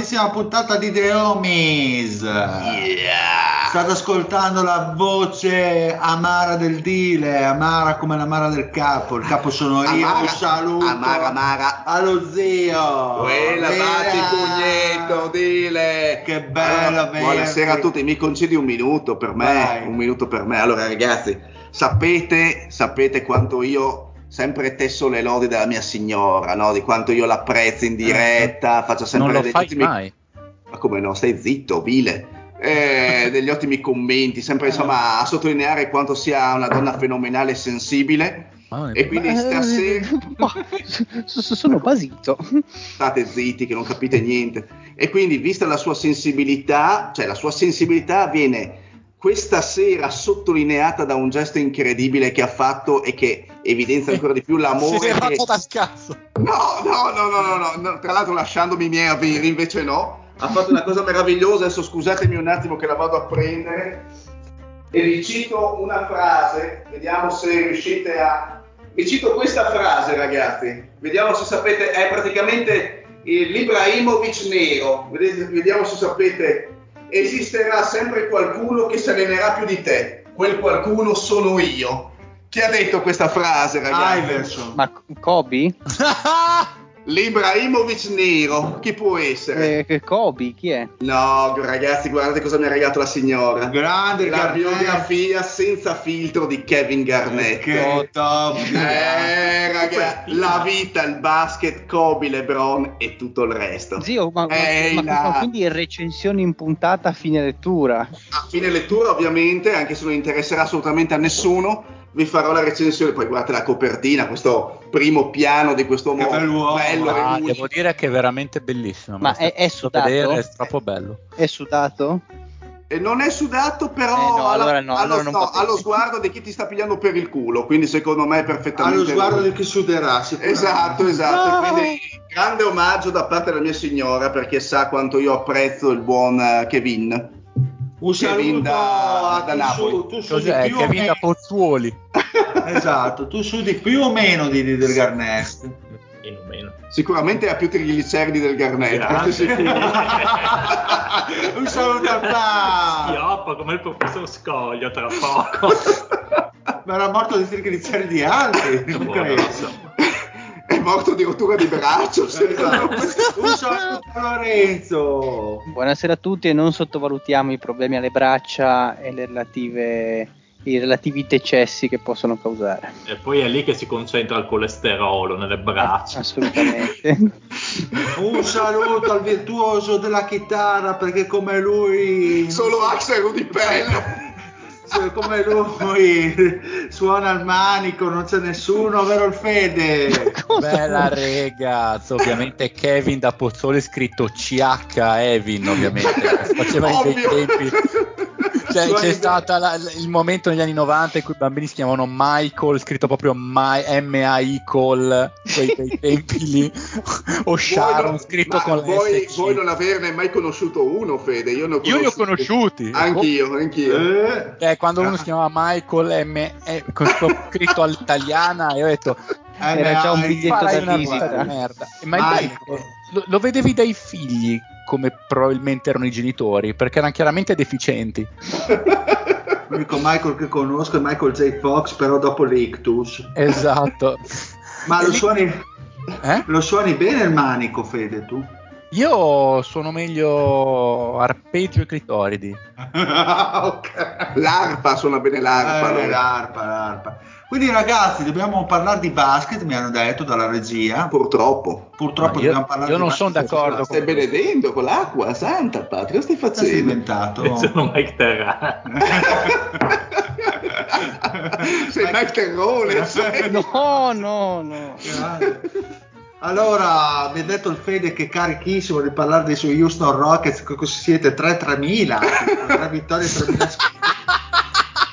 nuovissima puntata di The Homies. State ascoltando la voce amara del Dile, amara come l'amara del capo. Il capo sono io, Amara, un saluto amara, amara. allo zio. Quella batti pugnetto, dile. Che bello Allora. Buonasera a tutti, mi concedi un minuto per me, Vai. un minuto per me. Allora ragazzi, sapete, sapete quanto io sempre tesso le lodi della mia signora, no? Di quanto io l'apprezzo in diretta, faccio sempre non lo fai ottimi- mai. Ma come no, stai zitto, vile. Eh, degli ottimi commenti, sempre insomma a sottolineare quanto sia una donna fenomenale e sensibile. Ah, E quindi stasera Ma, s- s- sono basito. state zitti che non capite niente. E quindi, vista la sua sensibilità, cioè la sua sensibilità viene questa sera sottolineata da un gesto incredibile che ha fatto e che evidenzia ancora di più l'amore. Si è che- da scazzo. No, no, no, no, no, no, tra l'altro lasciandomi i miei averi, invece no. Ha fatto una cosa meravigliosa, adesso scusatemi un attimo che la vado a prendere. E vi cito una frase, vediamo se riuscite a... Vi cito questa frase ragazzi, vediamo se sapete, è praticamente l'Ibrahimovic nero, Vedete- vediamo se sapete, esisterà sempre qualcuno che si allenerà più di te, quel qualcuno sono io. Chi ha detto questa frase ragazzi? Iverson. Ma Kobe? L'Ibrahimovic nero, chi può essere? Eh, che Kobe? Chi è? No, ragazzi, guardate cosa mi ha regalato la signora. Grande La Garnett. biografia senza filtro di Kevin Garnett. Che top. Eh, ragazzi, la vita, il basket, Kobe, LeBron e tutto il resto. Zio, ma, ma- Ehi ma- là. ma quindi recensioni in puntata a fine lettura? A fine lettura, ovviamente, anche se non interesserà assolutamente a nessuno, vi farò la recensione. Poi guardate la copertina, questo primo piano di questo Che bell'uomo, bello Ah, devo dire che è veramente bellissimo. Ma è- è sudato? Vedere, è troppo bello. È sudato? E non è sudato, però Eh, no, alla- allora no, allo, allora no, allo sguardo di chi ti sta pigliando per il culo. Quindi, secondo me, è perfettamente. Allo sguardo lui. di chi suderà. Esatto, esatto. No. Quindi, grande omaggio da parte della mia signora perché sa quanto io apprezzo il buon eh, Kevin. Un saluto da- a da Napoli. su, tu su Cos'è? di più Che meno. Pozzuoli. Esatto, tu su di più o meno di, di del Garnett. Meno meno. Sicuramente ha più trigliceridi del Garnett. Un saluto al pa. Schioppa come il professor Scoglio tra poco. Ma era morto di trigliceridi alti, non credo. Morto di rottura di braccio. secondo me. Un saluto a Lorenzo. Buonasera a tutti e non sottovalutiamo i problemi alle braccia e le relative, i relativi decessi che possono causare. E poi è lì che si concentra il colesterolo nelle braccia. Assolutamente. Un saluto al virtuoso della chitarra perché come lui Solo Axel se- come lui suona il manico, non c'è nessuno, vero il Fede? Bella regazzo, ovviamente Kevin da Pozzuoli scritto CH Evin, ovviamente. Faceva Ovvio. tempi. Cioè, c'è stato il momento negli anni 90 in cui i bambini si chiamavano Michael, scritto proprio My, M-A-I Call, quei, quei tempi lì, o Sharon, Voi- scritto con la voi, voi non averne mai conosciuto uno, Fede. Io Io li ho conosciuti. conosciuti. Anch'io, anch'io. Eh, Eh, quando uno si chiamava Michael M, eh, con scritto all'italiana, e ho detto Eh, Era già un biglietto da visita. merda. Ma che lo, lo vedevi dai figli come probabilmente erano i genitori, perché erano chiaramente deficienti. L'unico Michael che conosco è Michael J. Fox, però dopo l'ictus. Esatto. Ma lo suoni, Eh? lo suoni bene il manico, Fede, tu? Io suono meglio arpeggio e clitoridi. ok. L'arpa suona bene l'arpa. Eh, allora. l'arpa, l'arpa. Quindi ragazzi, dobbiamo parlare di basket, mi hanno detto dalla regia. Purtroppo. Purtroppo io- dobbiamo parlare io di non basket. sono d'accordo Stai benedendo con l'acqua, santa patria, stai Cosa sei facendo? inventato? Sono Mike Terra. Sei Mike Terrone. sei- No, no, no. Grande. Allora, mi ha detto il Fede che è carichissimo di parlare dei suoi Houston Rockets, che siete 3-3000, 3 vittorie 3000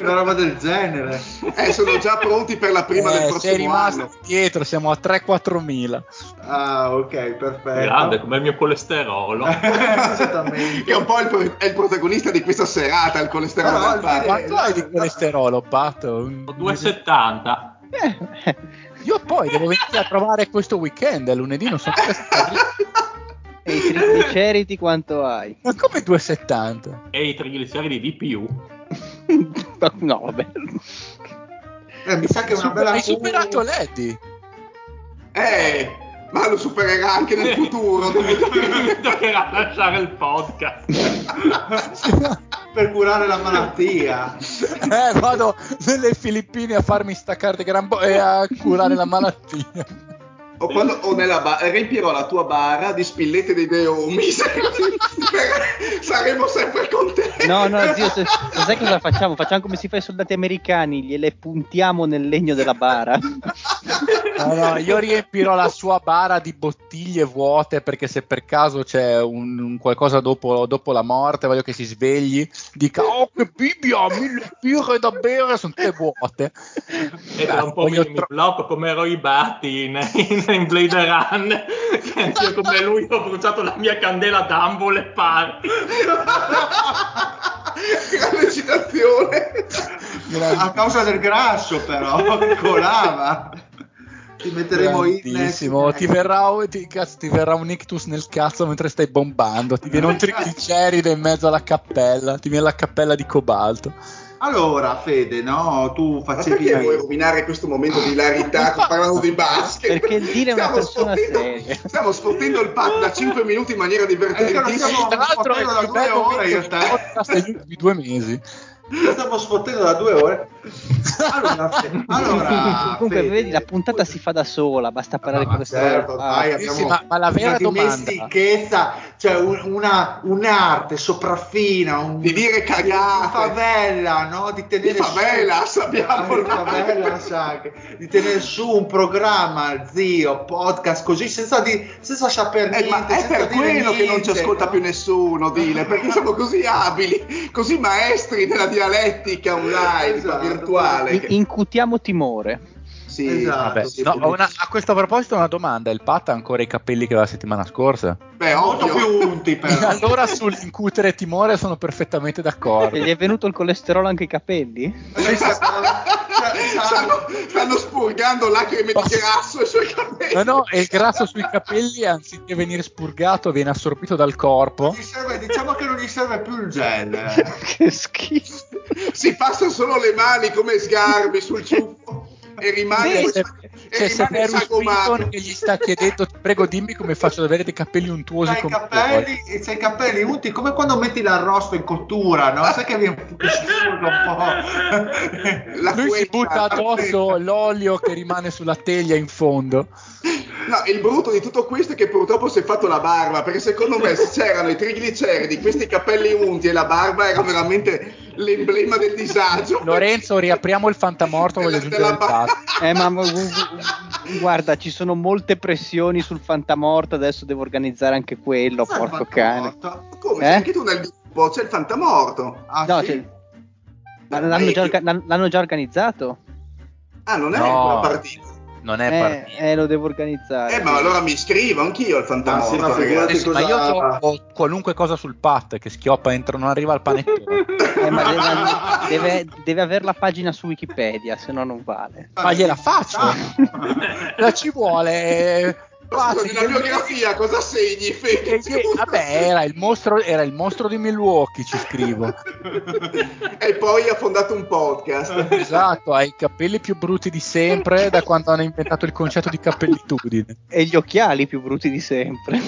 una roba del genere. Eh, sono già pronti per la prima del Eh, sei prossimo rimasto anno. dietro, siamo a 3-4 mila. Ah, ok, perfetto. Grande, come il mio colesterolo. Esattamente. Che è un po' il, pro- è il protagonista di questa serata, il colesterolo Però del. Quanto hai di colesterolo, Pato? Ho 2,70. Eh, Io poi devo venire a trovare questo weekend, lunedì non stato lì. E i trigliceridi quanto hai? Ma come 2,70? E i trigliceridi di più. No, vabbè. Eh, mi sa che è una bella hai superato l'Eddie. Eh, ma lo supererà anche nel futuro. Toccherà lasciare il podcast. per curare la malattia. Eh, vado nelle Filippine a farmi staccare di gran bo- e a curare la malattia. O, quando, o nella ba- riempirò la tua bara di spillette dei deomi. Saremo sempre con te. No, no, zio, se- lo sai cosa facciamo? Facciamo come si fa ai soldati americani, gliele puntiamo nel legno della bara. No, no, io riempirò la sua bara di bottiglie vuote perché se per caso c'è un, un qualcosa dopo, dopo la morte, voglio che si svegli, dica oh che Bibbia, mille birre da bere, sono tutte vuote. E tra un po' mi, Voglio mi tro- blocco come Roy Batty in, in, in Blade Run. Che anch'io come lui ho bruciato la mia candela d'ambole e par. Grande citazione. A causa del grasso, però, che colava. Ti metteremo in ti verrà, ti, cazzo, ti verrà un ictus nel cazzo mentre stai bombando, ti viene un trigliceride in mezzo alla cappella, ti viene la cappella di cobalto. Allora, Fede, no, tu Ma facevi perché vuoi rovinare questo momento di ilarità parlando di basket? Perché il dire è una Stiamo persona seria. Stiamo sfottendo il pack da 5 minuti in maniera Eh, divertentissima. siamo- Tra l'altro è sfottendo da più due ore, podcast degli ultimi due mesi. Stiamo sfottendo da due ore. Allora, allora Comunque, Fede, vedi, la puntata si fa da sola, basta parlare No, con storie. certo, dai, Ah, sì, ma- ma la vera dimestichezza, cioè un- una, un'arte sopraffina, un, Di dire di cagate. favela, no? Di tenere Di favela, su, sappiamo di favela, sa che- di tenere su un programma, zio, podcast così senza, di, senza saper Eh, niente. ma è senza per dire quello che non ci niente, ascolta no? più nessuno, Dile, perché siamo così abili, così maestri della dialettica online, Esatto. Virtuale. in- che- incutiamo timore. Sì, Esatto. Vabbè, sì, no, una- a questo proposito una domanda, il Pat ha ancora i capelli che aveva la settimana scorsa? Beh, molto più unti però. allora sull'incutere timore sono perfettamente d'accordo. E gli è venuto il colesterolo anche ai capelli? Stanno, stanno spurgando lacrime di grasso sui capelli. No, no, e il grasso sui capelli, anziché venire spurgato, viene assorbito dal corpo. Gli serve- diciamo che non gli serve più il gel. che schifo. Si passa solo le mani come sgarbi sul ciuffo e rimane, se- e c'è rimane sagomato. Che gli sta chiedendo, ti prego dimmi come faccio ad avere dei capelli untuosi C'hai come capelli, c'hai i capelli unti come quando metti l'arrosto in cottura, no? Sai che viene un po'. La Lui si quetta, butta la addosso l'olio che rimane sulla teglia in fondo. No, il brutto di tutto questo è che purtroppo si è fatto la barba, perché secondo me se c'erano i trigliceridi, questi capelli unti e la barba era veramente l'emblema del disagio. Lorenzo, riapriamo il fantamorto, voglio aggiungere il della ba- Pat. Eh, ma gu- gu- guarda, ci sono molte pressioni sul fantamorto, adesso devo organizzare anche quello, porco cane. Come? Eh? Anche tu nel gruppo, c'è il fantamorto. Ah, No, sì? ma l'hanno, già, l'hanno già organizzato? Ah, non è No. ancora partito. Non è Eh, eh, lo devo organizzare. Eh, ma allora mi iscrivo anch'io al Ah, sì, ma Eh sì, ma io cosa- ho qualunque cosa sul pat che schioppa entro, non arriva al panettone. Eh, ma deve, deve, deve avere la pagina su Wikipedia, se no non vale. ma gliela faccio. La ci vuole. Guardi, la biografia cosa segni, che- vabbè, era il, mostro, era il mostro di Milwaukee, ci scrivo. e poi ha fondato un podcast. Esatto, ha i capelli più brutti di sempre da quando hanno inventato il concetto di cappellitudine. E gli occhiali più brutti di sempre.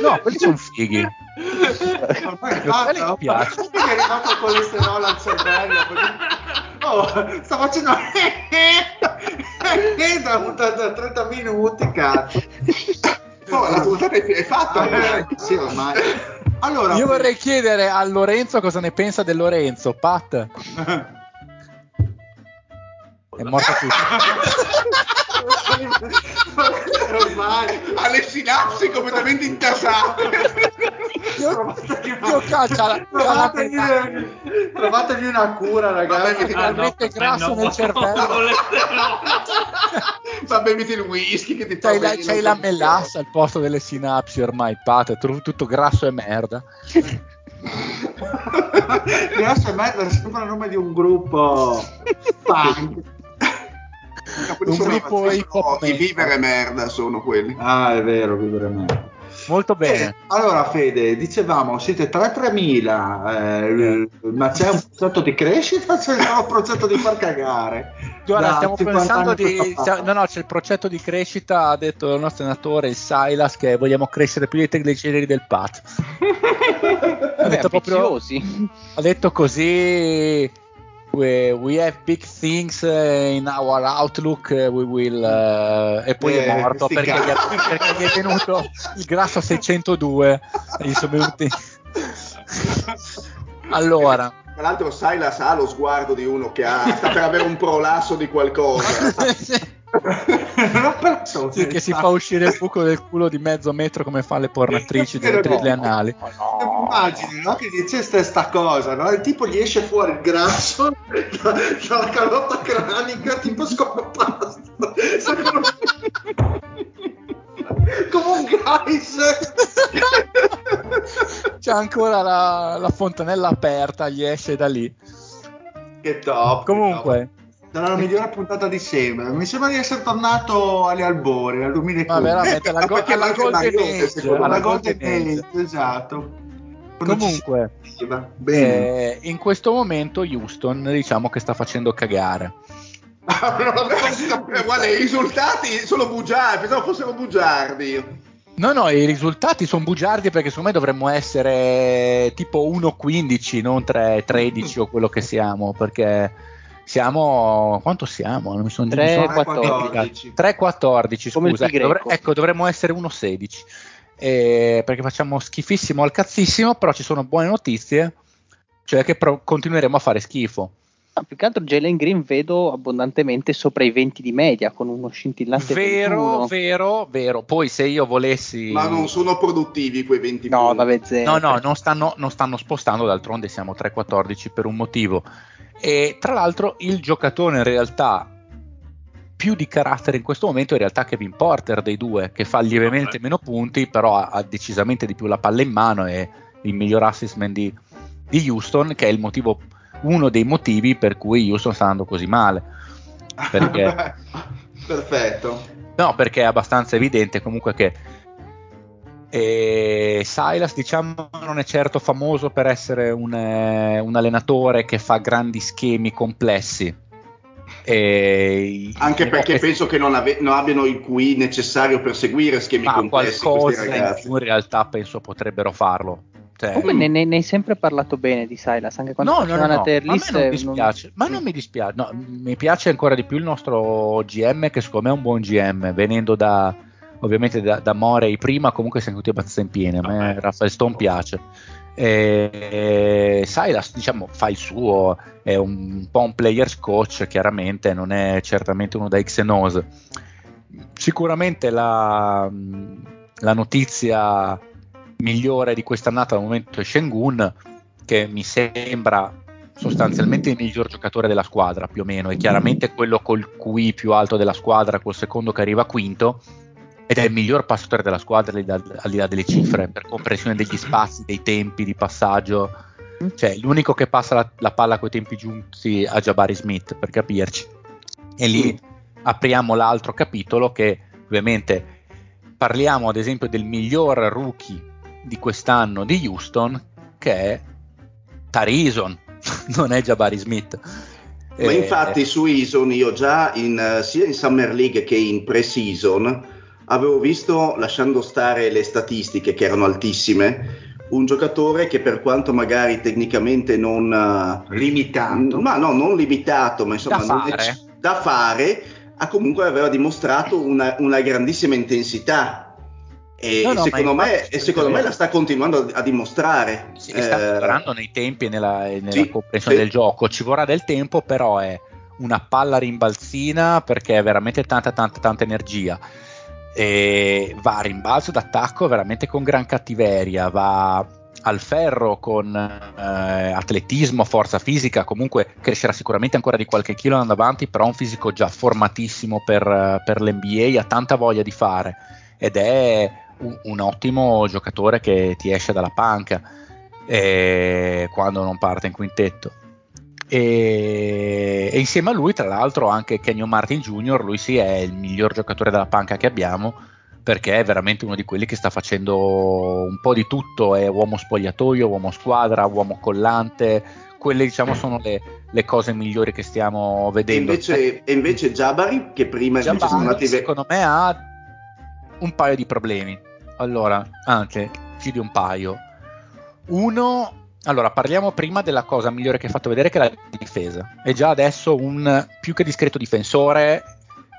No, quelli sono fighi. Ormai piace. Mi è arrivato il colesterolo al cervello. Oh, sta facendo da, da, da 30 minuti, cazzo. Oh, la puntata è, fatta. Eh, sì, ormai. Allora, Io vorrei chiedere a Lorenzo cosa ne pensa del Lorenzo. Pat, è morto tutto. ormai Ha le sinapsi completamente intasate. Io, io Trovategli, metà. trovategli una cura, ragazzi. Ah, no, grasso no, nel cervello. Ma beviti il whisky che ti C'hai la, c'hai la melassa al posto delle sinapsi ormai, Pat, tu- tutto grasso e merda. Grasso e merda sembra il nome di un gruppo punk. Quelli Un sono- gruppo I vivere merda sono quelli. Ah, è vero, vivere meglio. Molto bene. Eh, allora, Fede, dicevamo, siete 3-3 eh, ma c'è un progetto di crescita o c'è un progetto di far cagare? Guarda, Da stiamo 50 pensando di. no, no, c'è il progetto di crescita, ha detto il nostro senatore, il Silas, che vogliamo crescere più dei trigliceridi del PAT. ha, detto proprio, ha detto così. We, we have big things eh, in our outlook, eh, we will. eh, e poi è morto perché gli, è, perché gli è venuto il grasso a 602. e gli sono venuti. allora, Tra l'altro Silas ha lo sguardo di uno che ha, sta per avere un prolasso di qualcosa. Sì, che si fa uscire il buco del culo di mezzo metro come fa le pornatrici delle delle no. anali. Immagini no? che dice sta cosa, no? il tipo gli esce fuori il grasso da- dalla calotta cranica, tipo scopasto. Come un geyser. C'è ancora la, la fontanella aperta, gli esce da lì. Che top. Comunque, Sarà la migliore puntata di sempre. Mi sembra di essere tornato agli albori, al 2015. ma veramente la, go- alla manca Golden Age, secondo me. alla alla Golden. Age, esatto. Comunque, eh, in questo momento Houston diciamo che sta facendo cagare. Eh, Guarda, i risultati sono bugiardi, pensavo fossero bugiardi. No, no, i risultati sono bugiardi perché secondo me dovremmo essere tipo 1-15, non 3-13 o quello che siamo, perché siamo... quanto siamo? Non mi sono Tre, mi sono- 14. 3-14, Come il scusa. pi Ecco, dovre- greco. ecco, dovremmo essere 1-16. Eh, perché facciamo schifissimo al cazzissimo, però ci sono buone notizie, cioè che pro- continueremo a fare schifo. No, più che altro Jalen Green vedo abbondantemente sopra i 20 di media con uno scintillante Vero, 21. vero, vero. Poi se io volessi... Ma non sono produttivi quei 20 No, punti. vabbè, zero. No, no, non stanno, non stanno spostando, d'altronde siamo 3-14 per un motivo. E tra l'altro il giocatore in realtà più di carattere in questo momento in realtà Kevin Porter dei due, che fa lievemente meno punti, però ha, ha decisamente di più la palla in mano e il miglior assist man di, di Houston, che è il motivo, uno dei motivi per cui Houston sta andando così male. Perché, Perfetto. no, perché è abbastanza evidente comunque che e Silas, diciamo, non è certo famoso per essere un, eh, un allenatore che fa grandi schemi complessi. E Anche perché penso che non, ave- non abbiano il QI necessario per seguire schemi ma complessi qualcosa in ragazzi. più in realtà penso potrebbero farlo. Cioè, Comunque ne, ne- ne hai sempre parlato bene di Silas, anche quando no, no, no, no, list, non eh, dispiace, ma non mi dispiace, no, mi piace ancora di più il nostro GM che secondo me è un buon GM, venendo da ovviamente da, da Morey prima, comunque siamo tutti abbastanza in pieno, a me. Raffaele Stone piace. E, Silas diciamo fa il suo, è un po' un player's coach, chiaramente non è certamente uno da X e Nos. Sicuramente la, la notizia migliore di quest'annata al momento è Shengun, che mi sembra sostanzialmente il miglior giocatore della squadra, più o meno, è chiaramente quello col QI più alto della squadra, col secondo che arriva quinto, ed è il miglior passatore della squadra al di là, al di là delle cifre, per comprensione degli spazi, dei tempi di passaggio. Cioè, l'unico che passa la, la palla coi tempi giunti a Jabari Smith, per capirci. E lì apriamo l'altro capitolo che ovviamente parliamo ad esempio del miglior rookie di quest'anno di Houston, che è Tarison, non è Jabari Smith. Ma Eh, infatti su Ison io già in, eh, sia in Summer League che in pre-season avevo visto, lasciando stare le statistiche che erano altissime, un giocatore che per quanto magari tecnicamente non... eh, Limitato. Ma no, non limitato, ma insomma Da non fare. ec- da fare, ha comunque aveva dimostrato una, una grandissima intensità. E, No, no, secondo, me, e secondo me la sta continuando a, a dimostrare. si sta Eh, migliorando nei tempi e nella, nella sì, comprensione sì. del gioco. Ci vorrà del tempo, però è una palla rimbalzina perché è veramente tanta, tanta, tanta energia. E va a rimbalzo d'attacco veramente con gran cattiveria, va al ferro con eh, atletismo, forza fisica, comunque crescerà sicuramente ancora di qualche chilo andando avanti, però ha un fisico già formatissimo per, per l'NBA, ha tanta voglia di fare ed è un, un ottimo giocatore che ti esce dalla panca eh, quando non parte in quintetto. E, e insieme a lui, tra l'altro, anche Kenyon Martin Jr., lui sì è il miglior giocatore della panca che abbiamo perché è veramente uno di quelli che sta facendo un po' di tutto, è uomo spogliatoio, uomo squadra, uomo collante, quelle diciamo sono le, le cose migliori che stiamo E vedendo. invece, e invece Jabari, che prima invece Jabari, sono andati secondo me ha un paio di problemi. Allora, anche più di un paio. Uno, allora parliamo prima della cosa migliore che ha fatto vedere che è la difesa. È già adesso un più che discreto difensore,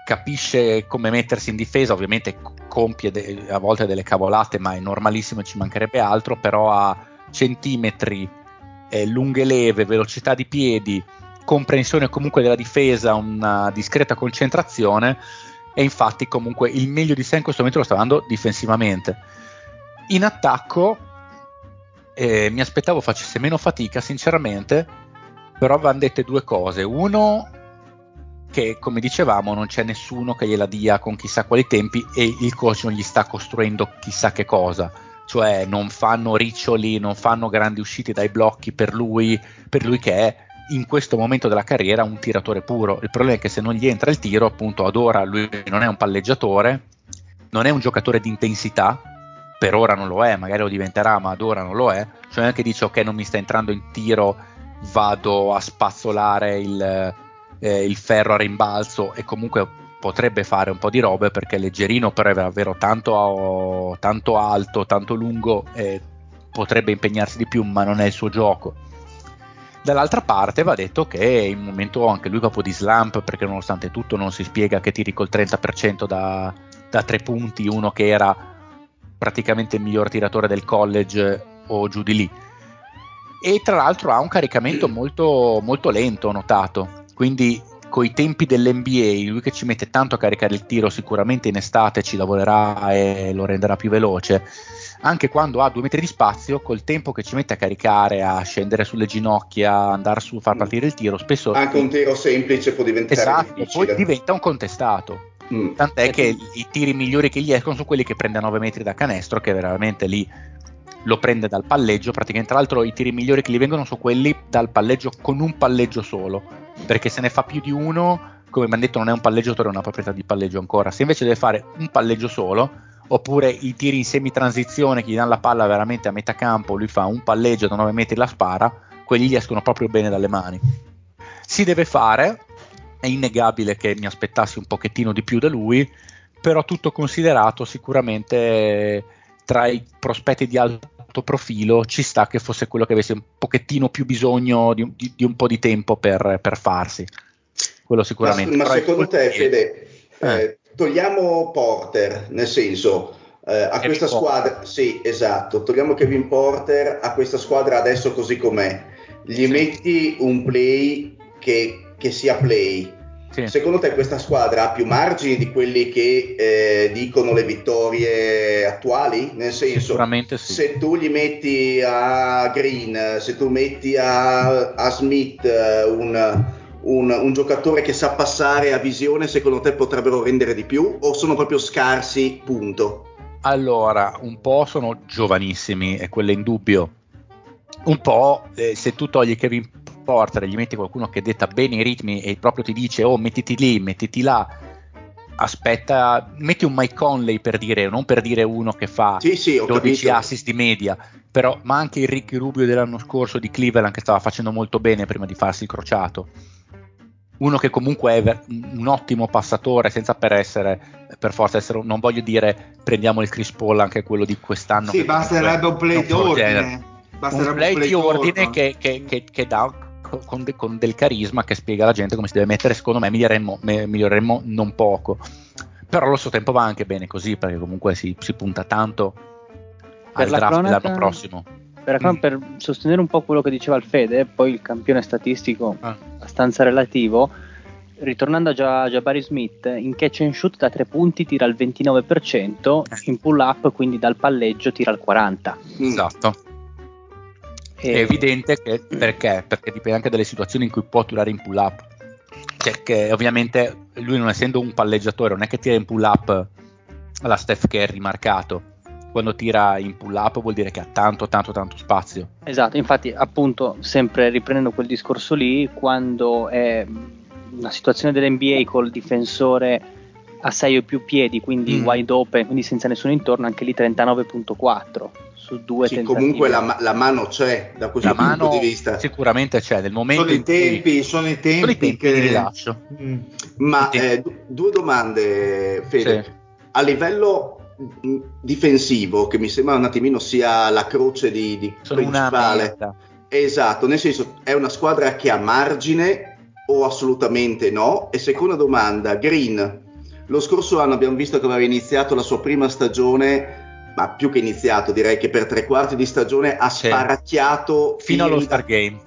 capisce come mettersi in difesa, ovviamente compie de- a volte delle cavolate, ma è normalissimo, ci mancherebbe altro, però ha centimetri, eh, lunghe leve, velocità di piedi, comprensione comunque della difesa, una discreta concentrazione e infatti comunque il meglio di sé in questo momento lo sta dando difensivamente. In attacco eh, mi aspettavo facesse meno fatica sinceramente, però vanno dette due cose. Uno che come dicevamo non c'è nessuno che gliela dia con chissà quali tempi e il coach non gli sta costruendo chissà che cosa cioè non fanno riccioli, non fanno grandi uscite dai blocchi per lui, per lui che è in questo momento della carriera un tiratore puro. Il problema è che se non gli entra il tiro, appunto ad ora lui non è un palleggiatore, non è un giocatore di intensità, per ora non lo è, magari lo diventerà, ma ad ora non lo è. Cioè anche dice ok non mi sta entrando in tiro, vado a spazzolare il, eh, il ferro a rimbalzo e comunque potrebbe fare un po' di robe perché è leggerino, però è davvero tanto, tanto alto, tanto lungo e potrebbe impegnarsi di più, ma non è il suo gioco. Dall'altra parte va detto che in un momento anche lui proprio di slump perché nonostante tutto non si spiega che tiri col 30% da, da tre punti uno che era praticamente il miglior tiratore del college o giù di lì. E tra l'altro ha un caricamento molto, molto lento, ho notato. Quindi coi tempi dell'NBA, lui che ci mette tanto a caricare il tiro, sicuramente in estate ci lavorerà e lo renderà più veloce. Anche quando ha due metri di spazio, col tempo che ci mette a caricare, a scendere sulle ginocchia, andare su, far partire il tiro, spesso Anche un tiro semplice può diventare esatto, difficile. poi diventa un contestato. Mm. Tant'è che i tiri migliori che gli escono sono quelli che prende a 9 metri da canestro, che veramente lì lo prende dal palleggio. Praticamente, tra l'altro, i tiri migliori che gli vengono sono quelli dal palleggio con un palleggio solo. Perché se ne fa più di uno, come mi hanno detto, non è un palleggiatore, è una proprietà di palleggio ancora. Se invece deve fare un palleggio solo, oppure i tiri in semi-transizione che gli danno la palla veramente a metà campo, lui fa un palleggio da 9 metri e la spara, quelli gli escono proprio bene dalle mani. Si deve fare, è innegabile che mi aspettassi un pochettino di più da lui, però tutto considerato sicuramente tra i prospetti di alto profilo ci sta che fosse quello che avesse un pochettino più bisogno di, un- di- di un po' di tempo per, per farsi. Quello Ma, sicuramente. ma il secondo te, Fede, eh, Eh. togliamo Porter, nel senso, eh, a Kevin questa Porter. squadra, sì, esatto, togliamo Kevin Porter a questa squadra adesso così com'è, gli Sì. metti un play che, che sia play, Sì. Secondo te questa squadra ha più margini di quelli che eh, dicono le vittorie attuali? Nel senso, sì. se tu gli metti a Green, se tu metti a, a Smith eh, un, un- un giocatore che sa passare a visione, secondo te potrebbero rendere di più o sono proprio scarsi, punto? Allora, un po' sono giovanissimi, e quello è indubbio. Un po', eh, se tu togli Kevin Porter gli metti qualcuno che detta bene i ritmi e proprio ti dice, oh, mettiti lì, mettiti là, aspetta, metti un Mike Conley per dire, non per dire uno che fa Sì, sì, ho 12 capito. assist di media, però, ma anche il Ricky Rubio dell'anno scorso di Cleveland che stava facendo molto bene prima di farsi il crociato. Uno che comunque è ver- un ottimo passatore, senza per essere, per forza essere, non voglio dire prendiamo il Chris Paul anche quello di quest'anno. Sì, basterebbe un play non fuori genere. d'ordine. Un Basterebbe play di ordine d'ordine. che, che- che- che dà con, de- con del carisma che spiega alla gente come si deve mettere, secondo me miglioreremmo, miglioreremmo non poco. Però allo stesso tempo va anche bene così, perché comunque si, si punta tanto Per al la draft cronaca- dell'anno prossimo. Per, Mm. per sostenere un po' quello che diceva il Fede, poi il campione statistico Ah. abbastanza relativo, ritornando a Gia- Jabari Smith, in catch and shoot da 3 punti tira il 29%, in pull up quindi dal palleggio tira il 40%. Mm. Esatto. E- È evidente che perché? Perché dipende anche dalle situazioni in cui può tirare in pull up. Cioè che ovviamente lui non essendo un palleggiatore, non è che tira in pull up alla Steph Curry marcato. Quando tira in pull up vuol dire che ha tanto tanto tanto spazio. Esatto, infatti appunto sempre riprendendo quel discorso lì, quando è una situazione dell'NBA col difensore a 6 o più piedi, quindi Mm. wide open, quindi senza nessuno intorno, anche lì 39.4 su due Sì, tentativi. comunque la, la mano c'è da questo La punto mano di vista. sicuramente c'è nel momento Sono i in cui tempi, sono i tempi, sono i tempi che... di rilascio. Mm. Ma eh, du- due domande, Fede. Sì. A livello mh, difensivo, che mi sembra un attimino sia la croce di, di Sono una principale. Esatto, nel senso è una squadra che ha margine o assolutamente no? E seconda domanda, Green. Lo scorso anno abbiamo visto che aveva iniziato la sua prima stagione, ma più che iniziato, direi che per tre quarti di stagione ha Sì. sparacchiato Fino allo tiri da- Star Game.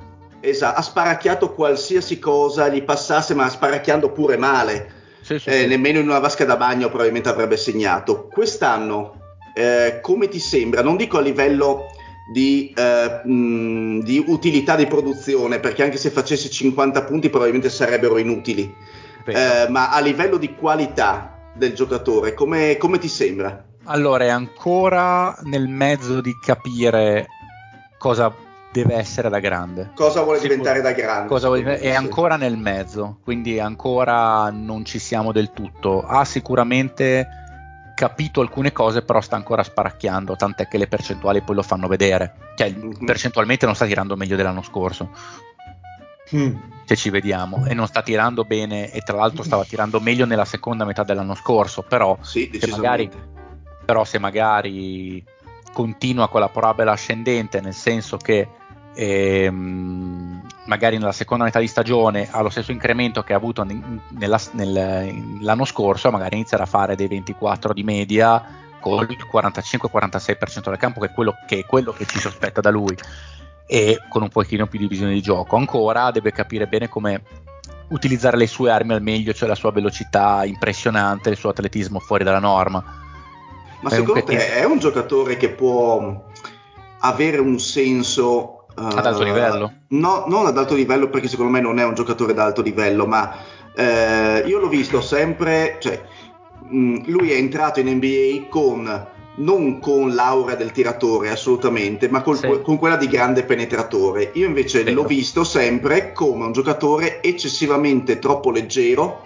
Esatto, ha sparacchiato qualsiasi cosa gli passasse, ma sparacchiando pure male. Sì, sì, Eh, sì. nemmeno in una vasca da bagno probabilmente avrebbe segnato. Quest'anno, eh, come ti sembra? Non dico a livello di, eh, mh, di utilità di produzione, perché anche se facesse 50 punti probabilmente sarebbero inutili, eh, ma a livello di qualità del giocatore, come, come ti sembra? Allora, è ancora nel mezzo di capire cosa deve essere da grande. Cosa vuole diventare da grande? Vuole- è ancora nel mezzo, quindi ancora non ci siamo del tutto. Ha sicuramente capito alcune cose, però sta ancora sparacchiando, tant'è che le percentuali poi lo fanno vedere. Cioè, Mhm. percentualmente non sta tirando meglio dell'anno scorso, Mm. se ci vediamo, e non sta tirando bene, e tra l'altro stava tirando meglio nella seconda metà dell'anno scorso, però Sì, magari. Però se magari continua con la parabola ascendente, nel senso che ehm, magari nella seconda metà di stagione ha lo stesso incremento che ha avuto nella- nel- l'anno scorso, magari inizierà a fare dei 24 di media con il 45-46% del campo, che è quello che, è quello che ci sospetta da lui, e con un pochino più di visione di gioco. Ancora deve capire bene come utilizzare le sue armi al meglio, cioè la sua velocità impressionante, il suo atletismo fuori dalla norma. Ma secondo te è un giocatore che può avere un senso Ad alto eh, livello? No, non ad alto livello perché secondo me non è un giocatore ad alto livello, ma eh, io l'ho visto sempre, cioè mh, lui è entrato in NBA con non con l'aura del tiratore assolutamente, ma col- Sì. con quella di grande penetratore. Io invece Vero. l'ho visto sempre come un giocatore eccessivamente troppo leggero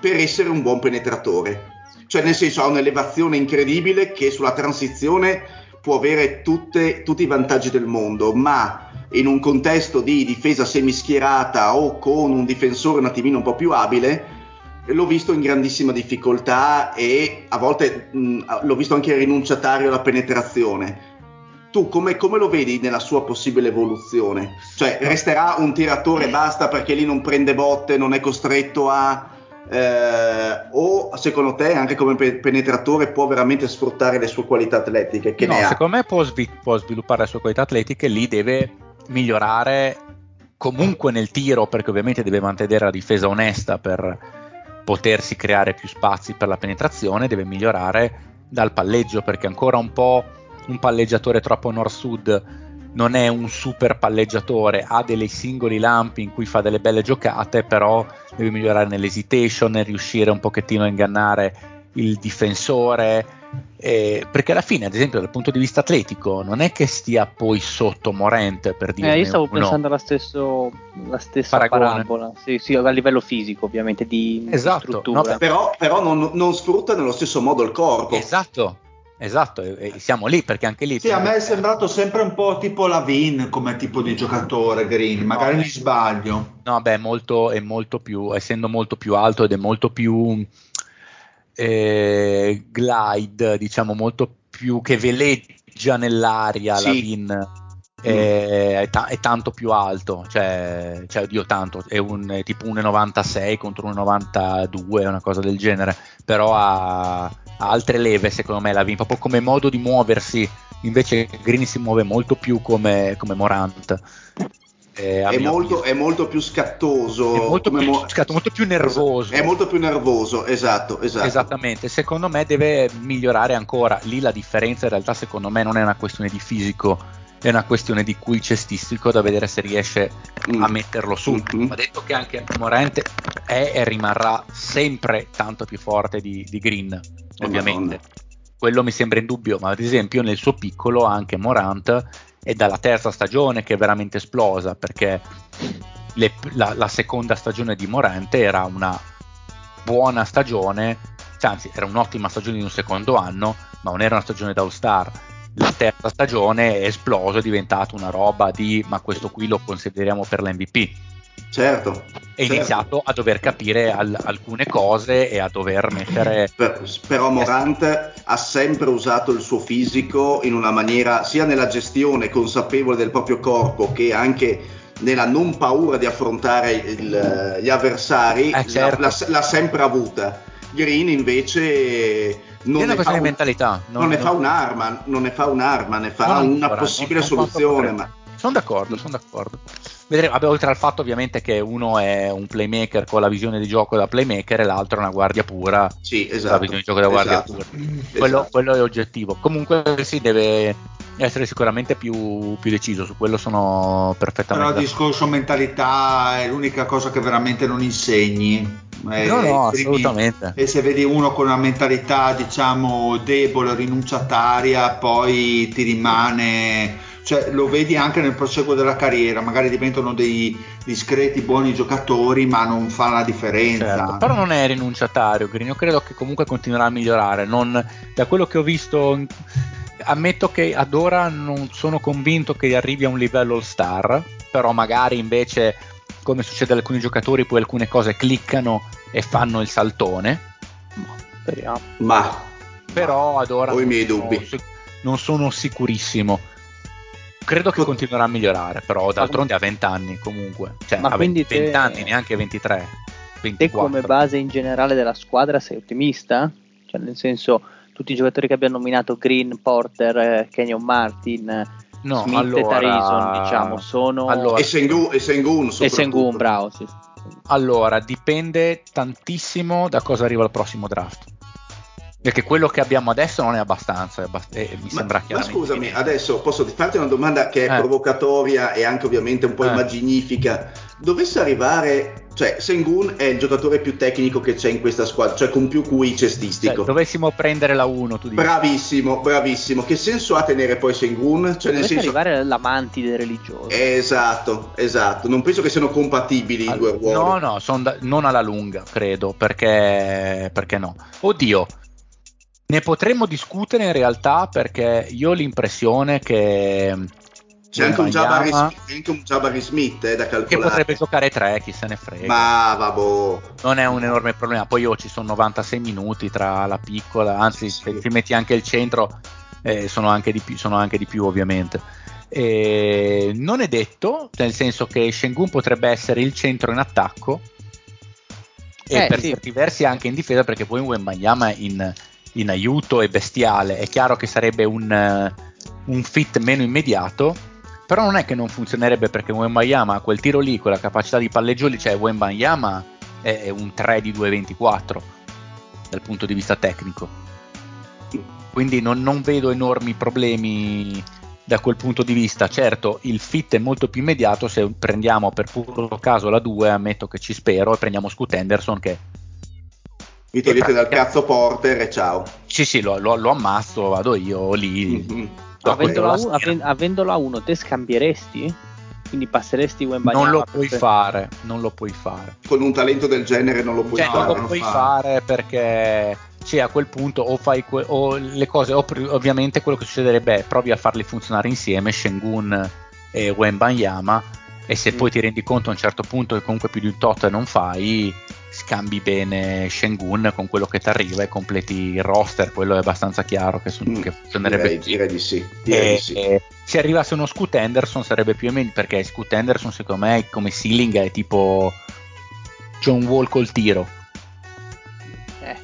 per essere un buon penetratore. Cioè, nel senso, ha un'elevazione incredibile che sulla transizione può avere tutte- tutti i vantaggi del mondo, ma in un contesto di difesa semischierata o con un difensore un attimino un po' più abile, l'ho visto in grandissima difficoltà e a volte mh, l'ho visto anche rinunciatario alla penetrazione. Tu come, come lo vedi nella sua possibile evoluzione? Cioè, resterà un tiratore basta perché lì non prende botte, non è costretto a... eh, o secondo te anche come pe- penetratore può veramente sfruttare le sue qualità atletiche che no, ne ha? secondo me può, svi- può sviluppare le sue qualità atletiche, lì deve migliorare comunque nel tiro perché ovviamente deve mantenere la difesa onesta per potersi creare più spazi per la penetrazione, deve migliorare dal palleggio perché ancora un po' un palleggiatore troppo nord-sud non è un super palleggiatore, ha dei singoli lampi in cui fa delle belle giocate, però deve migliorare nell'hesitation, nel riuscire un pochettino a ingannare il difensore, eh, perché alla fine, ad esempio, dal punto di vista atletico, non è che stia poi sotto Morente per dire. Eh, io stavo pensando alla, stesso, alla stessa Paragone. parabola, sì, sì, a livello fisico, ovviamente, di, esatto, di struttura. No, però, però non, non sfrutta nello stesso modo il corpo. Esatto, Esatto, e, e siamo lì perché anche lì. Sì, a me è sembrato sempre un po' tipo la Vin come tipo di giocatore Green, magari no, mi sbaglio. No, beh, molto, è molto più, essendo molto più alto ed è molto più eh, glide, diciamo, molto più che veleggia nell'aria sì. la Vin. È, è, ta- è, tanto più alto, cioè, cioè oddio, tanto è, un, è tipo 1,96 contro 1,92, una cosa del genere, però ha, ha altre leve secondo me la Vin, proprio come modo di muoversi, invece Green si muove molto più come, come Morant. Eh, è, molto, è, molto, più scattoso, è molto più, mo- scatto, molto più nervoso. È molto più nervoso, esatto, esatto. Esattamente, secondo me deve migliorare ancora. Lì la differenza in realtà secondo me non è una questione di fisico, è una questione di cui cestistico da vedere se riesce mm. a metterlo su. Mm-hmm. Va detto che anche Morente è e rimarrà sempre tanto più forte di, di Green, ovviamente. Oh, Quello mi sembra in dubbio, ma ad esempio nel suo piccolo anche Morant è dalla terza stagione che è veramente esplosa perché le, la, la, seconda stagione di Morente era una buona stagione, anzi era un'ottima stagione di un secondo anno, ma non era una stagione da All Star. La terza stagione è esplosa, è diventata una roba di ma questo qui lo consideriamo per l'MVP Certo. È certo. iniziato a dover capire al- alcune cose e a dover mettere. Per, però Morant ha sempre usato il suo fisico in una maniera sia nella gestione consapevole del proprio corpo che anche nella non paura di affrontare il, gli avversari, eh, certo. l'ha, l'ha, l'ha, sempre avuta. Green invece non, ne fa, un, mentalità. Non, non ne fa un'arma, non ne fa un'arma, ne fa una ancora, possibile soluzione. Ma... Sono d'accordo, sono d'accordo. Vedremo, vabbè, oltre al fatto ovviamente che uno è un playmaker con la visione di gioco da playmaker e l'altro è una guardia pura. Sì, esatto. La visione di gioco da guardia esatto. pura. Quello, esatto. quello, è oggettivo. Comunque sì, deve essere sicuramente più, più, deciso, su quello sono perfettamente Però il discorso mentalità è l'unica cosa che veramente non insegni. Eh, no, no, assolutamente. E se vedi uno con una mentalità, diciamo, debole, rinunciataria, poi ti rimane cioè, lo vedi anche nel proseguo della carriera, magari diventano dei discreti buoni giocatori, ma non fa la differenza. Certo, però non è rinunciatario, Green. Io credo che comunque continuerà a migliorare. Non, da quello che ho visto, ammetto che ad ora non sono convinto che arrivi a un livello all star, però magari invece, come succede ad alcuni giocatori, poi alcune cose cliccano e fanno il saltone. Speriamo. Ma però ad ora ho i miei dubbi. non sono sicurissimo credo che continuerà a migliorare, però d'altronde ha 20 anni comunque, cioè Ma ha 20, te, 20 anni, neanche 23. 24. Te come base in generale della squadra sei ottimista? Cioè nel senso tutti i giocatori che abbiamo nominato Green, Porter, eh, Kenyon Martin, no, Smith allora... e Tarison, diciamo, sono allora... e Sengun, e Sengun, e Sengun bravo, sì. Allora, dipende tantissimo da cosa arriva al prossimo draft. Perché quello che abbiamo adesso non è abbastanza, è abbast- eh, mi ma, sembra chiaro. Ma scusami, adesso posso farti una domanda che è eh. provocatoria e anche ovviamente un po' eh. immaginifica. Dovesse arrivare, cioè Sengun è il giocatore più tecnico che c'è in questa squadra, cioè con più QI cestistico. Cioè, dovessimo prendere la 1, tu dici. Bravissimo, bravissimo. Che senso ha tenere poi Sengun? Cioè, nel senso... arrivare l'amantide religioso. Esatto, esatto. Non penso che siano compatibili allora, i due ruoli. No, no, da- non alla lunga, credo, perché, perché no. Oddio, ne potremmo discutere in realtà perché io ho l'impressione che c'è anche un, Jabari, anche un Jabari Smith eh, da calcolare. Che potrebbe giocare 3, chi se ne frega. Ma vabbè. Non è un enorme problema. Poi io ci sono 96 minuti tra la piccola, anzi, sì. se ti metti anche il centro, eh, sono, anche più, sono, anche di più, ovviamente. E non è detto, nel senso che Shengun potrebbe essere il centro in attacco e eh, per sì. certi versi anche in difesa, perché poi Wembanyama in in aiuto e bestiale. È chiaro che sarebbe un, uh, un fit meno immediato, però non è che non funzionerebbe perché Wembayama quel tiro lì, quella capacità di palleggio lì, cioè Wembayama è un 3 di 2.24 dal punto di vista tecnico. Quindi non, non vedo enormi problemi da quel punto di vista. Certo, il fit è molto più immediato se prendiamo per puro caso la 2, ammetto che ci spero, e prendiamo Scoot Henderson che... Mi togliete dal cazzo Porter e ciao. Sì, sì, lo, lo, lo ammazzo, vado io lì. Mm-hmm. Avendola, un, aven, avendola uno, te scambieresti? Quindi passeresti Wembanyama Non lo puoi per... fare, non lo puoi fare. Con un talento del genere non lo puoi cioè, fare. Non lo puoi fare perché cioè, a quel punto o fai que- o le cose, o pr- ovviamente quello che succederebbe è provi a farli funzionare insieme, Shengun e Wembanyama, e se mm. poi ti rendi conto a un certo punto che comunque più di un tot non fai, scambi bene Shengun con quello che ti arriva e completi il roster, quello è abbastanza chiaro che, su- mm, che funzionerebbe. Direi, direi di sì. Direi e, di sì. E se arrivasse uno Scoot Henderson sarebbe più o meno perché Scoot Henderson secondo me come ceiling è tipo John Wall col tiro. Eh.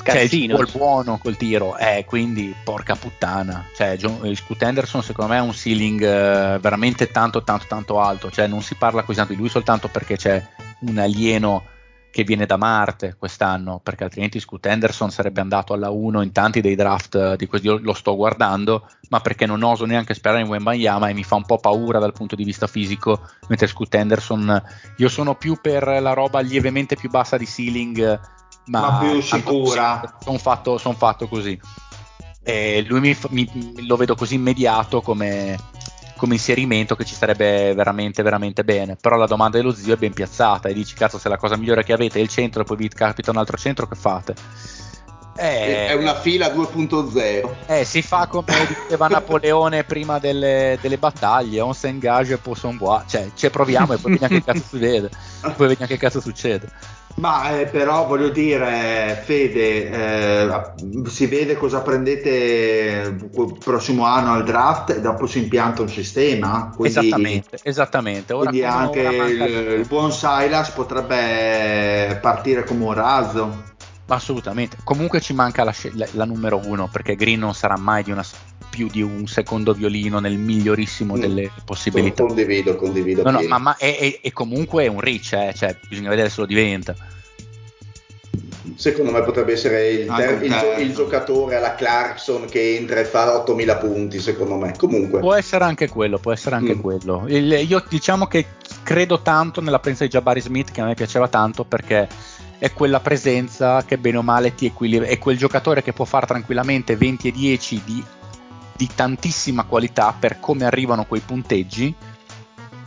Scarsino. Cioè, il buono col tiro, eh, quindi porca puttana. Cioè, John, Scoot Henderson secondo me ha un ceiling eh, veramente tanto tanto tanto alto, cioè non si parla così tanto di lui soltanto perché c'è un alieno che viene da Marte quest'anno, perché altrimenti Scoot Henderson sarebbe andato alla 1 in tanti dei draft di questi, io lo sto guardando, ma perché non oso neanche sperare in Wembanyama e mi fa un po' paura dal punto di vista fisico, mentre Scoot Henderson, io sono più per la roba lievemente più bassa di ceiling, ma, ma più sicura. Sono fatto, son fatto, così. E lui mi, mi, lo vedo così immediato come come inserimento che ci starebbe veramente veramente bene. Però la domanda dello zio è ben piazzata e dici cazzo se la cosa migliore che avete è il centro e poi vi capita un altro centro che fate? Eh, è una fila 2.0 eh, si fa come diceva Napoleone prima delle, delle battaglie on s'engage e poi son bois cioè ci proviamo e poi vediamo che cazzo succede. Poi vediamo che cazzo succede ma eh, però voglio dire, Fede, eh, si vede cosa prendete il prossimo anno al draft e dopo si impianta un sistema. Quindi, esattamente, esattamente. Ora, quindi anche il, il, buon Silas potrebbe partire come un razzo. Assolutamente. Comunque ci manca la, la, la numero uno perché Green non sarà mai di una più di un secondo violino nel migliorissimo mm. delle possibilità. Condivido, condivido. No, no, ma, ma è, è, è, comunque un reach, eh? cioè, bisogna vedere se lo diventa. Secondo me potrebbe essere il, ter- il, gio- il, giocatore alla Clarkson che entra e fa 8000 punti, secondo me. Comunque. Può essere anche quello, può essere anche mm. quello. Il, io diciamo che credo tanto nella presenza di Jabari Smith, che a me piaceva tanto perché è quella presenza che bene o male ti equilibra, è quel giocatore che può fare tranquillamente 20 e 10 di di tantissima qualità per come arrivano quei punteggi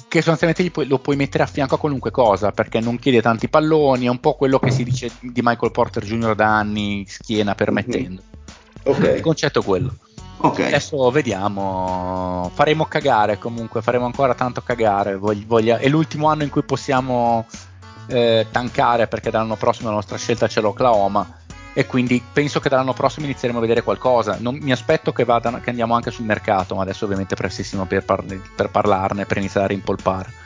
che sostanzialmente pu- lo puoi mettere a fianco a qualunque cosa perché non chiede tanti palloni, è un po' quello che si dice di Michael Porter Jr. da anni, schiena permettendo. Mm-hmm. Okay. Il concetto è quello. Okay. Adesso vediamo, faremo cagare comunque, faremo ancora tanto cagare. Voglia, voglia, è l'ultimo anno in cui possiamo eh, tankare perché dall'anno prossimo la nostra scelta c'è l'Oklahoma e quindi penso che dall'anno prossimo inizieremo a vedere qualcosa. Non, mi aspetto che, vadano, che, andiamo anche sul mercato, ma adesso ovviamente è prestissimo per, parli, per parlarne, per iniziare a rimpolpare.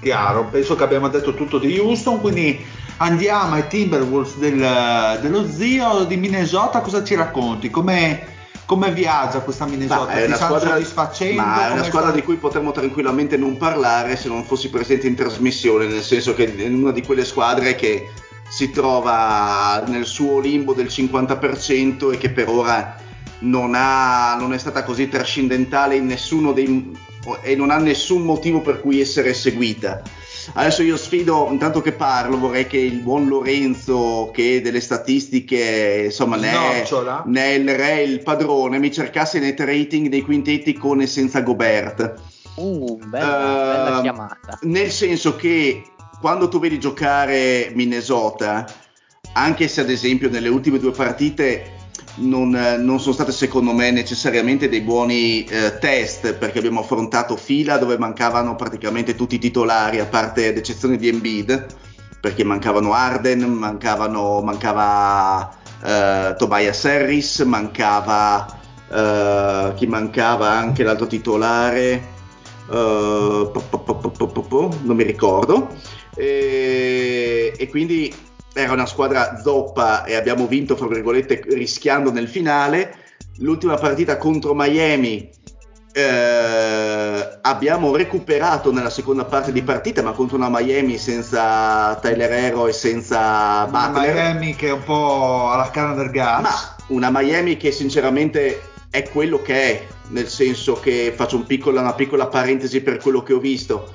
Chiaro, penso che abbiamo detto tutto di Houston, quindi andiamo ai Timberwolves del, dello zio di Minnesota, cosa ci racconti? Come, come viaggia questa Minnesota? è una squadra, ma è una squadra di cui potremmo tranquillamente non parlare se non fossi presente in trasmissione, nel senso che è una di quelle squadre che si trova nel suo limbo del 50% e che per ora non, ha, non è stata così trascendentale in nessuno dei, e non ha nessun motivo per cui essere seguita. Adesso io sfido, intanto che parlo, vorrei che il buon Lorenzo, che delle statistiche, insomma, ne è, ne è il re, il padrone, mi cercasse net rating dei quintetti con e senza Gobert. Uh, bella, uh, bella chiamata. Nel senso che quando tu vedi giocare Minnesota, anche se ad esempio nelle ultime due partite non, non sono state secondo me necessariamente dei buoni eh, test, perché abbiamo affrontato fila dove mancavano praticamente tutti i titolari, a parte ad eccezione di Embiid, perché mancavano Arden, mancavano, mancava eh, Tobias Harris, mancava eh, chi mancava anche l'altro titolare. Uh, po, po, po, non mi ricordo e, e quindi era una squadra zoppa e abbiamo vinto, fra virgolette, rischiando nel finale. L'ultima partita contro Miami eh, abbiamo recuperato nella seconda parte di partita, ma contro una Miami senza Tyler Hero e senza Butler. Una Miami che è un po' alla canna del gas. Ma una Miami che sinceramente è quello che è, nel senso che faccio un piccolo, una piccola parentesi per quello che ho visto.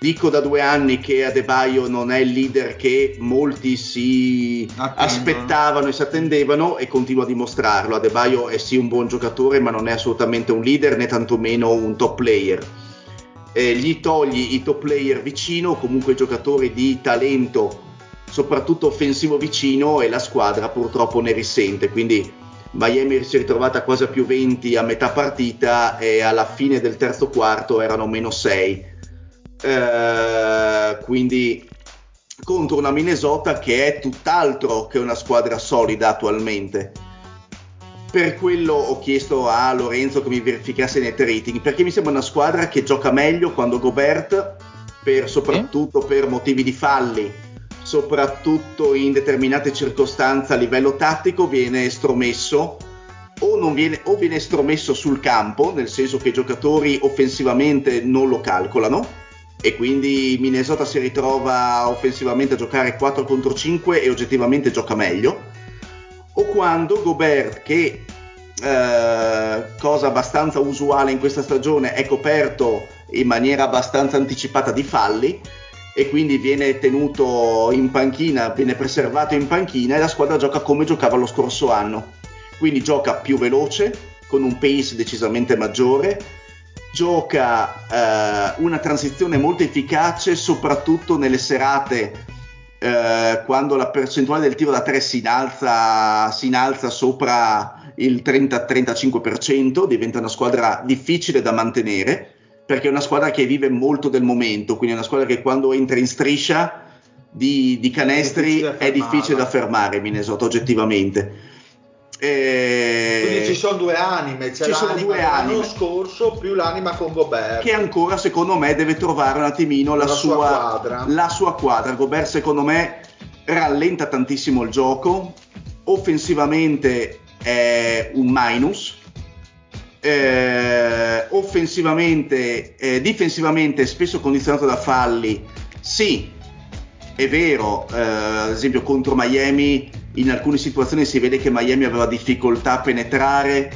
Dico da due anni che Adebayo non è il leader che molti si Attendono. aspettavano e si attendevano e continua a dimostrarlo. Adebayo è sì un buon giocatore, ma non è assolutamente un leader né tantomeno un top player. Eh, gli togli i top player vicino, comunque giocatori di talento, soprattutto offensivo vicino, e la squadra purtroppo ne risente. Quindi Miami si è ritrovata quasi a più 20 a metà partita e alla fine del terzo quarto erano meno 6 eh, quindi contro una Minnesota che è tutt'altro che una squadra solida attualmente. Per quello ho chiesto a Lorenzo che mi verificasse i net rating, perché mi sembra una squadra che gioca meglio quando Gobert, per, soprattutto per motivi di falli, soprattutto in determinate circostanze a livello tattico, viene estromesso o, viene, o viene estromesso sul campo, nel senso che i giocatori offensivamente non lo calcolano, e quindi Minnesota si ritrova offensivamente a giocare 4 contro 5 e oggettivamente gioca meglio o quando Gobert che eh, cosa abbastanza usuale in questa stagione è coperto in maniera abbastanza anticipata di falli e quindi viene tenuto in panchina, viene preservato in panchina e la squadra gioca come giocava lo scorso anno. Quindi gioca più veloce, con un pace decisamente maggiore, gioca eh, una transizione molto efficace soprattutto nelle serate eh, quando la percentuale del tiro da 3 si innalza, si innalza sopra il 30-35%, diventa una squadra difficile da mantenere perché è una squadra che vive molto del momento, quindi è una squadra che quando entra in striscia di, di canestri è difficile, è difficile da fermare Minnesota oggettivamente. E... Quindi ci sono due anime, c'è ci sono due l'anno scorso più l'anima con Gobert. Che ancora secondo me deve trovare un attimino la, la sua, sua, quadra. La sua quadra. Gobert secondo me rallenta tantissimo il gioco, offensivamente è un minus, eh, offensivamente, eh, difensivamente spesso condizionato da falli, sì, è vero, eh, ad esempio contro Miami in alcune situazioni si vede che Miami aveva difficoltà a penetrare,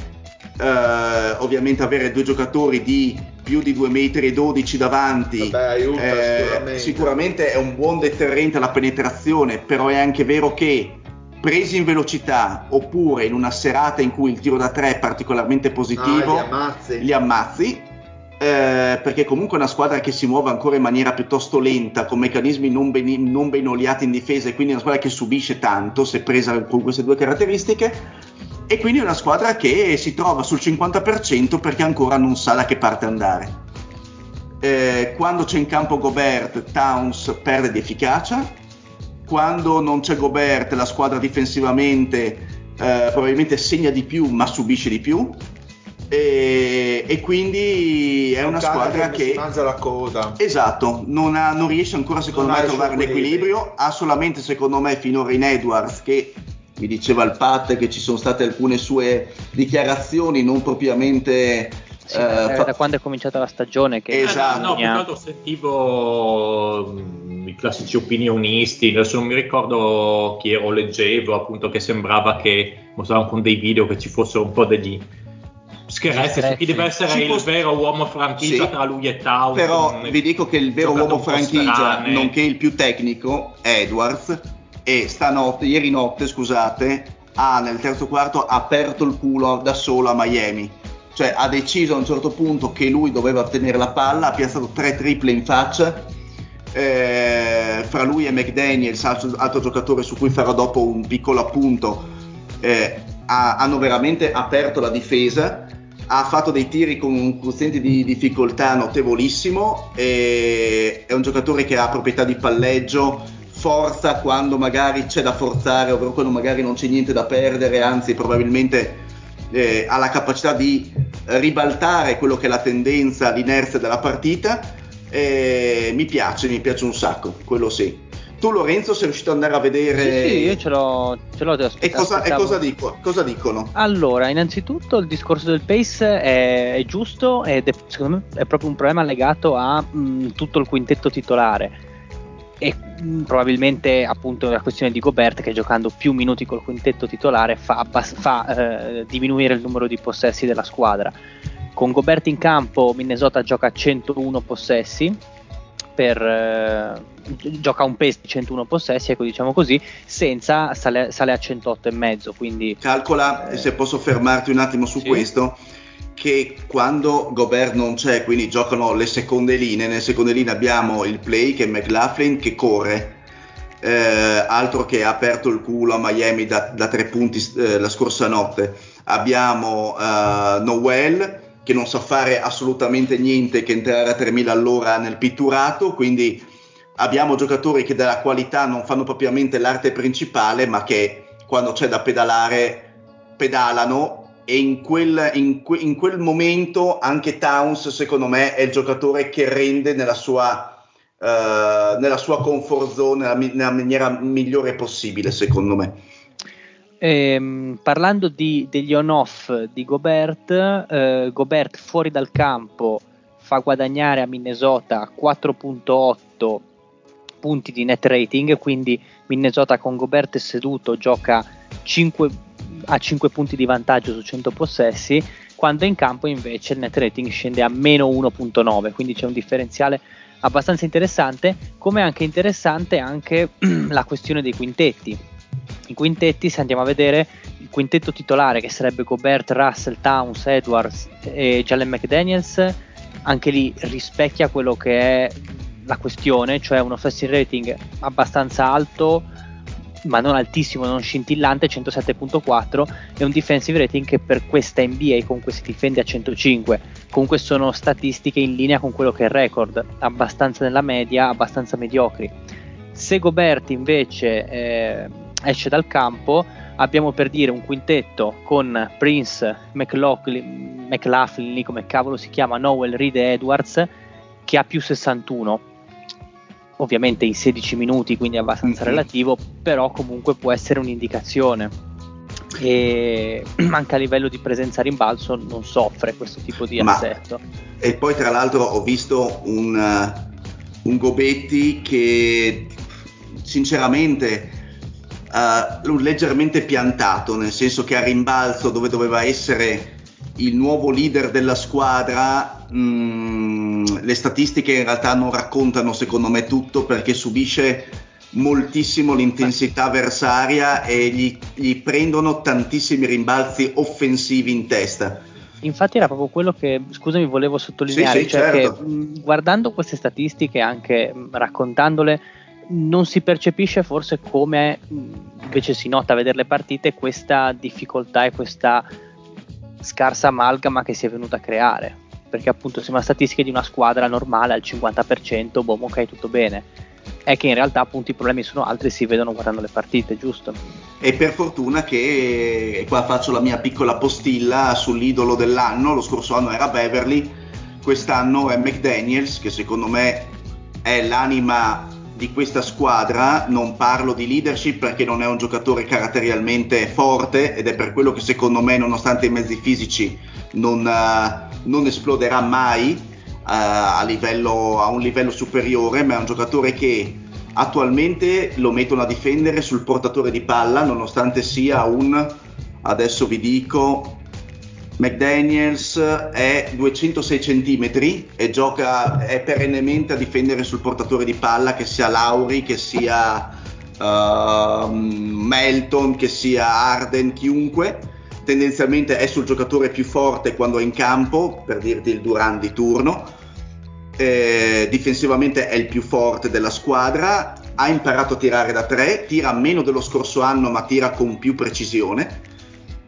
eh, ovviamente avere due giocatori di più di 2,12 metri davanti Vabbè, aiuta, eh, sicuramente. sicuramente è un buon deterrente alla penetrazione, però è anche vero che presi in velocità oppure in una serata in cui il tiro da tre è particolarmente positivo, ah, li ammazzi. Li ammazzi eh, perché comunque è una squadra che si muove ancora in maniera piuttosto lenta, con meccanismi non ben, non ben oliati in difesa, e quindi è una squadra che subisce tanto se presa con queste due caratteristiche. E quindi è una squadra che si trova sul 50% perché ancora non sa da che parte andare. Eh, quando c'è in campo Gobert, Towns perde di efficacia. Quando non c'è Gobert, la squadra difensivamente eh, probabilmente segna di più ma subisce di più e, e quindi è una squadra che, che mangia la coda. Esatto, non, ha, non riesce ancora secondo non me a trovare un equilibrio, ha solamente secondo me finora in Edwards che mi diceva il Pat che ci sono state alcune sue dichiarazioni non propriamente sì, eh, da quando è cominciata la stagione che esatto. no, più che sentivo mm, i classici opinionisti adesso non mi ricordo chi ero leggevo appunto che sembrava che mostravano con dei video che ci fossero un po' degli Scherzi su chi deve essere il posso... vero uomo franchigia sì, tra lui e Towns. Però vi dico che il vero uomo franchigia, nonché il più tecnico, è Edwards, e stanotte, ieri notte, scusate, ha nel terzo quarto aperto il culo da solo a Miami. Cioè ha deciso a un certo punto che lui doveva tenere la palla, ha piazzato tre triple in faccia. Eh, fra lui e McDaniels, altro, altro, giocatore su cui farò dopo un piccolo appunto, eh, ha, hanno veramente aperto la difesa ha fatto dei tiri con un quoziente di difficoltà notevolissimo, è un giocatore che ha proprietà di palleggio, forza quando magari c'è da forzare, ovvero quando magari non c'è niente da perdere, anzi probabilmente eh, ha la capacità di ribaltare quello che è la tendenza, l'inerzia della partita. Eh, mi piace, mi piace un sacco, quello sì. Tu Lorenzo sei riuscito ad andare a vedere... Sì, sì io ce l'ho, ce l'ho E, cosa, e cosa, dico, cosa, dicono? Allora, innanzitutto il discorso del pace è, è giusto ed è, secondo me è proprio un problema legato a mh, mm, tutto il quintetto titolare e mh, mm, probabilmente appunto la questione di Gobert che giocando più minuti col quintetto titolare fa, fa eh, diminuire il numero di possessi della squadra. Con Gobert in campo Minnesota gioca 101 possessi per, eh, gioca un pace di 101 possessi, ecco diciamo così, senza sale, sale a 108 e mezzo. Quindi, Calcola, eh, se posso fermarti un attimo su sì. questo, che quando Gobert non c'è, quindi giocano le seconde linee, nelle seconde linee abbiamo il play che è McLaughlin che corre. Eh, altro che ha aperto il culo a Miami da, da tre punti eh, la scorsa notte. Abbiamo uh, Noel che non sa fare assolutamente niente che entrare a 3000 all'ora nel pitturato, quindi abbiamo giocatori che della qualità non fanno propriamente l'arte principale, ma che quando c'è da pedalare pedalano e in quel, in, in quel momento anche Towns secondo me è il giocatore che rende nella sua, uh, nella sua comfort zone nella, nella maniera migliore possibile secondo me. Ehm, parlando di, degli on-off di Gobert, eh, Gobert fuori dal campo fa guadagnare a Minnesota 4.8 punti di net rating, quindi Minnesota con Gobert seduto gioca 5, a 5 punti di vantaggio su 100 possessi, quando in campo invece il net rating scende a meno 1.9, quindi c'è un differenziale abbastanza interessante, come anche interessante anche la questione dei quintetti i quintetti, se andiamo a vedere il quintetto titolare che sarebbe Gobert, Russell, Towns, Edwards e Jalen McDaniels, anche lì rispecchia quello che è la questione, cioè un offensive rating abbastanza alto ma non altissimo, non scintillante, 107.4 e un defensive rating che per questa NBA comunque si difende a 105. Comunque sono statistiche in linea con quello che è il record, abbastanza nella media, abbastanza mediocri. Se Gobert invece eh, esce dal campo, abbiamo per dire un quintetto con Prince, McLaughlin, McLaughlin lì come cavolo si chiama, Noel, Reed e Edwards, che ha più 61 ovviamente in 16 minuti, quindi abbastanza relativo, però comunque può essere un'indicazione. E anche a livello di presenza a rimbalzo non soffre questo tipo di Ma, assetto. E poi tra l'altro ho visto un, uh, un Gobetti che sinceramente uh, leggermente piantato, nel senso che a rimbalzo dove doveva essere il nuovo leader della squadra, mh, mm, le statistiche in realtà non raccontano secondo me tutto perché subisce moltissimo l'intensità avversaria e gli, gli prendono tantissimi rimbalzi offensivi in testa. Infatti era proprio quello che, scusami, volevo sottolineare, sì, sì, cioè certo. che mh, guardando queste statistiche, anche mh, raccontandole, non si percepisce forse come invece si nota a vedere le partite questa difficoltà e questa scarsa amalgama che si è venuta a creare. Perché appunto sembra statistiche di una squadra normale al 50% boh ok tutto bene. È che in realtà appunto i problemi sono altri e si vedono guardando le partite giusto? E per fortuna che qua faccio la mia piccola postilla sull'idolo dell'anno lo scorso anno era Beverly quest'anno è McDaniels che secondo me è l'anima di questa squadra, non parlo di leadership perché non è un giocatore caratterialmente forte ed è per quello che secondo me nonostante i mezzi fisici non, uh, non esploderà mai uh, a, livello, a un livello superiore, ma è un giocatore che attualmente lo mettono a difendere sul portatore di palla nonostante sia un, adesso vi dico, McDaniels è 206 cm e gioca è perennemente a difendere sul portatore di palla che sia Lauri, che sia uh, Melton, che sia Arden, chiunque. Tendenzialmente è sul giocatore più forte quando è in campo, per dirti il Duran di turno. Eh, difensivamente è il più forte della squadra, ha imparato a tirare da tre, tira meno dello scorso anno ma tira con più precisione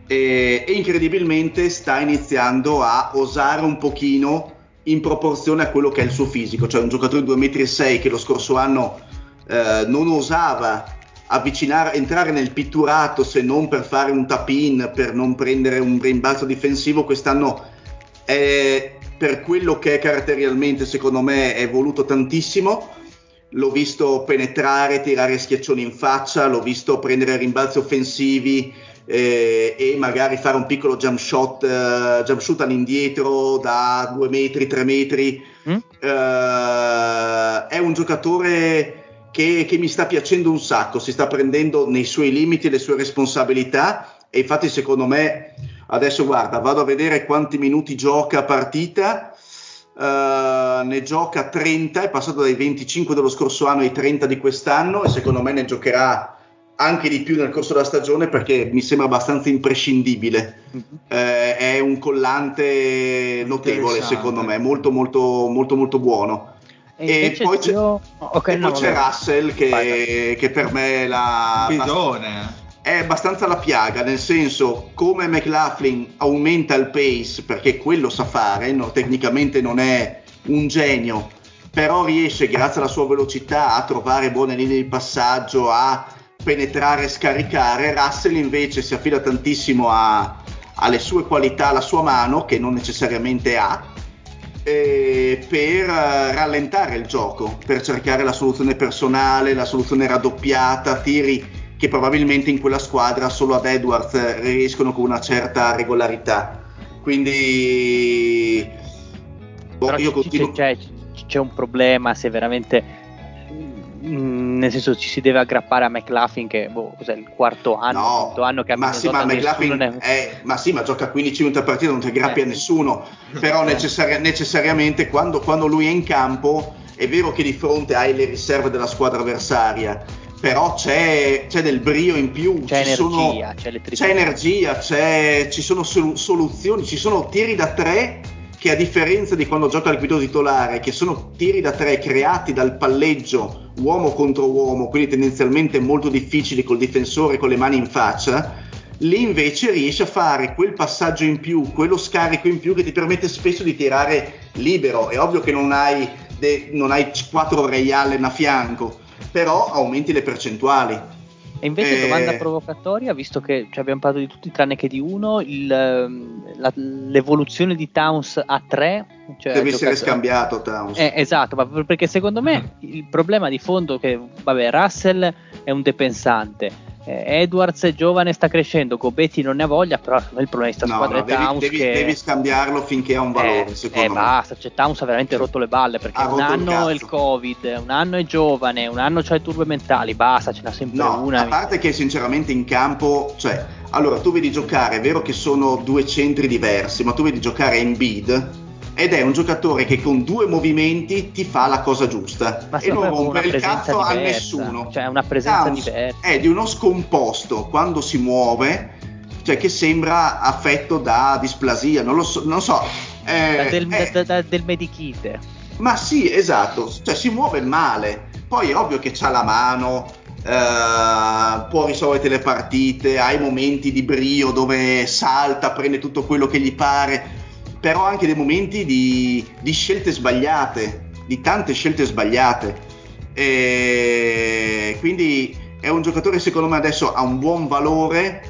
e, e incredibilmente sta iniziando a osare un pochino in proporzione a quello che è il suo fisico, cioè un giocatore di 2,6 m che lo scorso anno eh, non osava avvicinare, entrare nel pitturato se non per fare un tap-in, per non prendere un rimbalzo difensivo, quest'anno è, per quello che è caratterialmente secondo me è voluto tantissimo. l'ho visto penetrare, tirare schiaccioni in faccia, l'ho visto prendere rimbalzi offensivi eh, e magari fare un piccolo jump shot, eh, jump shoot all'indietro da 2 metri, 3 metri. Mm? Eh, è un giocatore che, che mi sta piacendo un sacco, si sta prendendo nei suoi limiti le sue responsabilità e infatti secondo me adesso guarda vado a vedere quanti minuti gioca a partita Uh, ne gioca 30, è passato dai 25 dello scorso anno ai 30 di quest'anno e secondo me ne giocherà anche di più nel corso della stagione perché mi sembra abbastanza imprescindibile. Uh-huh. Uh, è un collante notevole secondo me, molto molto molto molto buono. E, e poi, c'è, io... okay, e no, poi c'è Russell che, che, per me è la... Bidone è abbastanza la piaga, nel senso come McLaughlin aumenta il pace perché quello sa fare, no, tecnicamente non è un genio, però riesce grazie alla sua velocità a trovare buone linee di passaggio, a penetrare e scaricare. Russell invece si affida tantissimo a, alle sue qualità, alla sua mano che non necessariamente ha. Eh, per rallentare il gioco, per cercare la soluzione personale, la soluzione raddoppiata, tiri che probabilmente in quella squadra solo ad Edwards riescono con una certa regolarità. Quindi boh, io continuo... c'è, c'è, un problema se veramente mm, nel senso ci si deve aggrappare a McLaughlin che boh, cos'è il quarto anno, no, quinto anno che ha ma sì, ma, McLaughlin ne... è, ma sì, ma gioca 15 minuti a partita non ti aggrappi eh. a nessuno però necessari- necessariamente quando, quando lui è in campo è vero che di fronte hai le riserve della squadra avversaria però c'è, c'è, del brio in più, c'è ci energia, sono, c'è, c'è, energia, c'è, ci sono soluzioni, ci sono tiri da tre che a differenza di quando gioca il guido titolare, che sono tiri da tre creati dal palleggio uomo contro uomo, quindi tendenzialmente molto difficili col difensore con le mani in faccia, lì invece riesce a fare quel passaggio in più, quello scarico in più che ti permette spesso di tirare libero. È ovvio che non hai, de, non hai 4 Ray Allen a fianco, però aumenti le percentuali. E invece, eh... domanda provocatoria, visto che cioè, abbiamo parlato di tutti tranne che di uno, il, ehm, la, l'evoluzione di Towns a 3 cioè deve essere scambiato Towns. Eh, esatto, ma perché secondo me il problema di fondo è che, vabbè, Russell è un depensante eh, Edwards è giovane, sta crescendo, Gobetti non ne ha voglia, però il problema di questa no, squadra no, è devi, Towns devi, che... devi scambiarlo finché ha un valore, eh, secondo eh, me. basta, cioè Towns ha veramente rotto le balle, perché ha un anno è il Covid, un anno è giovane, un anno c'ha i turbe mentali, basta, ce n'ha sempre no, una. a parte che sinceramente in campo, cioè, allora tu vedi giocare, è vero che sono due centri diversi, ma tu vedi giocare in bid ed è un giocatore che con due movimenti ti fa la cosa giusta Ma e non rompe il cazzo diversa, a nessuno. Cioè una presenza Towns diversa. È di uno scomposto quando si muove, cioè che sembra affetto da displasia, non lo so, non so. Eh, da del, è, da, da, del medikit. Ma sì, esatto, cioè si muove male. Poi è ovvio che c'ha la mano, Uh, può risolvere le partite, ha i momenti di brio dove salta, prende tutto quello che gli pare, però anche dei momenti di, di scelte sbagliate, di tante scelte sbagliate. E quindi è un giocatore secondo me adesso ha un buon valore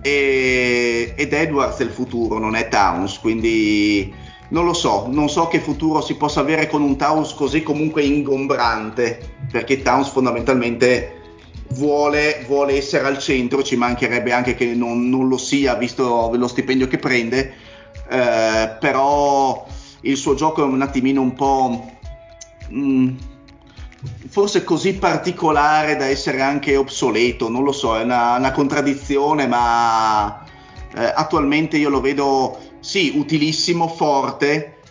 e, ed Edwards è il futuro, non è Towns, quindi non lo so, non so che futuro si possa avere con un Towns così comunque ingombrante, perché Towns fondamentalmente vuole, vuole essere al centro, ci mancherebbe anche che non, non lo sia visto lo stipendio che prende, eh, però il suo gioco è un attimino un po' mh, mm, forse così particolare da essere anche obsoleto, non lo so, è una, una contraddizione, ma eh, attualmente io lo vedo sì, utilissimo, forte,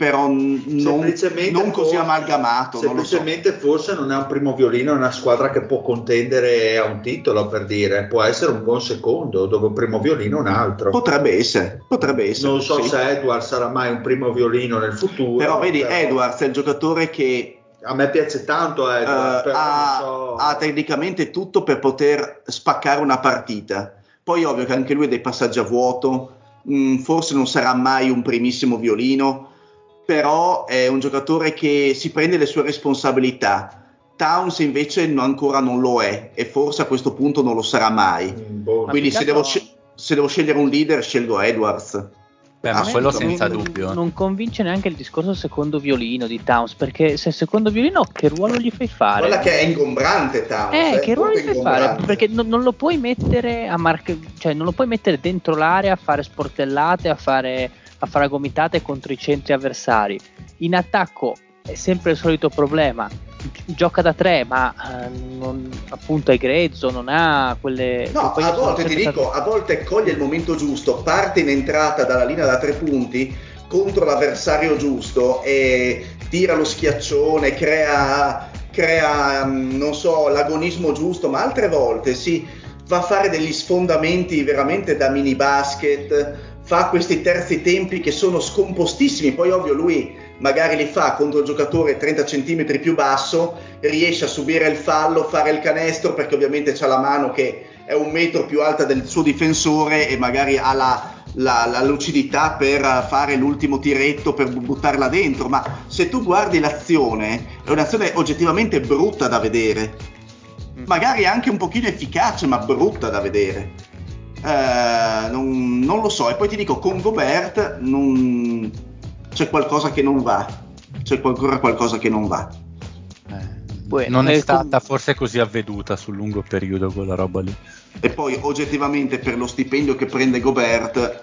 però non, non così amalgamato. Semplicemente so. forse non è un primo violino, è una squadra che può contendere a un titolo, per dire, può essere un buon secondo, dove un primo violino un altro. Potrebbe essere, potrebbe essere. Non so sì. se Edwards sarà mai un primo violino nel futuro. Però vedi, però... Edwards è il giocatore che... A me piace tanto Edwards, uh, ha, so... ha tecnicamente tutto per poter spaccare una partita. Poi ovvio che anche lui ha dei passaggi a vuoto, mm, forse non sarà mai un primissimo violino, però è un giocatore che si prende le sue responsabilità. Towns invece no, ancora non lo è e forse a questo punto non lo sarà mai. Mm, boh. Quindi se devo, se devo, scegliere un leader scelgo Edwards. Beh, ma quello Assolutamente. senza dubbio. Non convince neanche il discorso secondo violino di Towns, perché se secondo violino che ruolo gli fai fare? Guarda che è ingombrante Towns. Eh, è che ruolo gli fai fare? Perché non, non lo puoi mettere a marche, cioè non lo puoi mettere dentro l'area a fare sportellate, a fare, a fare gomitate contro i centri avversari. In attacco è sempre il solito problema. Gi- Gioca da tre, ma eh, non- appunto è grezzo, non ha quelle. No, a volte ti dico, a volte coglie il momento giusto, parte in entrata dalla linea da tre punti contro l'avversario giusto e tira lo schiaccione, crea, crea mm, non so, l'agonismo giusto, ma altre volte si va a fare degli sfondamenti veramente da mini basket, fa questi terzi tempi che sono scompostissimi, poi ovvio lui magari li fa contro il giocatore 30 cm più basso, riesce a subire il fallo, fare il canestro perché ovviamente c'ha la mano che è un metro più alta del suo difensore e magari ha la, la- la lucidità per fare l'ultimo tiretto per bu- buttarla dentro, ma se tu guardi l'azione, è un'azione oggettivamente brutta da vedere, magari anche un pochino efficace, ma brutta da vedere. Eh, non, non lo so, e poi ti dico, con Gobert non- c'è qualcosa che non va, c'è ancora qualcosa che non va. Eh, non è stata forse così avveduta sul lungo periodo quella roba lì. E poi oggettivamente per lo stipendio che prende Gobert,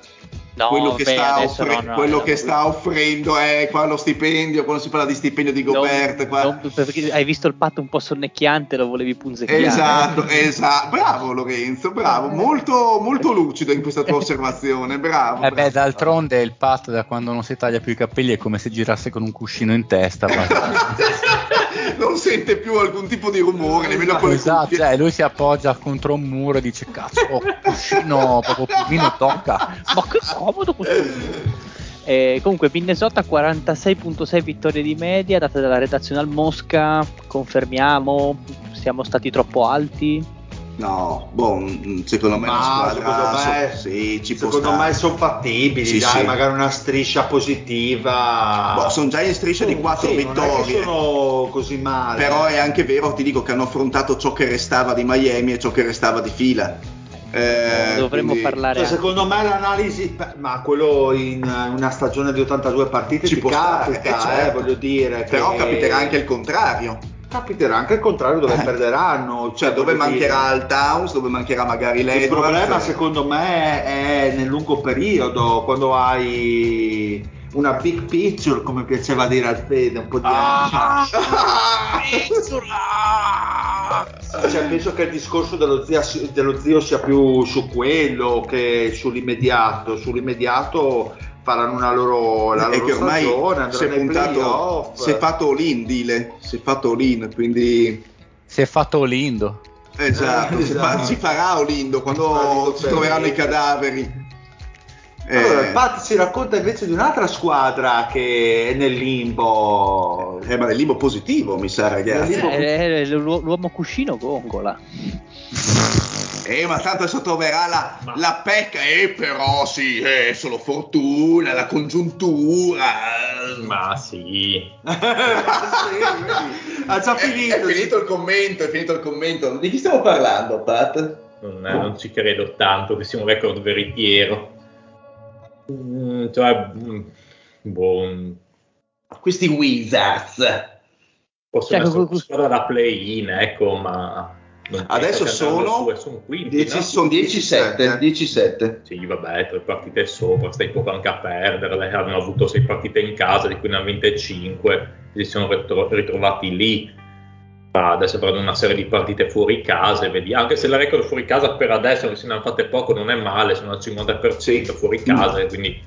No, quello, che, beh, sta, offre- no, no, quello no, che sta offrendo è qua lo stipendio, quando si parla di stipendio di Gobert, non- qua- non- hai visto il patto un po' sonnecchiante, lo volevi punzecchiare. Esatto, esatto, bravo Lorenzo, bravo, molto, molto lucido in questa tua osservazione, bravo. Eh beh, bravo. d'altronde il pat da quando non si taglia più i capelli è come se girasse con un cuscino in testa. non sente più alcun tipo di rumore, nemmeno con le esatto, cuffie. cioè, lui si appoggia contro un muro e dice cazzo, oh, cuscino proprio pulmino tocca. Ma che comodo questo. Eh, comunque Minnesota 46.6 vittorie di media date dalla redazione al Mosca confermiamo siamo stati troppo alti No, boh, mm, secondo me la Ma squadra secondo me, so- sì, ci secondo stare. me sono fattibili, Sì, dai, sì. magari una striscia positiva. Boh, sono già in striscia di Sì, quattro non è che vittorie. sono così male. Però è anche vero, ti dico che hanno affrontato ciò che restava di Miami e ciò che restava di fila. Eh, dovremmo quindi parlare Cioè, secondo me l'analisi, ma quello in una stagione di 82 partite Ci ci può stare, capita, eh, certo. eh, voglio dire. Però che- capiterà anche il contrario. Capiterà anche il contrario dove Eh. perderanno. Cioè, dove dire. mancherà il Towns, dove mancherà magari Il l'Edwards. problema secondo me è nel lungo periodo, quando hai una big picture, come piaceva dire al Fede un po' di anni fa. Cioè, penso che il discorso dello, zia- dello zio sia più su quello che sull'immediato. Sull'immediato faranno una loro, la è loro che ormai stagione, si è puntato, si è fatto all-in, Dile, si è fatto all-in, quindi Si è fatto lindo. esatto, Eh, fa- esatto. si farà all-in quando si troveranno i cadaveri. Eh, Allora, Pat ci racconta invece di un'altra squadra che è nel limbo. eh, ma nel limbo positivo, mi sa, ragazzi. Eh, eh, l'u- l'uomo cuscino gongola Eh, ma tanto adesso troverà la, la pecca, eh, però sì, è solo fortuna, la congiuntura. Ma sì. ha già È, finito. è finito il commento, è finito il commento. Di chi stiamo parlando, Pat? Non, non ci credo tanto che sia un record veritiero. Mm, cioè, mm, mm, Questi Wizards. possono Cioè, essere una squadra da play-in, ecco, ma... Adesso sono su e sono quinti, 10, no? sono 10-7. 10-7. Sì, vabbè, tre partite sopra, stai poco anche a perdere. Hanno avuto sei partite in casa, di cui ne hanno vinte 5, si sono ritro- ritrovati lì. Adesso avranno una serie di partite fuori casa e vedi, anche se la record fuori casa per adesso, che se ne hanno fatte poco, non è male, sono al 50% fuori casa, e quindi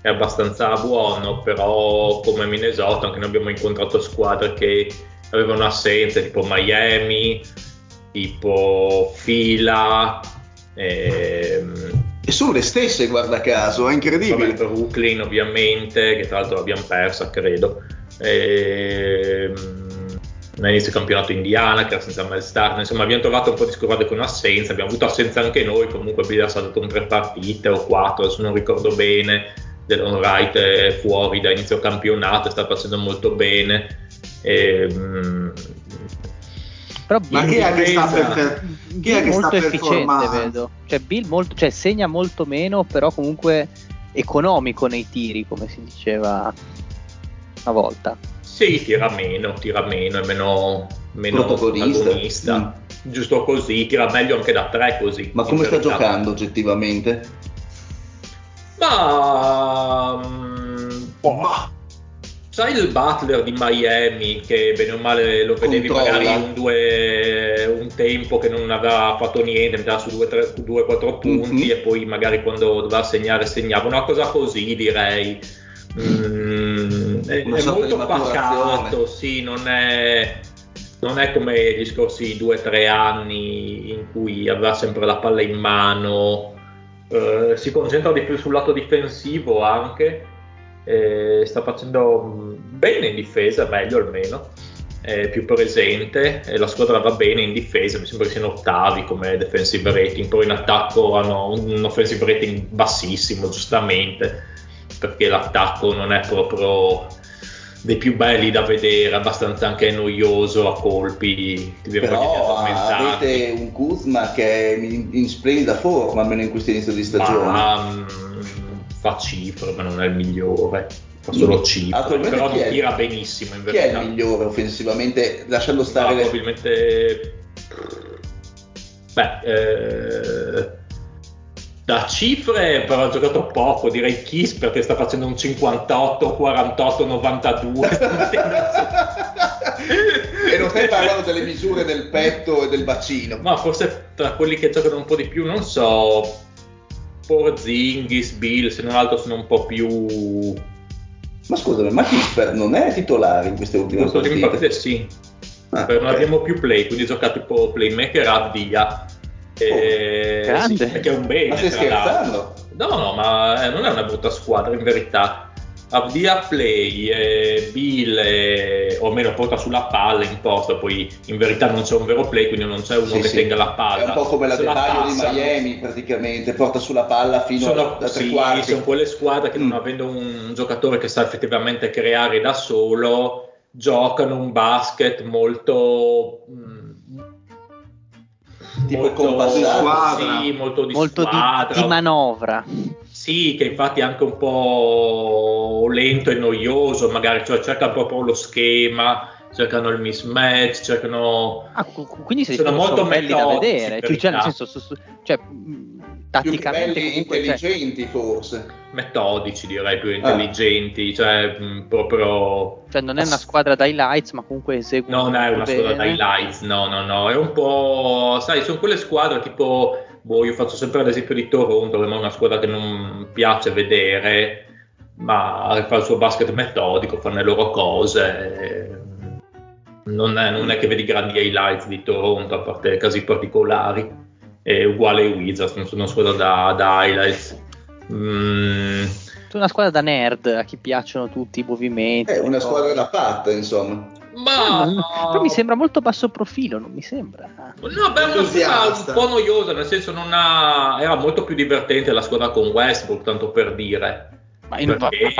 è abbastanza buono, però come Minnesota anche noi abbiamo incontrato squadre che avevano assenze, tipo Miami, tipo Fila, ehm, E sono le stesse, guarda caso, è Vabbè, incredibile. Brooklyn ovviamente, che tra l'altro l'abbiamo persa, credo. Ehm, All'inizio del campionato Indiana, che era senza Mel Stark. Insomma, abbiamo trovato un po' di squadre con assenza. Abbiamo avuto assenza anche noi. Comunque, Bill ha saltato un tre partite o quattro, adesso non ricordo bene. Delon Wright è fuori da inizio campionato, sta facendo molto bene. Ehm, però Ma Bill, chi è che sta per, chi è che sta molto efficiente performando? vedo cioè Bill molto, cioè, segna molto meno però comunque economico nei tiri, come si diceva una volta. Sì, tira meno, tira meno, è meno, meno Protagonista. Mm. Giusto così, tira meglio anche da tre così. Ma come sta giocando oggettivamente? Ma... mm, boh. Sai il Butler di Miami che bene o male lo vedevi Controlla. magari un, due, un tempo che non aveva fatto niente, metteva su 2-4 punti Mhm. e poi magari quando doveva segnare segnava, una cosa così direi. Mm, è, è molto pacato, sì, non è, non è come gli scorsi 2-3 anni in cui aveva sempre la palla in mano, eh, si concentra di più sul lato difensivo anche, eh, sta facendo mh, bene in difesa, meglio almeno, è più presente e la squadra va bene in difesa, mi sembra che siano ottavi come defensive rating, poi in attacco hanno un offensive rating bassissimo giustamente, perché l'attacco non è proprio dei più belli da vedere, abbastanza anche noioso a colpi, Però addormentarti. avete un Kuzma che è in, in splendida forma, almeno in questo inizio di stagione. Ma, mm, fa cifre, ma non è il migliore. Fa solo cifre, Attualmente però non tira benissimo in Chi è verità. il migliore offensivamente, lasciando stare le... probabilmente beh eh, da cifre però ha giocato poco direi Kiss perché sta facendo un 58 48 92 e non stai parlando delle misure del petto e del bacino. ma forse tra quelli che giocano un po' di più non so Porzingis, Bill se non altro sono un po' più Ma scusami, ma Kisper non è titolare in queste ultime partite? in partite sì Ah, Perché non abbiamo più play, quindi gioca tipo playmaker Avdia. E... grande. sì, perché è un bene. Ma stai scherzando? No, no, ma eh, non è una brutta squadra in verità. Avdia play, eh, Bill, eh, o almeno porta sulla palla in posto, poi in verità non c'è un vero play, quindi non c'è uno Sì, che sì. tenga la palla. È un po' come la Se De Baio di. Miami praticamente, porta sulla palla fino Sono, a, sì, quarti. sono quelle squadre che non Mm. avendo un giocatore che sa effettivamente creare da solo, giocano un basket molto... mm, Tipo compassato. Di squadra. Sì, molto di Molto di, squadra. di manovra. Sì, che infatti è anche un po' lento e noioso, magari, cioè cercano proprio lo schema, cercano il mismatch, cercano... Ah, quindi sei Sono sono, molto belli da vedere, cioè, cioè, nel senso, su- su- cioè, mh, più tatticamente belli cioè, intelligenti forse. metodici, direi, Ah. più intelligenti, cioè mh, proprio... cioè, non è una squadra da highlights, ma comunque esegue Non è una molto squadra da bene. highlights, no, no, no, è un po', sai, sono quelle squadre tipo, boh, io faccio sempre l'esempio di Toronto, che è una squadra che non piace vedere, ma fa il suo basket metodico, fa le loro cose, non è, non è che vedi grandi highlights di Toronto, a parte casi particolari, è uguale ai Wizards, non sono una squadra da, da highlights. Mm, È una squadra da nerd, a chi piacciono tutti i movimenti. È una squadra da fatta, insomma. Ma... Non- Però mi sembra molto basso profilo, non mi sembra. No, beh, una squadra un po' noiosa, nel senso non ha... era molto più divertente la squadra con Westbrook, tanto per dire. Ma, in- ma- Perché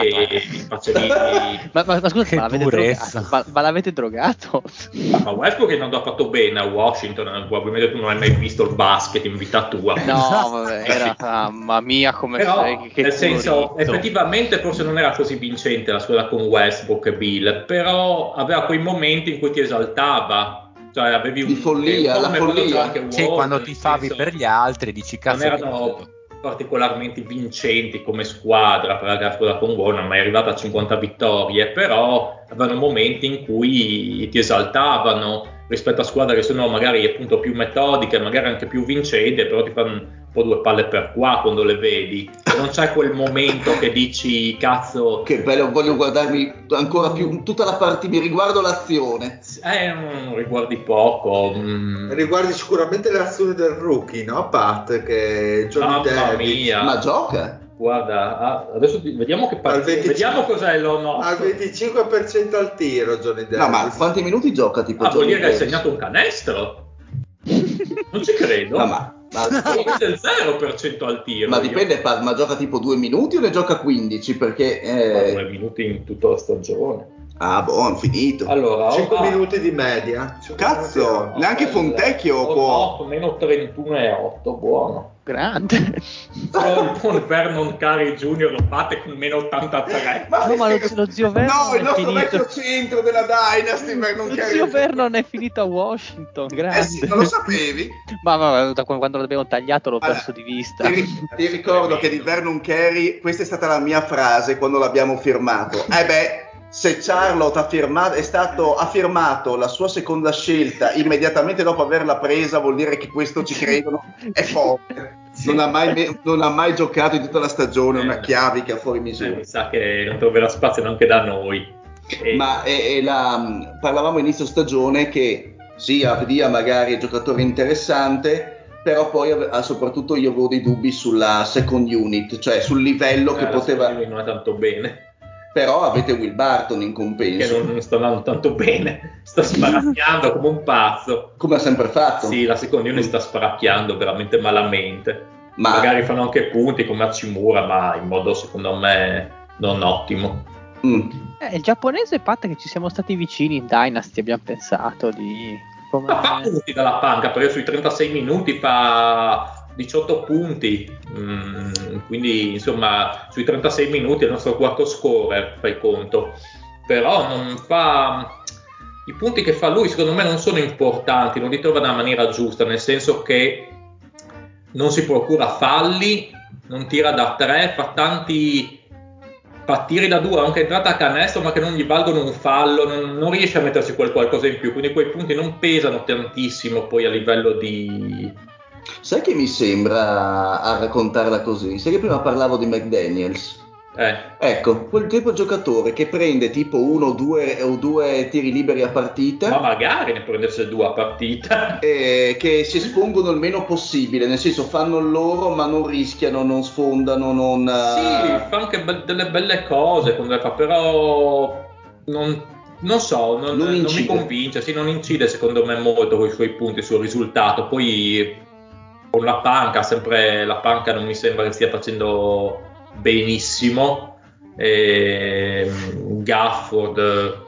ma- ma, ma, ma scusa, Che ma l'avete drogato? Ma, ma l'avete drogato? Ma Westbrook è andato fatto bene a Washington, eh, probabilmente tu non hai mai visto il basket in vita tua. No, vabbè, era mamma mia come Però, sei, che nel senso, effettivamente forse non era così vincente la squadra con Westbrook e Bill, però aveva quei momenti in cui ti esaltava. Cioè, avevi un Di follia, un la quando follia. anche Sì, Wall, quando nel ti favi senso- per gli altri dici non cazzo che erano. Particolarmente vincenti come squadra perché la squadra con Gol non è arrivata a 50 vittorie però avevano momenti in cui ti esaltavano rispetto a squadre che sono magari appunto più metodiche magari anche più vincenti però ti fanno po' due palle per qua quando le vedi non c'è quel momento che dici cazzo Che bello, voglio guardarmi ancora più tutta la partita, mi riguardo l'azione. eh, non riguardi poco mm. Riguardi sicuramente le azioni del rookie, no Pat? Che Johnny mamma Davis mia Ma gioca? guarda ah, adesso vediamo che partita 25 vediamo cos'è l'ono al 25% al tiro Johnny Davis. No, ma quanti minuti gioca tipo Ah, vuol dire che hai segnato un canestro? Non ci credo. No, ma, ma, è il 0% al tiro. ma dipende, ma gioca tipo due minuti o ne gioca 15? Perché... Eh, due minuti in tutta la stagione. Ah, buono, finito. Allora, 5 oh, minuti di media. Cazzo, neanche. Fontecchio Oh, può. no, meno 31 e 8, buono. Grande. Solo il buon Vernon Cari Jr. lo fate con meno 83. No, ma lo, lo zio Vernon No, il nostro vecchio centro della Dynasty, Vernon Lo Carey. zio Vernon è finito a Washington, grande. Eh sì, non lo sapevi? Ma, ma da quando l'abbiamo tagliato l'ho Allora, perso di vista. Ti, ti ricordo che di Vernon Carey, questa è stata la mia frase quando l'abbiamo firmato. Eh beh, se Charlotte ha, firmato, è stato, ha firmato la sua seconda scelta immediatamente dopo averla presa, vuol dire che questo ci credono, è forte. Non ha, mai, non ha mai giocato in tutta la stagione, una chiavica fuori Eh, misura. mi sa che non troverà spazio neanche da noi. E- Ma e- e la- parlavamo inizio stagione che sì, Avdia magari è giocatore interessante, però poi ah, soprattutto io avevo dei dubbi sulla second unit, cioè sul livello eh, che poteva... Non è tanto bene. Però avete Will Barton in Che compenso, non, non sta andando tanto bene. Sta sparacchiando come un pazzo. come ha sempre fatto. Sì, la seconda unit sta sparacchiando veramente malamente. Ma Magari fanno anche punti come Hachimura, ma in modo secondo me non ottimo. mm, Eh, il giapponese Pat che ci siamo stati vicini in Dynasty, abbiamo pensato di... Come... Ma fa punti dalla panca perché sui 36 minuti fa 18 punti. Mm, quindi insomma sui 36 minuti è il nostro quarto scorer, fai conto. Però non fa. I punti che fa lui secondo me non sono importanti, non li trova nella maniera giusta, nel senso che non si procura falli, non tira da tre, fa tanti fa tiri da due, anche entrata a canestro, ma che non gli valgono un fallo, non, non riesce a mettersi quel qualcosa in più, quindi quei punti non pesano tantissimo poi a livello di... sai che mi sembra a raccontarla così? Sai che prima parlavo di McDaniels? Eh, Ecco, quel tipo di giocatore che prende tipo uno o due, o due tiri liberi a partita. ma magari ne prendesse due a partita. che si espongono il meno possibile, nel senso fanno loro ma non rischiano, non sfondano, non... Sì, eh, fa anche be- delle belle cose quando le fa, però non, non so, non, Non non mi convince, sì, non incide secondo me molto con i suoi punti sul risultato. Poi con la panca, sempre la panca non mi sembra che stia facendo benissimo. E, Gafford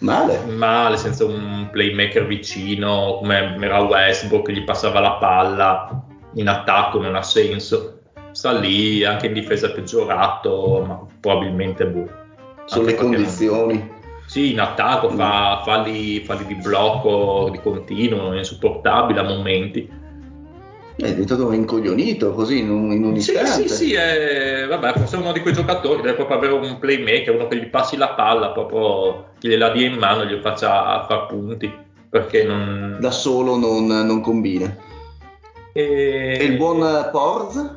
Male. male, senza un playmaker vicino, come era Westbrook, gli passava la palla in attacco, non ha senso. Sta lì, anche in difesa peggiorato, ma probabilmente boh. Sono le perché non- condizioni. Sì, in attacco fa falli, falli di blocco di continuo, insopportabile a momenti. È diventato incoglionito così in un, in un Sì, istante. sì, sì, è, vabbè, forse è uno di quei giocatori, deve proprio avere un playmaker, uno che gli passi la palla, proprio gliela dia in mano e gli faccia far punti, perché non... Da solo non, non combina. E, E il buon eh, Porz?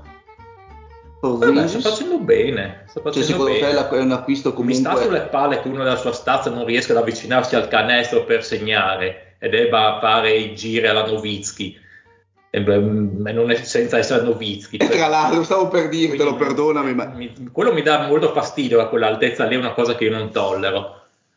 Vabbè, sta facendo bene, sta Cioè, facendo secondo bene. te la- è un acquisto Mi sta comunque... sulle palle che uno della sua stazza non riesca ad avvicinarsi al canestro per segnare e debba fare i giri alla Novitsky. E beh, mm, non è- senza essere Novitsky. E tra l'altro, stavo per dirtelo, perdonami, ma... mi- quello mi dà molto fastidio a quell'altezza lì, è una cosa che io non tollero.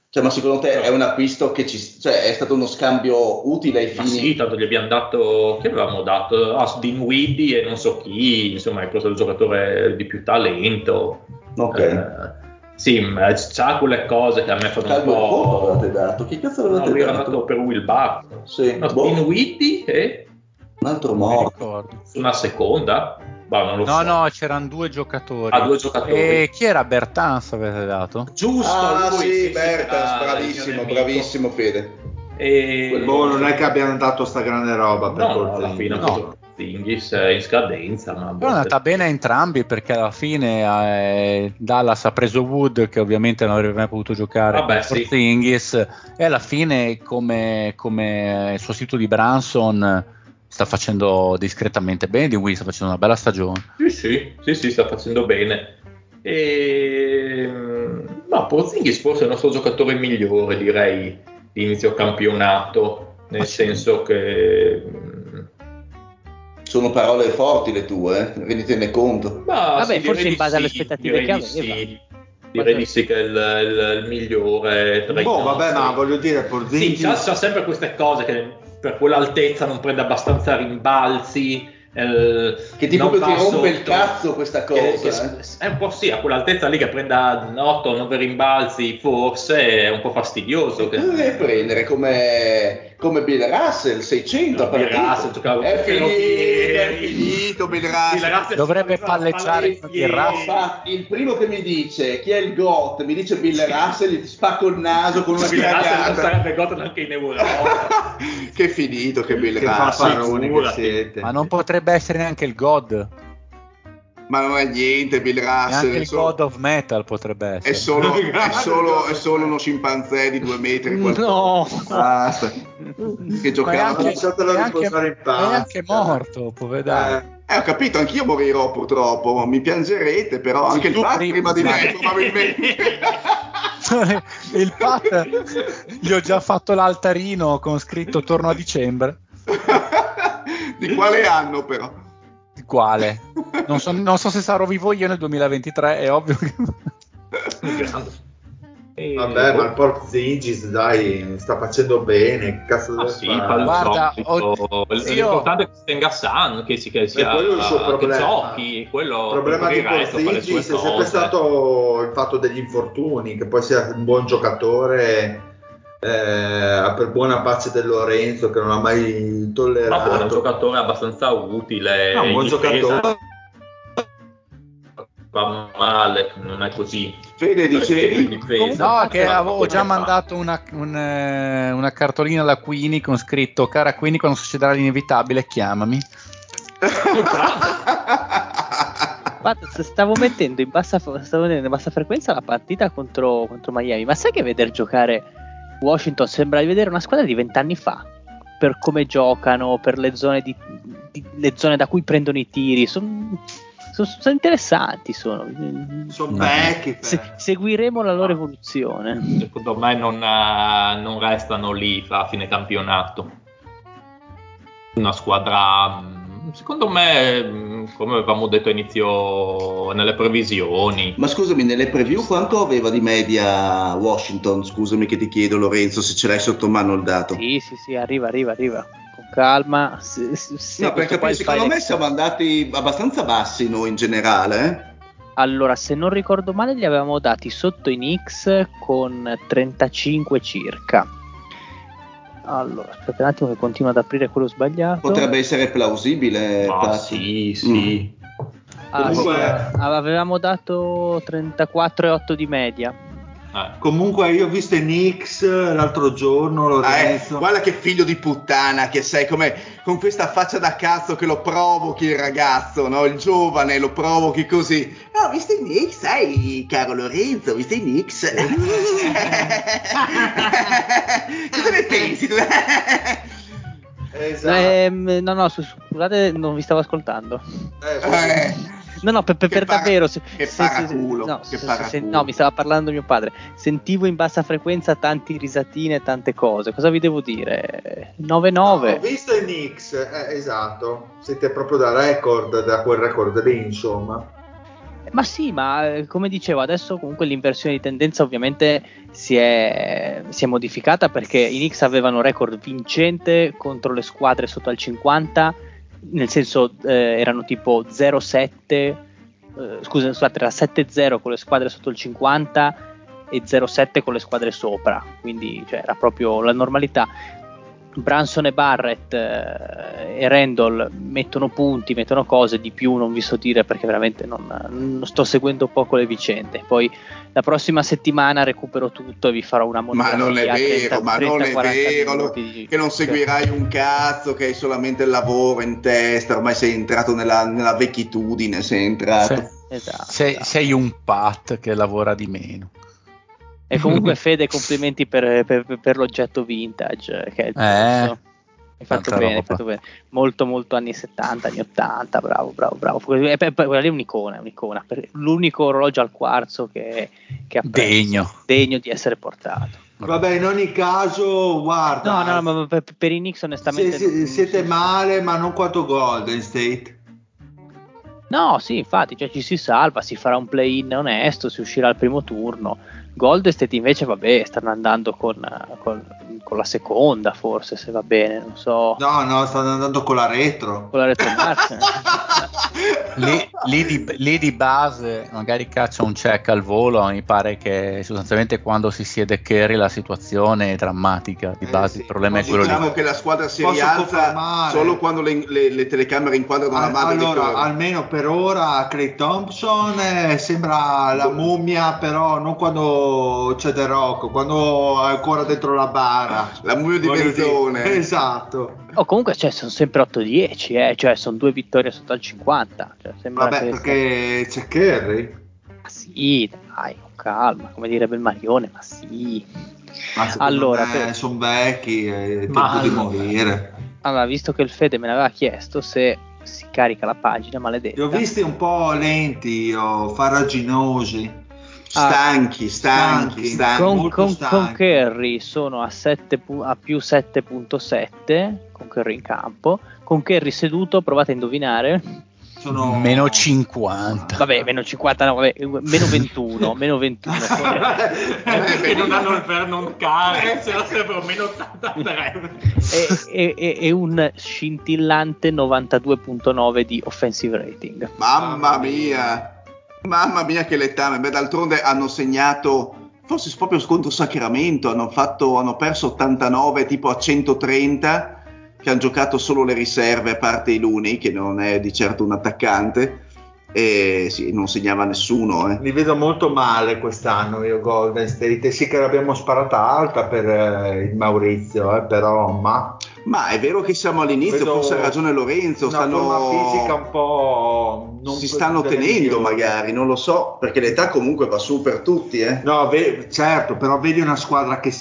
Cioè, ma secondo te è un acquisto che ci... Cioè, è stato uno scambio utile ai Ma fini... sì, tanto gli abbiamo dato, che avevamo dato? Ah, Dinwiddie e non so chi, insomma, è preso il giocatore di più talento. Ok. Eh, sì, ma c'ha quelle cose che a me fanno un Caldo e fuoco po'... avevate dato. Che cazzo No, avevate lui era dato? andato per Will Barton. Sì, No, boh, Dinwiddie e un altro su una seconda? Bah, non lo No, so. no, c'erano due giocatori. A due giocatori. E chi era Bertans avete dato? Giusto, Ah, lui, sì, sì, Bertans, il bravissimo, bravissimo Fede. E... Boh, non è che abbiano dato sta grande roba per No, no, alla Porzingis. fine No. Porzingis è in scadenza, ma Però è andata bene a entrambi perché alla fine eh, Dallas ha preso Wood che ovviamente non avrebbe mai potuto giocare Vabbè, con sì. Porzingis e alla fine come, come sostituto di Branson sta facendo discretamente bene di Will sta facendo una bella stagione Sì, sì, sì, sì, sta facendo bene. E... Ma Porzingis forse è il nostro giocatore migliore, direi, di inizio campionato, nel Ah, sì. senso che... mm, Sono parole forti le tue, eh? renditene conto. Ma Vabbè, sì, forse in base di alle sì, aspettative che aveva. Sì. Direi di sì che è il, il- il migliore tra i Boh, vabbè, ma voglio dire, Sì, Porzingis... c'ha, c'ha sempre queste cose che per quell'altezza non prende abbastanza rimbalzi, eh, Che tipo che ti rompe il cazzo questa che- cosa, che- È un po' sì, a quell'altezza lì che prenda 8-9 rimbalzi forse è un po' fastidioso. che- devi prendere come, come Bill Russell 600 No, Bill? Russell giocava è finito, è finito Bill Bill Russell. Dovrebbe palleggiare ai il. Russell. Primo che mi dice chi è il GOT mi dice Bill Russell gli spacco il naso con una Bill Russell non cagata sarebbe gol neanche in Europa. che finito che Bill Che Russell che siete. Ma non potrebbe essere neanche il God. Ma non è niente Bill Russell Neanche è il solo, God of Metal potrebbe è essere. solo, è solo- è solo uno scimpanzé di due metri. No. basta che Ma è giocava anche, è anche- in pace. è anche morto, poverano. Eh, ho capito, anch'io morirò purtroppo, mi piangerete, però anche il Pat prima, di me probabilmente. il Pat gli ho già fatto l'altarino con scritto torno a dicembre. di quale anno però? Quale? Non so, non so se sarò vivo io nel 2023, è ovvio che... E- Vabbè, ma il Port Zingis, dai, sta facendo bene. Cazzo Ah sì, Guarda, ho- L'importante è che tenga sano, che, si, che, sia, quello è il suo problema. giochi, quello Il problema di sue Porzingis è sempre stato il fatto degli infortuni, che poi sia un buon giocatore eh, per buona pace del Lorenzo che non ha mai Ma tollerato. buono, è un giocatore abbastanza utile. No, un buon giocatore. Va male, non è così. Fede dicevi? In difesa. No, che avevo già fa? mandato una, un, eh, una cartolina alla Queenie con scritto cara Queenie quando succederà l'inevitabile chiamami. Guarda, stavo mettendo in bassa, stavo mettendo in bassa frequenza la partita contro, contro Miami, ma sai che vedere giocare Washington sembra di vedere una squadra di vent'anni fa? Per come giocano, per le zone, di, di- le zone da cui prendono i tiri, sono interessanti. Sono. Sono No. vecchi. Se- seguiremo la loro evoluzione. Secondo me non, eh, non restano lì a fine campionato. Una squadra, mm, secondo me, mm, come avevamo detto a inizio nelle previsioni, Ma scusami, nelle preview quanto aveva di media Washington? Scusami che ti chiedo Lorenzo se ce l'hai sotto mano il dato. Sì, sì, sì, arriva, arriva, arriva. Con calma. Se- se- No, perché il secondo me siamo andati abbastanza bassi noi in generale. eh. Allora, se non ricordo male, li avevamo dati sotto in X con 35 circa. Allora, aspetta un attimo che continuo ad aprire quello sbagliato. Potrebbe essere plausibile. ma Pazzi. sì, sì. Ah, Comunque- sì, avevamo dato 34,8 di media. Eh. Comunque io ho visto i Knicks l'altro giorno, Ah, eh, Lorenzo. guarda che figlio di puttana che sei, come con questa faccia da cazzo che lo provochi il ragazzo, no? il giovane, lo provochi così. No, ho visto i Knicks, sai, caro Lorenzo, ho visto i Knicks. Cosa ne pensi? Esatto. Ehm, no, no, scusate, non vi stavo ascoltando. Eh, Eh, No, no, per, per- para- davvero. se- che se- se- paraculo, no, che se- paraculo. no, mi stava parlando mio padre. Sentivo in bassa frequenza tanti risatine e tante cose. Cosa vi devo dire? 9-9. Ho visto i Knicks, eh, esatto. Siete proprio da record, da quel record lì, insomma. Ma sì, ma eh, come dicevo, adesso comunque l'inversione di tendenza ovviamente si è, si è modificata perché i Knicks avevano record vincente contro le squadre sotto al 50, nel senso eh, erano tipo 0-7, eh, scusa, scusate, era 7-0 con le squadre sotto il 50 e 0-7 con le squadre sopra, quindi cioè, era proprio la normalità. Branson e Barrett eh, e Randall mettono punti, mettono cose di più, non vi so dire perché veramente non, non sto seguendo poco le vicende. Poi la prossima settimana recupero tutto e vi farò una ma monografia. non è vero, 30, ma non 30, è 40 vero lo- di- che non seguirai un cazzo, che hai solamente il lavoro in testa, ormai sei entrato nella, nella vecchitudine, sei entrato. Sei, Esatto, sei- esatto. sei un pat che lavora di meno. E comunque Fede, complimenti per, per- per l'oggetto vintage eh, che è il Eh. Hai fatto bene, hai fatto bene. Molto, molto anni 70, anni 80, bravo, bravo, bravo. E poi- poi quella lì è un'icona, è un'icona. per- L'unico orologio al quarzo che, che apprezzo, Degno. degno di essere portato. Vabbè, in ogni caso, guarda. No, no, ma per, per i Knicks onestamente... se- se- non- siete male, ma non quanto Golden State. No, sì, infatti, cioè, ci si salva, si farà un play-in onesto, si uscirà al primo turno. Gold State invece, vabbè, stanno andando con, con, con, la seconda, forse, se va bene, non so. No, no, stanno andando con la retro. Con la retro lì, lì, di, lì, di, base magari caccia un check al volo, mi pare che sostanzialmente quando si siede Kerry la situazione è drammatica, di eh base eh sì, il problema è quello diciamo lì. che la squadra si Posso rialza solo quando le, le, le, telecamere inquadrano la mano. Allora, almeno per ora Clay Thompson eh, sembra la mummia, però non quando c'è The Rock, quando è ancora dentro la bara. La mummia di Benzone. Esatto. Oh, comunque cioè, sono sempre 8-10, eh? cioè sono due vittorie sotto al 50. Cioè, Vabbè, che perché c'è Kerry. Ma sì, dai, con calma, come direbbe il Marione, ma sì. Ma allora, per... sono vecchi, è tempo ma... di morire. Allora, visto che il Fede me l'aveva chiesto se si carica la pagina maledetta. Li ho visti un po' lenti o farraginosi. Stanchi, stanchi, stanchi. Con, con, stanchi. con Kerry sono a, 7, a più 7.7 con Kerry in campo. Con Kerry seduto, provate a indovinare. Sono meno 50. Vabbè, meno 50, no, vabbè, meno 21, meno 21. eh, che non hanno il Vernon Carr, se no sarebbero meno 83. e, e, e un scintillante 92.9 di offensive rating. Mamma mia! Mamma mia che letame, beh d'altronde hanno segnato, forse proprio scontro Sacramento, hanno, fatto, hanno perso 89 tipo a 130, che hanno giocato solo le riserve a parte i Luni, che non è di certo un attaccante, e sì, non segnava nessuno. Eh. Li vedo molto male quest'anno io Golden State, sì che l'abbiamo sparata alta per eh, il Maurizio, eh, però ma... Ma è vero che siamo all'inizio, Vedo forse ha ragione Lorenzo. Una stanno... fisica un po'. si stanno tenendo, magari, non lo so, perché l'età comunque va su per tutti. Eh. No, ve- certo, però vedi una squadra che.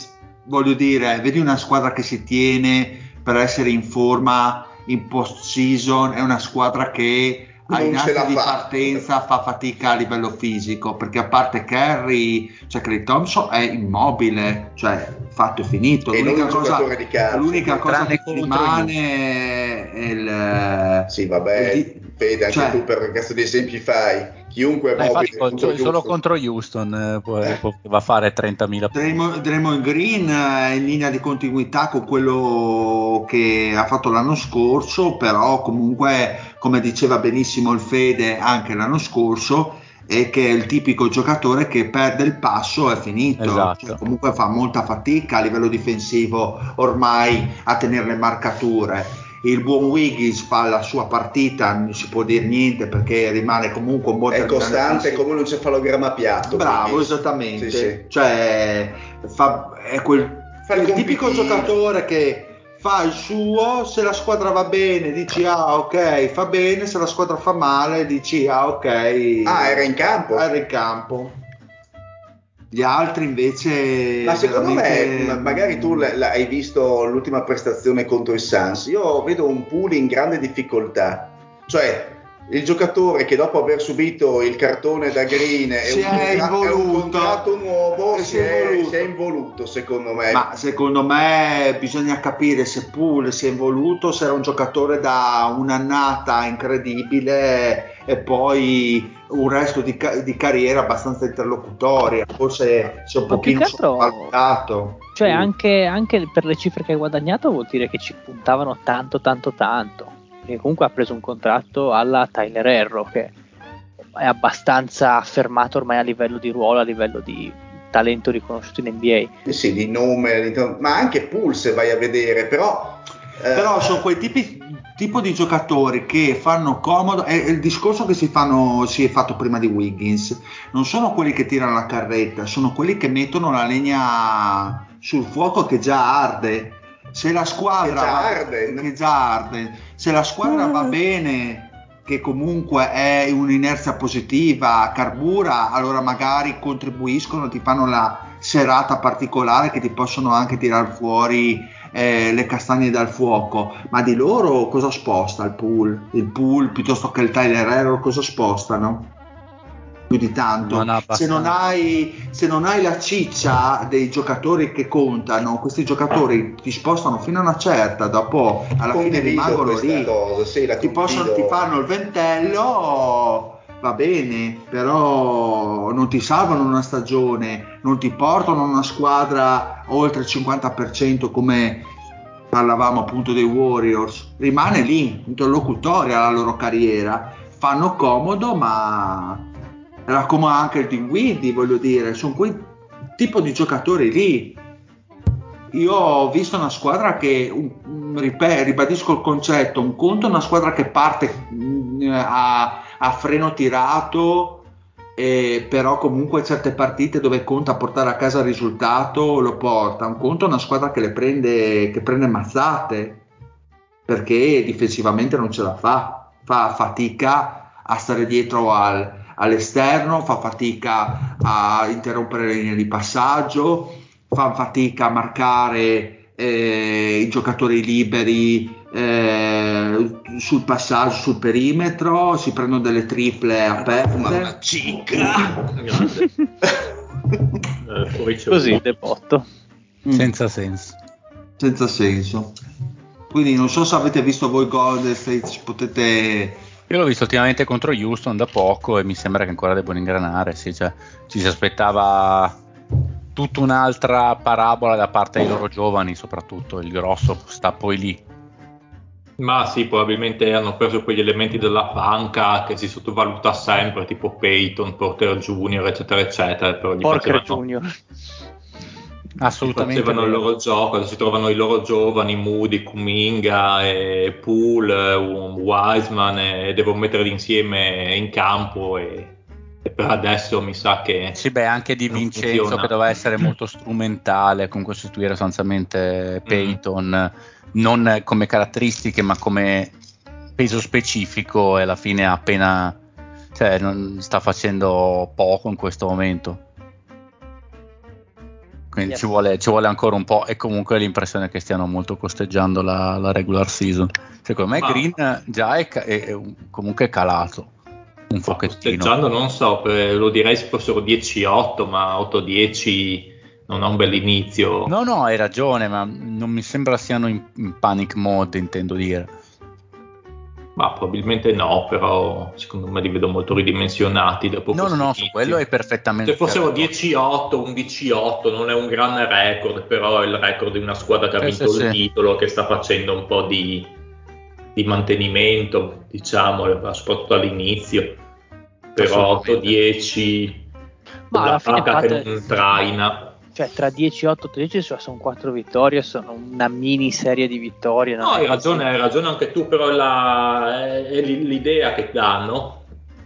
Voglio dire, vedi una squadra che si tiene per essere in forma in post season, è una squadra che ai nati di fa. partenza fa fatica a livello fisico perché a parte Kerry cioè Clay Thompson è immobile cioè fatto e finito. E l'unica cosa, calcio, l'unica cosa che rimane è il sì vabbè il, Fede anche cioè, tu per cazzo di esempi fai chiunque è mobile contro solo contro Houston eh, può, eh. può, va a fare 30.000 Draymond, Draymond Green è in linea di continuità con quello che ha fatto l'anno scorso però comunque come diceva benissimo il Fede anche l'anno scorso è che è il tipico giocatore che perde il passo è finito esatto. cioè, comunque fa molta fatica a livello difensivo ormai a tenere le marcature il buon Wiggins fa la sua partita, non si può dire niente perché rimane comunque un buon È costante come un cefalogramma piatto. Bravo, Wiggins. esattamente. Sì, sì. Cioè, fa, è quel il tipico giocatore che fa il suo, se la squadra va bene dici ah ok, fa bene, se la squadra fa male dici ah ok. Ah, era in campo. Era in campo. Gli altri invece... Ma secondo veramente... me, magari tu hai visto l'ultima prestazione contro i Suns, io vedo un pool in grande difficoltà. Cioè, il giocatore che dopo aver subito il cartone da Green è, un, è, è un, contratto nuovo si, si, è, involuto. si, è, involuto secondo me. Ma secondo me bisogna capire se Poole si è involuto se era un giocatore da un'annata incredibile e poi un resto di, di carriera abbastanza interlocutoria. Forse si è un ma pochino sopravvalutato cioè anche, anche per le cifre che hai guadagnato vuol dire che ci puntavano tanto tanto tanto perché comunque ha preso un contratto alla Tyler Erro che è abbastanza affermato ormai a livello di ruolo, a livello di talento riconosciuto in NBA. Sì, di nome, ma anche Pulse vai a vedere, però... Eh... Però sono quei tipi tipo di giocatori che fanno comodo è il discorso che si, fanno, si, è fatto prima di Wiggins non sono quelli che tirano la carretta sono quelli che mettono la legna sul fuoco che già arde se la squadra arde, va, arde se la squadra va bene che comunque è un'inerzia positiva, carbura, allora magari contribuiscono, ti fanno la serata particolare che ti possono anche tirare fuori eh, le castagne dal fuoco. Ma di loro cosa sposta il pool? Il pool piuttosto che il Tyler Error cosa spostano? Più di tanto. Non se, non hai, se non hai la ciccia dei giocatori che contano, questi giocatori ti spostano fino a una certa, dopo alla fine rimangono lì. cosa, sì, la ti, possono, ti fanno il ventello, va bene, però non ti salvano una stagione, non ti portano una squadra oltre il 50% come parlavamo appunto dei Warriors, rimane lì, interlocutoria la loro carriera, fanno comodo ma era come anche il Dinwiddie, voglio dire, sono quei tipo di giocatori lì. Io ho visto una squadra che, un- ribadisco il concetto, un conto è una squadra che parte mm, a, a freno tirato, eh, però comunque certe partite dove conta portare a casa il risultato lo porta. Un conto è una squadra che le prende, che prende mazzate perché difensivamente non ce la fa, fa fatica a stare dietro al- all'esterno, fa fatica a interrompere le linee di passaggio, fa fatica a marcare eh, i giocatori liberi eh, sul passaggio, sul perimetro, si prendono delle triple Ma aperte. una cicca! Eh, Così, debotto. Mm, Senza senso. senza senso. Quindi non so se avete visto voi Golden State, ci potete Io l'ho visto ultimamente contro Houston da poco e mi sembra che ancora debbano ingranare. Sì, cioè, ci si aspettava tutta un'altra parabola da parte dei loro giovani, soprattutto il grosso sta poi lì. Ma sì, probabilmente hanno preso quegli elementi della panca che si sottovaluta sempre, tipo Peyton, Porter Junior, eccetera, eccetera. Però gli Porker facevano, Junior. Assolutamente. facevano il loro gioco, si trovano i loro giovani, Moody, Kuminga, e Poole, um, Wiseman, e devono metterli insieme in campo e, e per adesso mi sa che... Sì, beh, anche di Vincenzo funziona. che doveva essere molto strumentale, comunque sostituire sostanzialmente Peyton, non come caratteristiche ma come peso specifico e alla fine appena, cioè non sta facendo poco in questo momento. Quindi Yes. ci, vuole, ci vuole ancora un po' e comunque l'impressione che stiano molto costeggiando la, la regular season. Secondo me Ma- Green già è, è- è un- comunque calato un pochettino. Posteggiando non so, lo direi se fossero 10-8, ma 8-10 non ha un bell'inizio. No, no, hai ragione, ma non mi sembra siano in, in panic mode, intendo dire. Ma probabilmente no, però secondo me li vedo molto ridimensionati dopo No, no, no, su quello è perfettamente Se fossero d'accordo. 10-8, 11-8 non è un gran record, però è il record di una squadra che ha vinto sì, il sì. titolo, che sta facendo un po' di, di mantenimento, diciamo, soprattutto all'inizio. Però Assolutamente. 8-10, Ma alla la fine paga che non traina. Cioè, tra 10 e 8 13 cioè, sono 4 vittorie, sono una mini serie di vittorie. No, hai ragione, hai ragione anche tu, però è, la- è- l'idea che danno.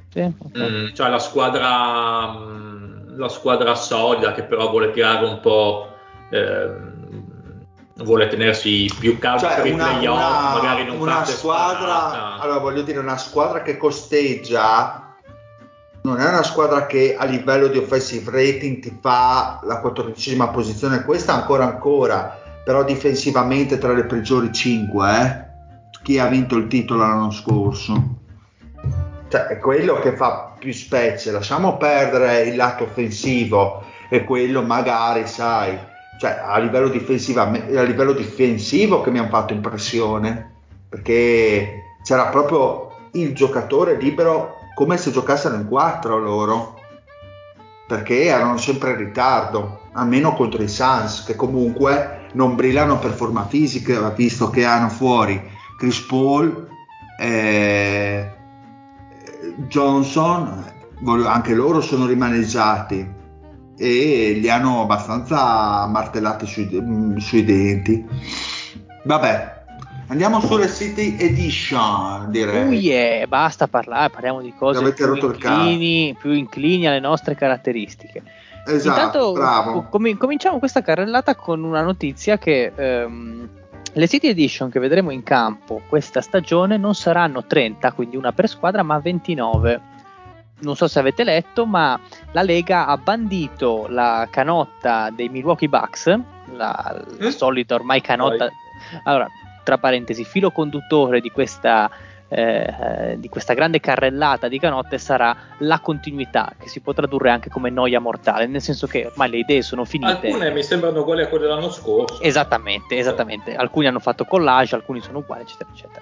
Sì, ok. Mm, cioè la squadra, mm, la squadra solida che però vuole tirare un po', ehm, vuole tenersi più caldo cioè per i una, playoff, magari non una squadra sparata. allora voglio dire una squadra che costeggia non è una squadra che a livello di offensive rating ti fa la quattordicesima posizione questa ancora ancora però difensivamente tra le peggiori 5 eh? chi ha vinto il titolo l'anno scorso cioè è quello che fa più specie lasciamo perdere il lato offensivo e quello magari sai cioè a livello, a livello difensivo che mi hanno fatto impressione perché c'era proprio il giocatore libero come se giocassero in quattro loro perché erano sempre in ritardo almeno contro i Suns che comunque non brillano per forma fisica visto che hanno fuori Chris Paul eh, Johnson anche loro sono rimaneggiati e li hanno abbastanza martellati sui, mm, sui denti. Vabbè, andiamo sulle City Edition, direi. Oh yeah, basta parlare, parliamo di cose Avete più rotto il inclini, più inclini alle nostre caratteristiche. Esatto, Intanto com- cominciamo questa carrellata con una notizia che ehm, le City Edition che vedremo in campo questa stagione non saranno 30, quindi una per squadra, ma 29. Non so se avete letto, ma la Lega ha bandito la canotta dei Milwaukee Bucks, la, la Mm. solita ormai canotta. Allora, tra parentesi, filo conduttore di questa eh, di questa grande carrellata di canotte sarà la continuità, che si può tradurre anche come noia mortale, nel senso che ormai le idee sono finite. Alcune mi sembrano uguali a quelle dell'anno scorso. Esattamente, esattamente. Alcuni hanno fatto collage, alcuni sono uguali, eccetera, eccetera.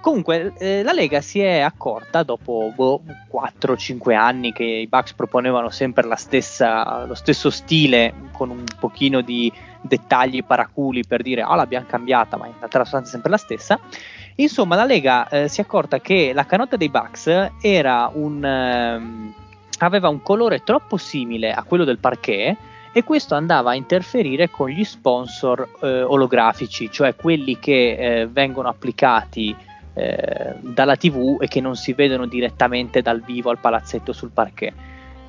Comunque, eh, la Lega si è accorta dopo boh, 4-5 anni che i Bucks proponevano sempre stessa, lo stesso stile, con un pochino di dettagli paraculi per dire ah oh, l'abbiamo cambiata, ma in realtà la sostanza è sempre la stessa. Insomma, la Lega eh, si è accorta che la canotta dei Bucks era un, ehm, aveva un colore troppo simile a quello del parquet e questo andava a interferire con gli sponsor eh, olografici, cioè quelli che eh, vengono applicati eh, dalla TV e che non si vedono direttamente dal vivo al palazzetto sul parquet.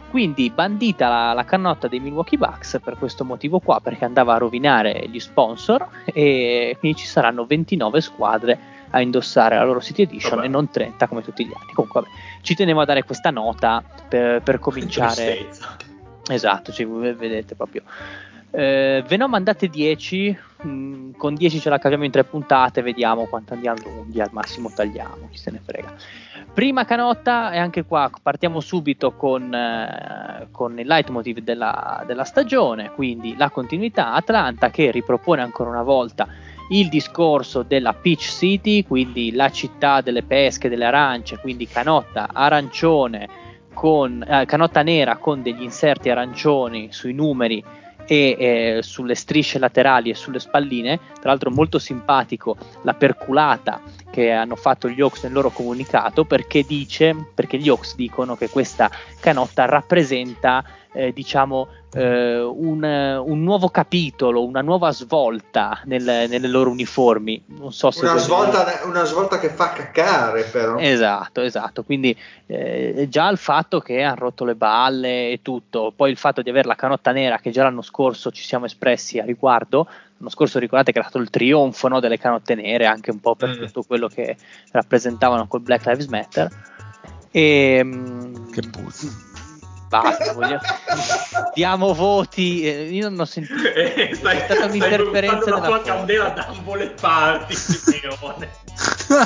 Quindi bandita la, la canotta dei Milwaukee Bucks per questo motivo qua, perché andava a rovinare gli sponsor e quindi ci saranno 29 squadre a indossare la loro City Edition vabbè. e non 30 come tutti gli anni. Comunque, vabbè, ci tenevo a dare questa nota per, per cominciare. Esatto, cioè, vedete proprio. Eh, ve ne ho mandate 10, mm, con 10 ce la caviamo in tre puntate, vediamo quanto andiamo lunghi, al massimo tagliamo, chi se ne frega. Prima canotta, e anche qua partiamo subito con, eh, con il leitmotiv della, della stagione, quindi la continuità Atlanta che ripropone ancora una volta il discorso della Peach City, quindi la città delle pesche, delle arance, quindi canotta arancione con eh, canotta nera con degli inserti arancioni sui numeri e eh, sulle strisce laterali e sulle spalline. Tra l'altro molto simpatico la perculata che hanno fatto gli Oaks nel loro comunicato perché dice, perché gli Oaks dicono che questa canotta rappresenta eh, diciamo eh, un, un, nuovo capitolo, una nuova svolta nel, nelle loro uniformi. Non so se una, svolta, una svolta che fa caccare, però. Esatto, esatto. Quindi eh, già il fatto che hanno rotto le balle e tutto, poi il fatto di avere la canotta nera che già l'anno scorso ci siamo espressi a riguardo. L'anno scorso ricordate che era stato il trionfo no, delle canotte nere, anche un po' per mm. tutto quello che rappresentavano col Black Lives Matter. E, ehm, che puzza basta, voglio... diamo voti. Eh, io non ho sentito. Eh, stai, è stata un'interferenza della tua candela da ambo le parti, Simeone.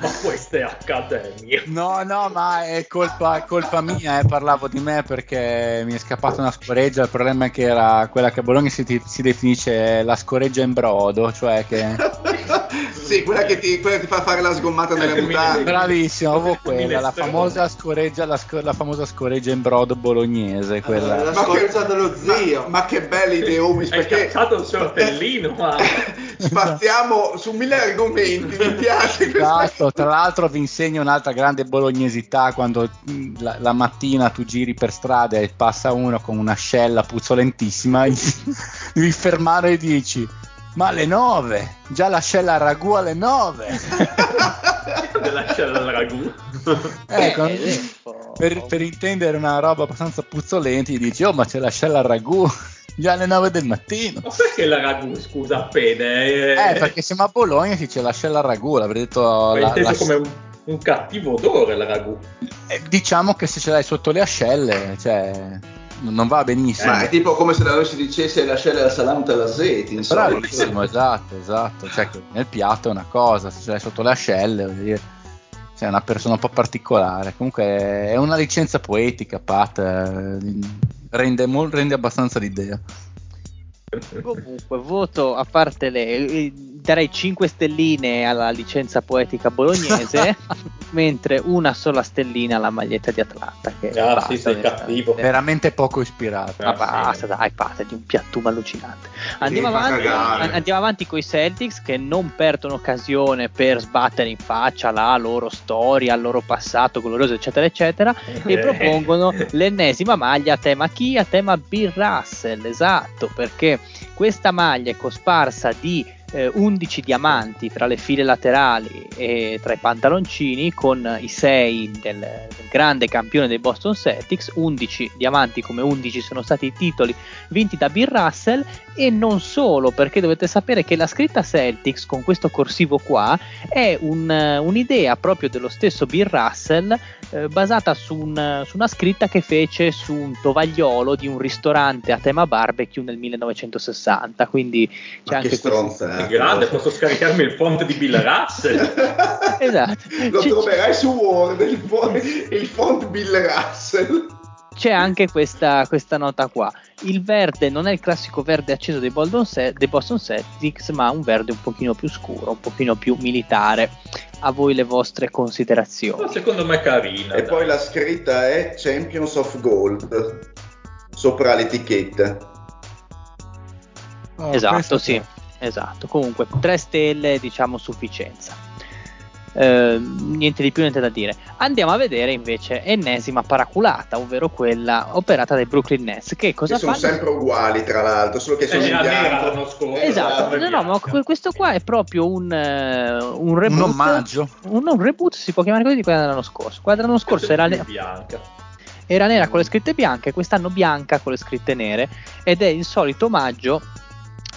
ma queste accademie. No, no, ma è colpa, colpa mia. Eh. Parlavo di me perché mi è scappata una scoreggia. Il problema è che era quella che a Bologna si, si definisce la scoreggia in brodo, cioè che. sì, quella che, ti, quella che, ti, fa fare la sgommata nelle mutande. Bravissimo, avevo quella, la famosa scoreggia, la, sc- la famosa scoreggia in brodo bolognese. Quella. La scoreggia dello zio. Ma, ma che bella idea, Umis, perché... Hai cazzato il sortellino, ma... Spaziamo su mille argomenti, mi piace esatto, tra l'altro vi insegno un'altra grande bolognesità quando mm, la, la, mattina tu giri per strada e passa uno con un'ascella puzzolentissima devi fermare e dici ma alle 9 già l'ascella al ragù alle 9 dell'ascella al ragù ecco eh, per, per, intendere una roba abbastanza puzzolente gli dici oh ma c'è l'ascella al ragù già alle 9 del mattino. Ma perché la ragù, scusa, appena? Eh, eh perché siamo a Bologna si c'è l'ascella al ragù, l'avrei detto... Ma la, la... come un, un, cattivo odore la ragù. Eh, diciamo che se ce l'hai sotto le ascelle, cioè... Non va benissimo. Ma è tipo come se da noi si dicesse l'ascella al salame alla zeti. Insomma. Bravissimo, esatto, esatto. Cioè, nel piatto è una cosa, se ce l'hai sotto le ascelle, vuol dire sei una persona un po' particolare. Comunque è una licenza poetica, Pat. Eh, rende, rende abbastanza l'idea. Comunque, voto a parte le darei 5 stelline alla licenza poetica bolognese, mentre una sola stellina alla maglietta di Atlanta. Che ah, basta, sì, sei cattivo. Veramente poco ispirato. Ma ah, basta, dai, parte di un piattume allucinante. Andiamo avanti, andiamo avanti con i Celtics che non perdono occasione per sbattere in faccia la loro storia, il loro passato glorioso, eccetera, eccetera, e eh. propongono l'ennesima maglia a tema chi? A tema Bill Russell, esatto, perché questa maglia è cosparsa di eh, 11 diamanti tra le file laterali e tra i pantaloncini con i 6 del, del grande campione dei Boston Celtics, 11 diamanti come 11 sono stati i titoli vinti da Bill Russell. E non solo perché dovete sapere che la scritta Celtics con questo corsivo qua è un, un'idea proprio dello stesso Bill Russell eh, basata su, un, su, una scritta che fece su un tovagliolo di un ristorante a tema barbecue nel 1960 quindi c'è Ma anche che stronza È grande, posso scaricarmi il font di Bill Russell. esatto Lo C'è- troverai su Word, il, fo- il font Bill Russell. c'è anche questa, questa nota qua. Il verde non è il classico verde acceso dei, Boston Ce- dei Boston Celtics, ma un verde un pochino più scuro, un pochino più militare. A voi le vostre considerazioni. Ma secondo me è carina. E dai. poi la scritta è Champions of Gold sopra l'etichetta. Oh, esatto, sì, esatto. Comunque, 3 stelle, diciamo, sufficienza. Eh, niente di più, niente da dire. Andiamo a vedere invece ennesima paraculata, ovvero quella operata dai Brooklyn Nets. Che cosa Che sono fanno? sempre uguali, tra l'altro, solo che sono in era nera bianco. l'anno scorso. Esatto, no, no, ma questo qua è proprio un, eh, un reboot. Un omaggio. Un, un reboot si può chiamare così di quella dell'anno scorso. Quella dell'anno scorso era, ne- bianca. era nera con le scritte bianche, quest'anno bianca con le scritte nere. Ed è il solito omaggio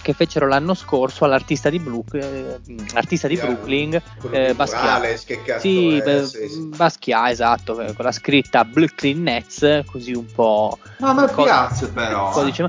che fecero l'anno scorso all'artista di, Bru- eh, artista di Brooklyn, eh, Basquiat. Morales, che cazzo Sì, è, beh, sì, sì. Basquiat, esatto, eh, con la scritta Brooklyn Nets, così un po'. Ma a me co- piace però. codice-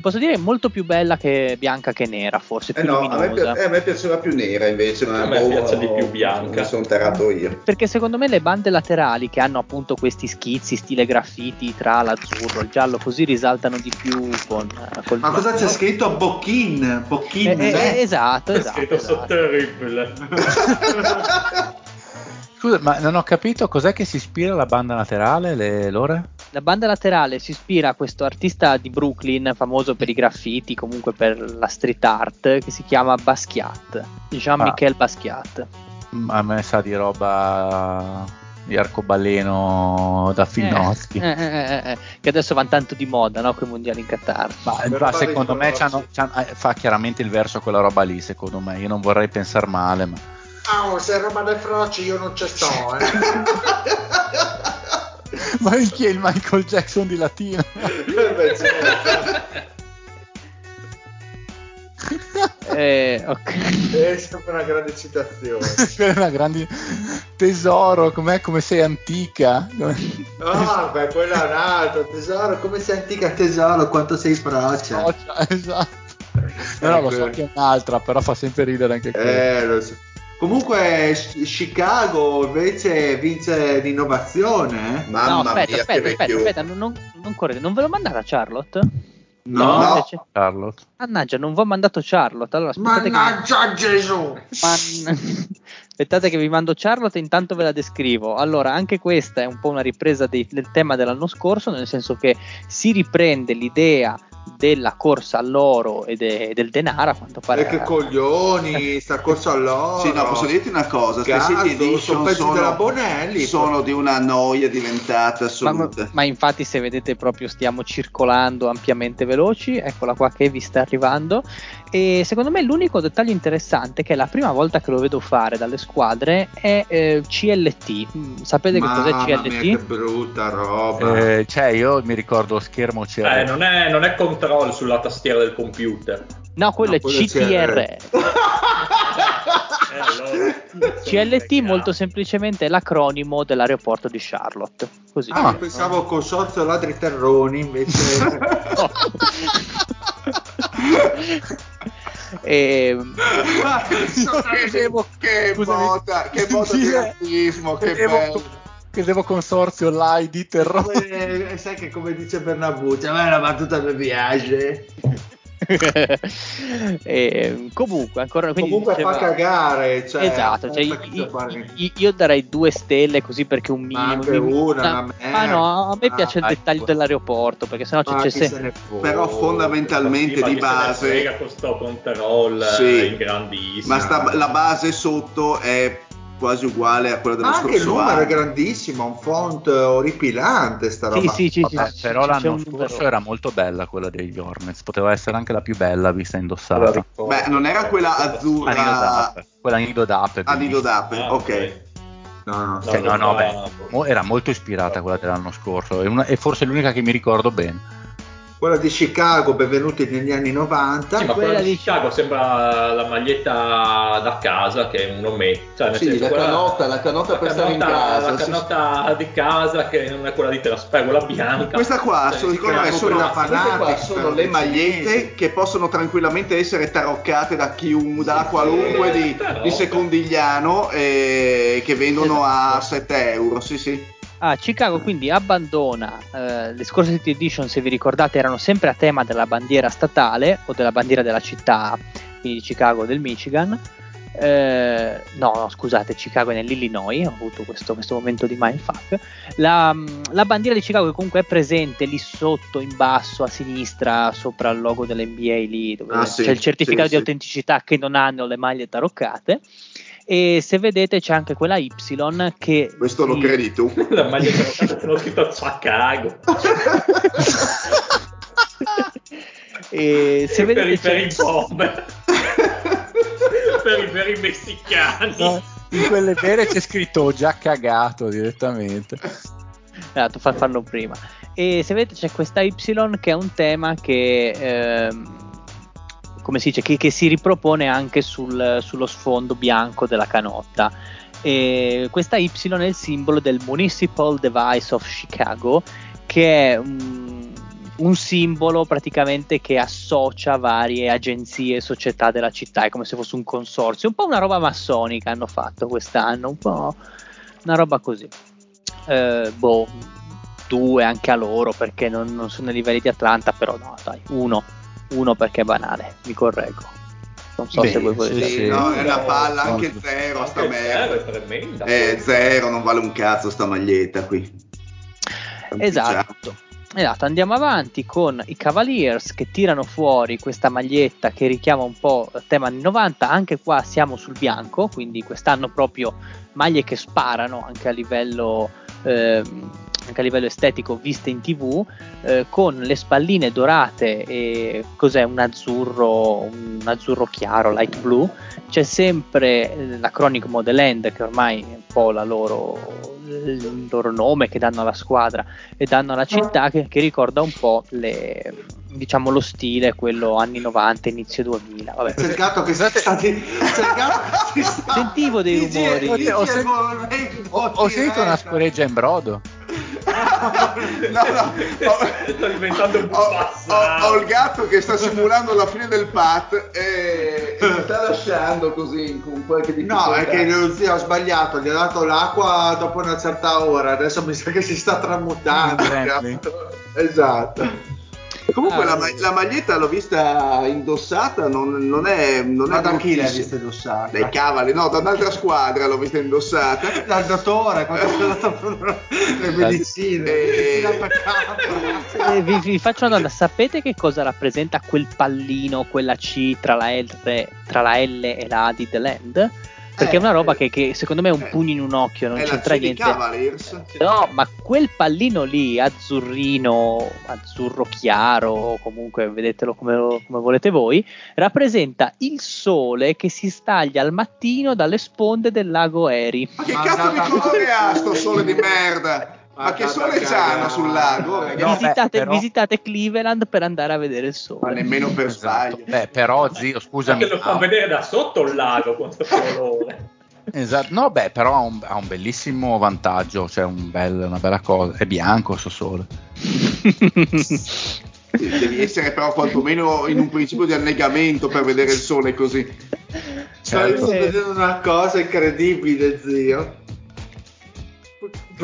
Posso dire molto più bella che bianca che nera, forse Eh più no, a me, luminosa. pi- eh, a me piaceva più nera invece, ma A me boh, piace di più bianca. Mi sono tarato io. Perché secondo me le bande laterali che hanno appunto questi schizzi, stile graffiti tra l'azzurro e il giallo, così risaltano di più con col Ma cosa c'è scritto? Bocchin? Bocchin? Eh, eh, eh? esatto, esatto. scritto esatto. so terrible. Scusa, ma non ho capito cos'è che si ispira alla banda laterale, le lore? La banda laterale si ispira a questo artista di Brooklyn, famoso per i graffiti, comunque per la street art, che si chiama Basquiat, Jean-Michel Basquiat. Mm, A me sa di roba di arcobaleno da Finocchi. Eh, eh, eh, eh, che adesso vanno tanto di moda, no? Con i mondiali in Qatar. Ma, ma secondo dei me c'hanno- c'hanno- eh, fa chiaramente il verso quella roba lì, secondo me. Io non vorrei pensare male, ma... Ah, se è roba del froci io non ci sto, eh. ma chi è il Michael Jackson di latino? Eh, ok. è sempre una grande citazione. Una grande tesoro, com'è come sei antica. No, beh, quello è un altro tesoro, come sei antica tesoro, quanto sei frocia. Socia, esatto. No, no, lo so che è un'altra, però fa sempre ridere anche quella. Eh, lo so. Comunque Ch- Chicago invece vince l'innovazione, eh? Mamma no, aspetta, mia, aspetta, che aspetta, aspetta, non, non, non correte. Non ve l'ho mandata Charlotte? No. No. Charlotte. Mannaggia, non vi ho mandato Charlotte. Allora, aspettate che... Mannaggia Gesù! Man- Aspettate che vi mando Charlotte, intanto ve la descrivo. Allora, anche questa è un po' una ripresa dei- del tema dell'anno scorso, nel senso che si riprende l'idea della corsa all'oro e de- del denaro, a quanto pare. E che coglioni, sta corsa all'oro. Sì, no, posso dirti una cosa, sono Edition pezzi sono, della Bonelli. sono di una noia diventata Ma, assoluta. ma infatti se vedete proprio stiamo circolando ampiamente veloci, eccola qua che vi sta arrivando e secondo me l'unico dettaglio interessante che è la prima volta che lo vedo fare dalle squadre è eh, CLT. Mm, sapete che cos'è Mamma mia, CLT? che brutta roba. Eh, cioè, io mi ricordo schermo c'era. Eh, non è, non è control sulla tastiera del computer. No, quello No, è quello è CTR. Eh, allora, CLT molto semplicemente è l'acronimo dell'aeroporto di Charlotte. Così. Ah, pensavo consorzio ladri terroni invece. E, Credevo- che scusami. moda, che moda di eh. razzismo, che bello. Credevo consorzio Lai di terrore. Come- sai che come dice Bernabucci, a me la battuta mi piace. E, comunque, ancora quindi Comunque diceva- fa cagare. Cioè, esatto, cioè, io, io- darei due stelle così perché un Ma minimo. anche mi- una, ma no, a me piace il Ah, dettaglio ecco. dell'aeroporto perché sennò c'è, Ma c'è se. Però fondamentalmente Sì, ma di base, frega con sto control Sì. eh, ingrandissimo. ma sta- la base sotto è quasi uguale a quella dello Ma anche il scorso numero è grandissimo, un font orripilante sta Sì, roba. sì, sì, Vabbè, sì, sì, però l'anno scorso era molto bella quella degli Hornets, poteva essere anche la più bella vista indossata. Beh, non era quella azzurra d'ape, quella a nido d'ape. a nido bellissima. d'ape, Ah, ok. No, no. Cioè, no, no, beh, era molto ispirata quella dell'anno scorso, è, una- è forse l'unica che mi ricordo bene. Quella di Chicago, benvenuti negli anni 90. Sì, ma quella, Quella di Chicago sembra la maglietta da casa che è un ometto. Cioè, nel Sì, senso, la quella- canotta, la canotta per la stare in canotta- casa, La sì, canotta di casa che non è quella di Telaspè, quella bianca. Questa qua, Cioè, secondo me, sono, qua Fanatics, sono le magliette che possono tranquillamente essere taroccate da chiunque, da qualunque di, di secondigliano eh, che vendono a Esatto. 7 euro. Sì, sì. Ah, Chicago quindi abbandona eh, le scorse City Edition, se vi ricordate, erano sempre a tema della bandiera statale o della bandiera della città, quindi di Chicago o del Michigan. Eh, no, no, scusate, Chicago è nell'Illinois, ho avuto questo, questo momento di mindfuck. La, la bandiera di Chicago che comunque è presente lì sotto, in basso, a sinistra, sopra il logo dell'NBA lì, dove Ah, c'è sì, il certificato sì, di sì. autenticità che non hanno le maglie taroccate. E se vedete c'è anche quella Y che Questo lo credi tu. La taroccata sono scritto Chicago. e se per, vedete i, per i bomber. per, i, per i messicani. No, in quelle vere c'è scritto "Ho già cagato direttamente. Esatto, fa- farlo prima. E se vedete c'è questa Y che è un tema che, ehm, come si dice, che, che si ripropone anche sul- sullo sfondo bianco della canotta. E questa Y è il simbolo del Municipal Device of Chicago, che è un, un simbolo praticamente che associa varie agenzie e società della città, è come se fosse un consorzio, un po' una roba massonica hanno fatto quest'anno, un po' una roba così. Eh, boh, due anche a loro perché non, non sono ai livelli di Atlanta, però no, dai, uno, uno perché è banale, mi correggo. Non so Beh, se voi sì, volete. Sì, sì. no, è una palla, anche zero sta Anche zero merda. è tremenda. Eh, zero, non vale un cazzo sta maglietta qui. Esatto. Esatto, andiamo avanti con i Cavaliers che tirano fuori questa maglietta che richiama un po' il tema anni 90, anche qua siamo sul bianco, quindi quest'anno proprio maglie che sparano anche a livello, ehm, anche a livello estetico viste in tv, eh, con le spalline dorate e cos'è un azzurro, un azzurro chiaro, light blue, c'è sempre eh, l'acronimo dell'End che ormai è un po' la loro, il loro nome che danno alla squadra e danno alla città che, che ricorda un po' le, diciamo lo stile quello anni 90 inizio 2000 vabbè. C'è il gatto che si sta di... c'è il gatto che si sta Sentivo dei rumori. Ho Ho, ho sentito una diretta. scoreggia in brodo. No, no, ho, Sta diventando un ho- ho- ho il gatto che sta simulando la fine del pat e, e mi sta lasciando così con qualche difficoltà. No, è che lo zio ha sbagliato, gli ha dato l'acqua dopo una certa ora, adesso mi sa che si sta tramutando. Esatto. Comunque Ah, la, ma- la maglietta l'ho vista indossata, non, non è... Non Ma è da chi l'hai vista indossata? Dai cavali, no, da un'altra squadra l'ho vista indossata. Dal dottore, quando ha dato le medicine, Eh. si attaccava. Eh, vi, vi faccio una domanda sapete che cosa rappresenta quel pallino quella C tra la L, tra la L e la A di The Land? Perché Eh, è una roba eh. che, che secondo me è un Eh, pugno in un occhio non c'entra niente Cavaliers. No, ma quel pallino lì, azzurrino, azzurro chiaro, o comunque vedetelo come, come volete voi, rappresenta il sole che si staglia al mattino dalle sponde del lago Eri. Ma che Ma cazzo di colore ha sto sole di merda? Ma Ma che sole c'hanno sul lago? No, ragazzi? beh, visitate, però- visitate Cleveland per andare a vedere il Ma sole. nemmeno per Esatto. sbaglio. Beh, però, zio, scusami. Perché lo fa ha- vedere da sotto il lago con questo colore. Esatto. No, beh, però ha un, ha un bellissimo vantaggio, cioè un bel- una bella cosa. È bianco sto sole. Devi essere però quantomeno in un principio di annegamento per vedere il sole così. Sto Certo. vedendo una cosa incredibile, zio.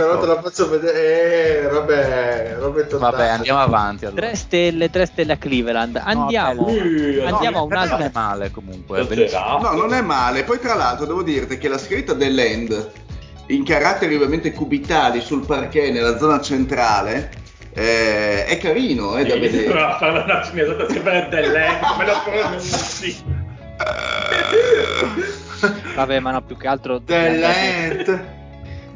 Però te la faccio vedere. Eh, vabbè. Vabbè, andiamo avanti. Allora. tre stelle, tre stelle a Cleveland. Andiamo, bello. andiamo a No, non un'altra. è male comunque. è. No, non è male. Poi tra l'altro devo dirti che la scritta dell'end in caratteri ovviamente cubitali sul parquet nella zona centrale eh, è carino, è da Devi vedere. provare a fare una cinesata sempre dell'eco, me lo pronunci. Vabbè, ma no, più che altro. Dell'ent.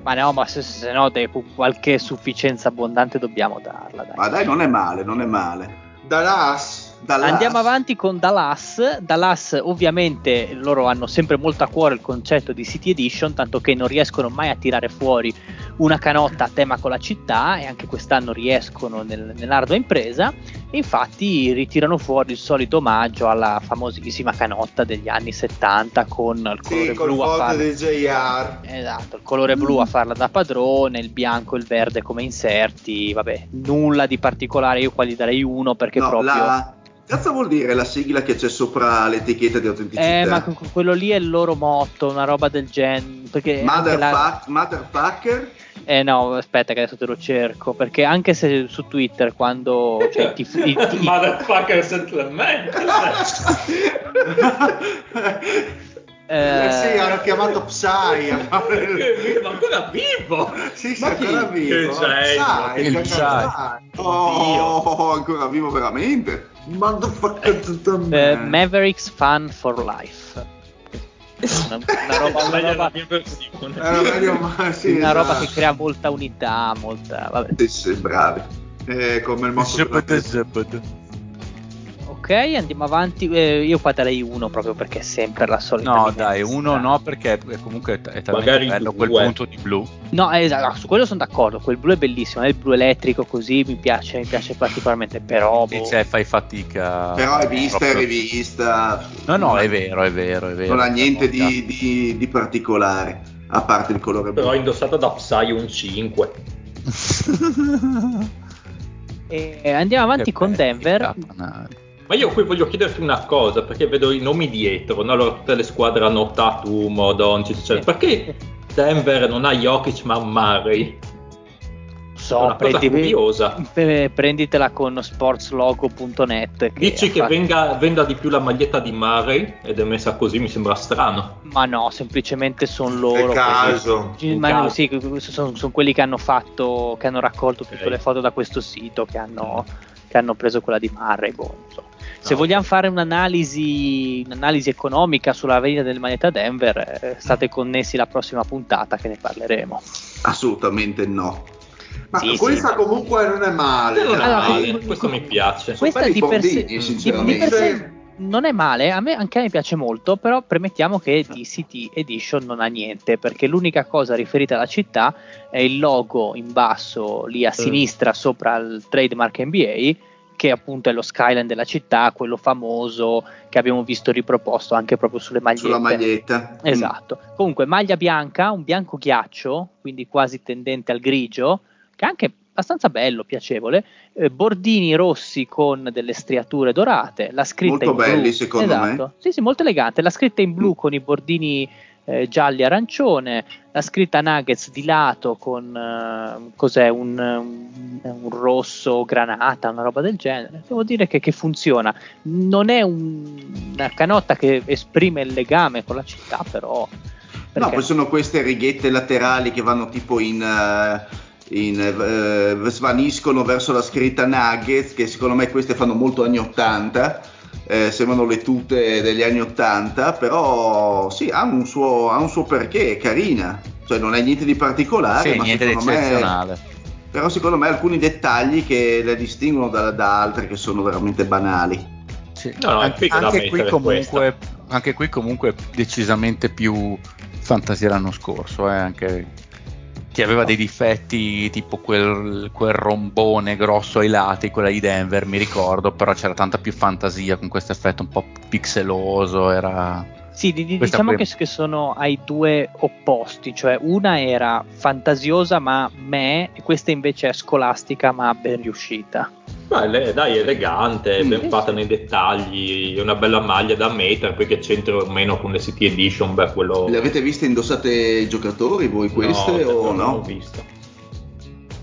Ma no, ma se, se no, dai, qualche sufficienza abbondante dobbiamo darla. Dai. Ma dai, non è male, non è male. Dallas. Dallas. Andiamo avanti con Dallas. Dallas, ovviamente, loro hanno sempre molto a cuore il concetto di City Edition, tanto che non riescono mai a tirare fuori una canotta a tema con la città e anche quest'anno riescono nel, nell'ardua impresa. E infatti ritirano fuori il solito omaggio alla famosissima canotta degli anni 70 con il colore Sì, blu a farla. JR. Esatto, il colore blu a farla da padrone, il bianco e il verde come inserti, vabbè, nulla di particolare, io qua gli darei uno perché No, proprio... la... Cazzo vuol dire la sigla che c'è sopra l'etichetta di autenticità? Eh, ma que- quello lì è il loro motto, una roba del genere. Anche la- Motherfucker? Eh no, aspetta che adesso te lo cerco. Perché anche se su Twitter quando cioè, i tif- i- i- Motherfucker settlement. eh, Eh sì, hanno chiamato Psy a fare il... ma ancora vivo! Sì, sì, Ma chi? ancora vivo. Psy, il Psy. Oh, ancora vivo veramente. Motherfucker eh. Mavericks Fun for Life. Una, una roba, una roba- meglio, ma sì, una roba esatto. che crea molta unità, molta... Vabbè. Sì, sì, bravi. Eh, come il motto della- Ok, andiamo avanti. Eh, io qua darei uno proprio perché è sempre la solita. No, minestra. dai, uno no, perché è- comunque è talmente Magari bello quel punto di blu. No, eh, esatto, su quello sono d'accordo. Quel blu è bellissimo. È il blu elettrico così mi piace, mi piace particolarmente. Però. boh, E cioè, fai fatica. Però è vista, è proprio- rivista. No, no, è vero, è vero, è vero. Non ha niente di, di- di particolare, a parte il colore blu. Però indossata da Psy un 5. eh, andiamo avanti Che con belli, Denver. capanari. Ma io qui voglio chiederti una cosa, perché vedo i nomi dietro, no? Allora tutte le squadre hanno Tatum, Doncic, eccetera. Perché Denver non ha Jokic ma Murray? È So, una cosa prendi- curiosa. eh, prenditela con sportslogo.net. Che Dici che fatto- venga- venda di più la maglietta di Murray ed è messa così, mi sembra strano. Ma no, semplicemente sono loro. Caso. quelli- Ma caso. sì, sono, sono quelli che hanno fatto, che hanno raccolto tutte Ok. le foto da questo sito, che hanno, che hanno preso quella di Murray. boh, non so. Se No. vogliamo fare un'analisi, un'analisi economica sulla vendita del maglietta Denver, eh, state connessi la prossima puntata che ne parleremo. Assolutamente no. Ma Sì, questa sì. comunque non è male. Non è Allora, male, questo mi piace. Questa di per, sé, di- per sé non è male, a me, anche a me piace molto, però premettiamo che di City Edition non ha niente, perché l'unica cosa riferita alla città è il logo in basso lì a sinistra sopra il trademark NBA, che appunto è lo skyline della città, quello famoso che abbiamo visto riproposto anche proprio sulle magliette. Sulla maglietta. Esatto. Comunque, maglia bianca, un bianco ghiaccio, quindi quasi tendente al grigio, che è anche abbastanza bello, piacevole. eh, bordini rossi con delle striature dorate. La scritta Molto in blu. belli, secondo me. esatto. Sì, sì, molto elegante. La scritta in blu con i bordini eh, gialli arancione. La scritta Nuggets di lato con eh, cos'è un, un- un rosso granata, una roba del genere. Devo dire che, che funziona. Non è un- una canotta che esprime il legame con la città, però. No, poi sono queste righette laterali che vanno tipo in... eh, in, eh, svaniscono verso la scritta Nuggets, che secondo me queste fanno molto anni 80, eh, sembrano le tute degli anni 80, però sì, ha un suo, ha un suo perché, è carina, cioè non è niente di particolare, Sì, ma niente di secondo me, eccezionale. però secondo me alcuni dettagli che le distinguono da, da altre che sono veramente banali. Sì. No, no, anche, anche qui comunque, anche qui comunque decisamente più fantasia l'anno scorso, eh, anche chi aveva dei difetti tipo quel, quel rombone grosso ai lati, quella di Denver, mi ricordo, però c'era tanta più fantasia con questo effetto un po' pixeloso, era... Sì, di- diciamo che, che sono ai due opposti, cioè una era fantasiosa ma me, e questa invece è scolastica ma ben riuscita. Ma le- dai, è elegante, Mm. ben fatta nei dettagli, è una bella maglia da mettere, poi che c'entra o meno con le City Edition, beh, quello... Le avete viste indossate i giocatori voi queste no, o non no? l'ho vista.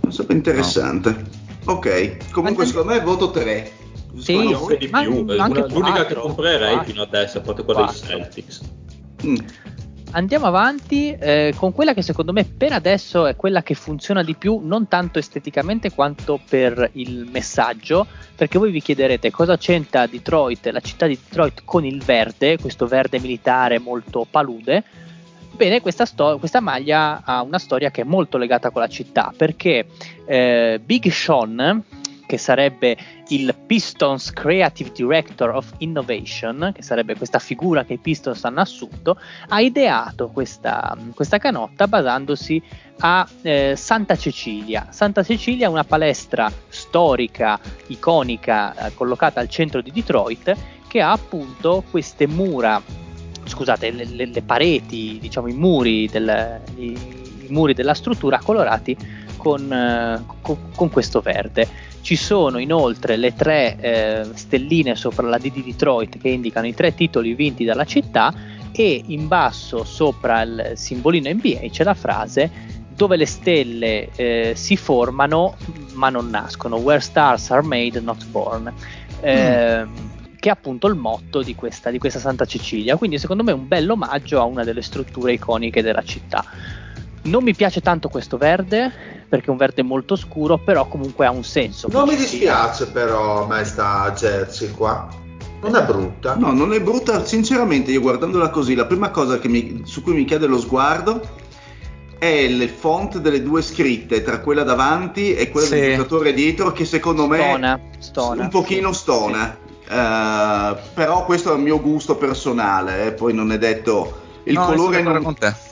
Non so, interessante. Ok, comunque secondo me voto 3. Sì, io di ma- più, ma anche una- l'unica che quattro, comprerei quattro. fino adesso, a parte quella dei Quattro. Celtics. Mm. Andiamo avanti eh, con quella che secondo me per adesso è quella che funziona di più, non tanto esteticamente quanto per il messaggio, perché voi vi chiederete cosa c'entra Detroit, la città di Detroit con il verde, questo verde militare molto palude. Bene, questa, sto- questa maglia ha una storia che è molto legata con la città, perché eh, Big Sean, che sarebbe il Pistons Creative Director of Innovation, che sarebbe questa figura che i Pistons hanno assunto, ha ideato questa, questa canotta basandosi a eh, Santa Cecilia. Santa Cecilia è una palestra storica, iconica, eh, collocata al centro di Detroit, che ha appunto queste mura, scusate, le, le, le pareti, diciamo i muri, del, i, i muri della struttura colorati con, con, con questo verde. Ci sono inoltre le tre eh, stelline sopra la D di Detroit che indicano i tre titoli vinti dalla città e in basso sopra il simbolino NBA c'è la frase dove le stelle eh, si formano ma non nascono, where stars are made not born. Eh, mm. Che è appunto il motto di questa, di questa Santa Cecilia. Quindi, secondo me, è un bel omaggio a una delle strutture iconiche della città. Non mi piace tanto questo verde, perché è un verde molto scuro, però comunque ha un senso. Non mi dispiace però a me sta jersey qua. Non è brutta. No, non è brutta, sinceramente, io guardandola così, la prima cosa mi, su cui mi chiede lo sguardo è il font delle due scritte, tra quella davanti e quella sì. del giocatore dietro, che secondo me stona, stona, un pochino sì. stona. Sì. Uh, però questo è il mio gusto personale, eh, poi non è detto il no, colore non, con te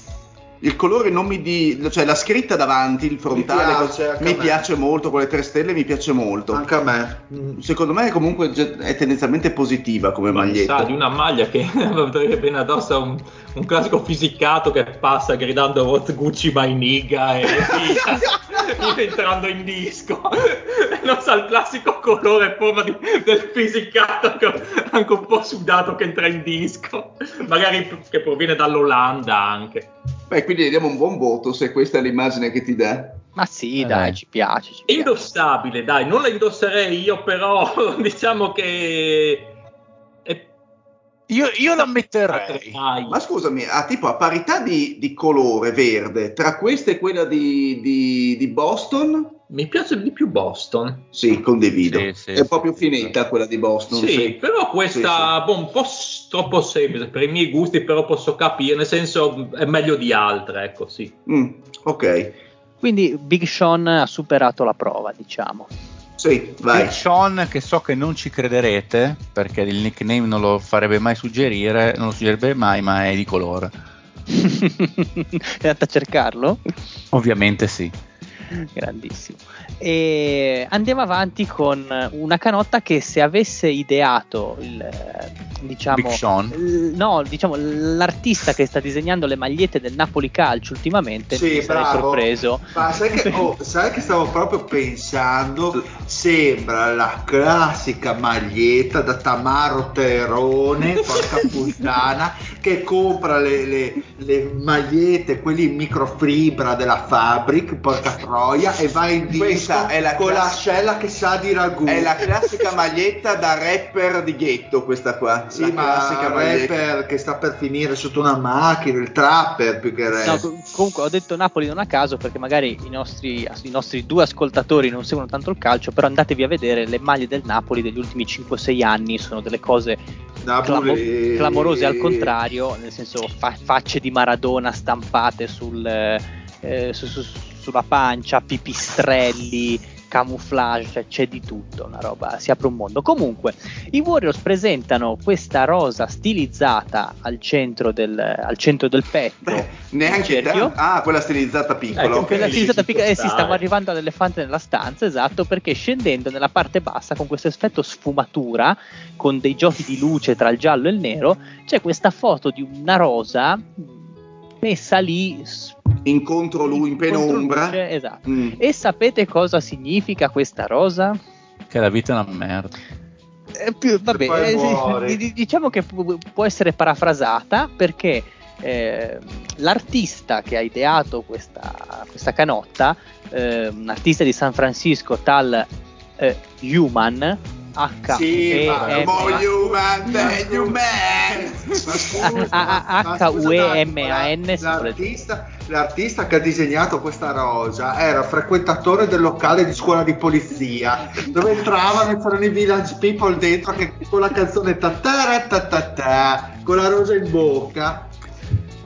il colore non mi di cioè la scritta davanti il frontale mi piace, mi piace molto con le tre stelle mi piace molto. Anche a me. Mm, secondo me comunque è tendenzialmente positiva come Ma maglietta. sa di una maglia che avrebbe bene addosso un, un classico fisicato che passa gridando What Gucci my nigga e via entrando in disco. Non sa il classico colore forma di, del fisicato anche un po' sudato che entra in disco. Magari che proviene dall'Olanda anche Beh, quindi gli diamo un buon voto se questa è l'immagine che ti dà. Ma sì, dai, eh. ci piace. Ci piace. Indossabile, dai, non la indosserei io, però diciamo che. Io, io la metterei. Ma scusami, a, tipo, a parità di, di, colore verde, tra questa e quella di, di, di Boston, mi piace di più Boston. Sì, condivido. Sì, sì, è proprio finita quella di Boston. Sì, sì. però questa boh, un po' troppo semplice per i miei gusti, però posso capire, nel senso è meglio di altre, ecco, sì. Mm, ok. Quindi Big Sean ha superato la prova, diciamo. Sì, vai. Big Sean, che so che non ci crederete, perché il nickname non lo farebbe mai suggerire, non lo suggerirebbe mai, ma è di colore. è andato a cercarlo? Ovviamente sì. grandissimo. E andiamo avanti con una canotta che se avesse ideato il diciamo, l- no, diciamo l'artista che sta disegnando le magliette del Napoli Calcio ultimamente sì, mi sarei sorpreso. Ma sai che, oh, sai che stavo proprio pensando? Sembra la classica maglietta da Tamaro Terone, porca puttana, che compra le, le, le magliette, quelli in microfibra della Fabric, porca troia, e va in disco è la con class- l'ascella che sa di ragù. È la classica maglietta da rapper di ghetto questa qua. Sì, la ma il rapper che sta per finire sotto una macchina, il trapper più che rapper. No, comunque ho detto Napoli non a caso perché magari i nostri, i nostri due ascoltatori non seguono tanto il calcio, però andatevi a vedere le maglie del Napoli degli ultimi 5-6 anni, sono delle cose clamo- clamorose al contrario, nel senso fa- facce di Maradona stampate sul, eh, su, su, sulla pancia, pipistrelli camouflage, cioè c'è di tutto, una roba, si apre un mondo. Comunque, i Warriors presentano questa rosa stilizzata al centro del, al centro del petto. Beh, neanche te- Ah, quella stilizzata piccola. Ecco, okay. quella stilizzata piccola, eh sì, stavo arrivando all'elefante nella stanza, esatto, perché scendendo nella parte bassa con questo effetto sfumatura, con dei giochi di luce tra il giallo e il nero, c'è questa foto di una rosa messa lì incontro lui in penombra. Luce, esatto. Mm. E sapete cosa significa questa rosa? Che la vita è una merda. Eh, più, vabbè, eh, diciamo che può essere parafrasata perché eh, l'artista che ha ideato questa, questa canotta, eh, un artista di San Francisco tal eh, Human, H. Sì, e M human, H U E M A N l'artista, l'artista che ha disegnato questa rosa era frequentatore del locale di scuola di polizia dove entravano e c'erano i village people dentro che con la canzone ta con la rosa in bocca.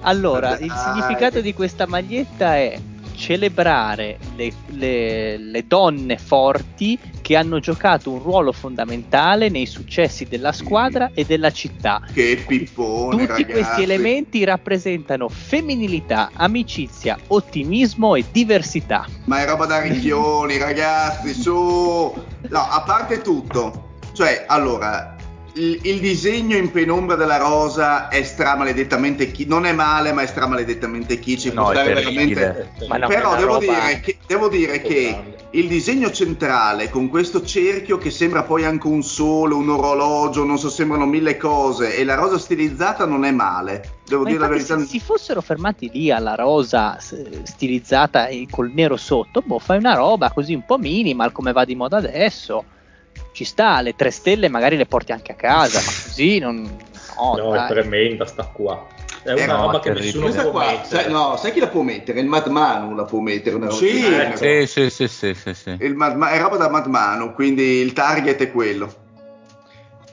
Allora il significato di questa maglietta è celebrare le, le, le donne forti che hanno giocato un ruolo fondamentale nei successi della squadra e della città. Che pippone, Tutti ragazzi. questi elementi rappresentano femminilità, amicizia, ottimismo e diversità. Ma è roba da ricchioni, ragazzi, su. No, a parte tutto. Cioè, allora, il, il disegno in penombra della rosa è stramaledettamente chi non è male, ma è stramaledettamente kitsch. No, veramente Ma no, Però devo roba- dire, che, devo dire che il disegno centrale con questo cerchio che sembra poi anche un sole, un orologio, non so, sembrano mille cose e la rosa stilizzata non è male. Devo Ma dire la verità. se si fossero fermati lì alla rosa stilizzata e col nero sotto, boh, fai una roba così un po' minimal come va di moda adesso. Ci sta, le tre stelle magari le porti anche a casa, ma così non... No, No, è tremenda sta qua. È Eh, una no, roba che nessuno Questa può qua, sai, no, sai chi la può mettere? Il Mad Manu la può mettere. Una roba Sì, genere. Sì, sì, sì, sì, sì, sì. Il Mad Ma- è roba da Mad Manu, quindi il target è quello.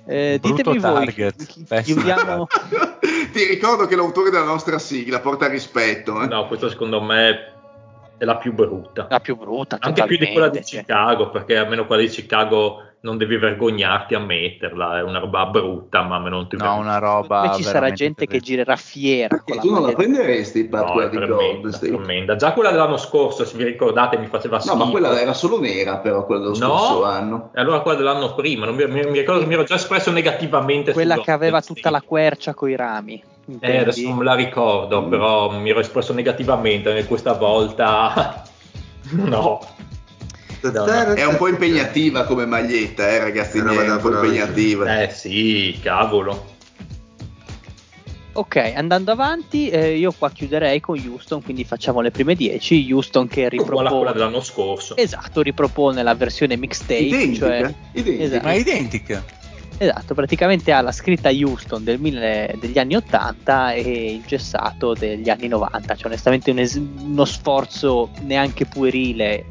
Eh, Brutto ditemi voi, target, chi- pessimo chiudiamo... Ti ricordo che l'autore della nostra sigla porta rispetto. eh. No, questa secondo me è la più brutta. La più brutta, Anche più di quella di. Chicago, perché almeno quella di Chicago non devi vergognarti a metterla, è una roba brutta, ma me non ti No, una roba. Poi ci sarà gente che girerà fiera la tu non la prenderesti Pat, No, quella di State? tremenda. Già quella dell'anno scorso, se vi ricordate, mi faceva No, schifo. ma quella era solo nera, però quella dello No? scorso anno. E allora quella dell'anno prima, non mi, mi- mi ricordo che mi ero già espresso negativamente Quella che aveva tutta la quercia coi rami. Eh, intendi? adesso non me la ricordo, Mm. però mi ero espresso negativamente e questa volta no. È un po' impegnativa come maglietta, eh, ragazzi È una miei, è un po' impegnativa. Eh sì, cavolo. Ok, andando avanti, eh, io qua chiuderei con Houston, quindi facciamo le prime 10. Houston che a quella ripropone, dell'anno scorso. esatto, ripropone la versione mixtape, Identica, cioè, identica. esatto. Ma è identica. esatto, praticamente ha la scritta Houston del mille- degli anni 80 e il gessato degli anni 90, cioè onestamente un es- uno sforzo neanche puerile,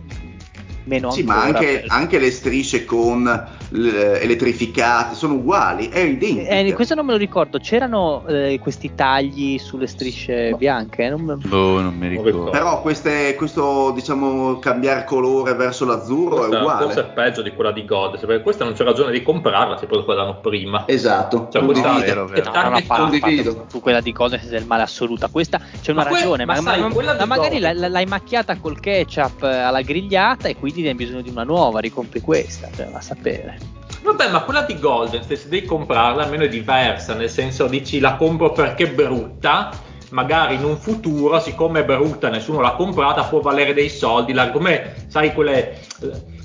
meno Sì, ancora. ma anche, per- anche le strisce con elettrificate sono uguali, è identica. Eh, questo non me lo ricordo, c'erano eh, questi tagli sulle strisce bianche? Non me- Boh, non mi ricordo. Però queste- questo, diciamo, cambiare colore verso l'azzurro è Questa uguale. forse è peggio di quella di God, perché questa non c'è ragione di comprarla, se proprio quella l'anno prima. Esatto, Cioè, condivido. questa vero, è vero. No, no, no, parla- condivido. su quella di State è del male assoluta. Questa c'è una Ma que- ragione, ma ma, sai, ma- ma magari Golden- l'hai, l'hai macchiata col ketchup eh, alla grigliata e quindi ne hai bisogno di una nuova, ricompri questa, cioè, va a sapere. Vabbè, ma quella di Golden, se devi comprarla, almeno è diversa, nel senso dici la compro perché è brutta, magari in un futuro, siccome è brutta, nessuno l'ha comprata, può valere dei soldi, la- come sai quelle,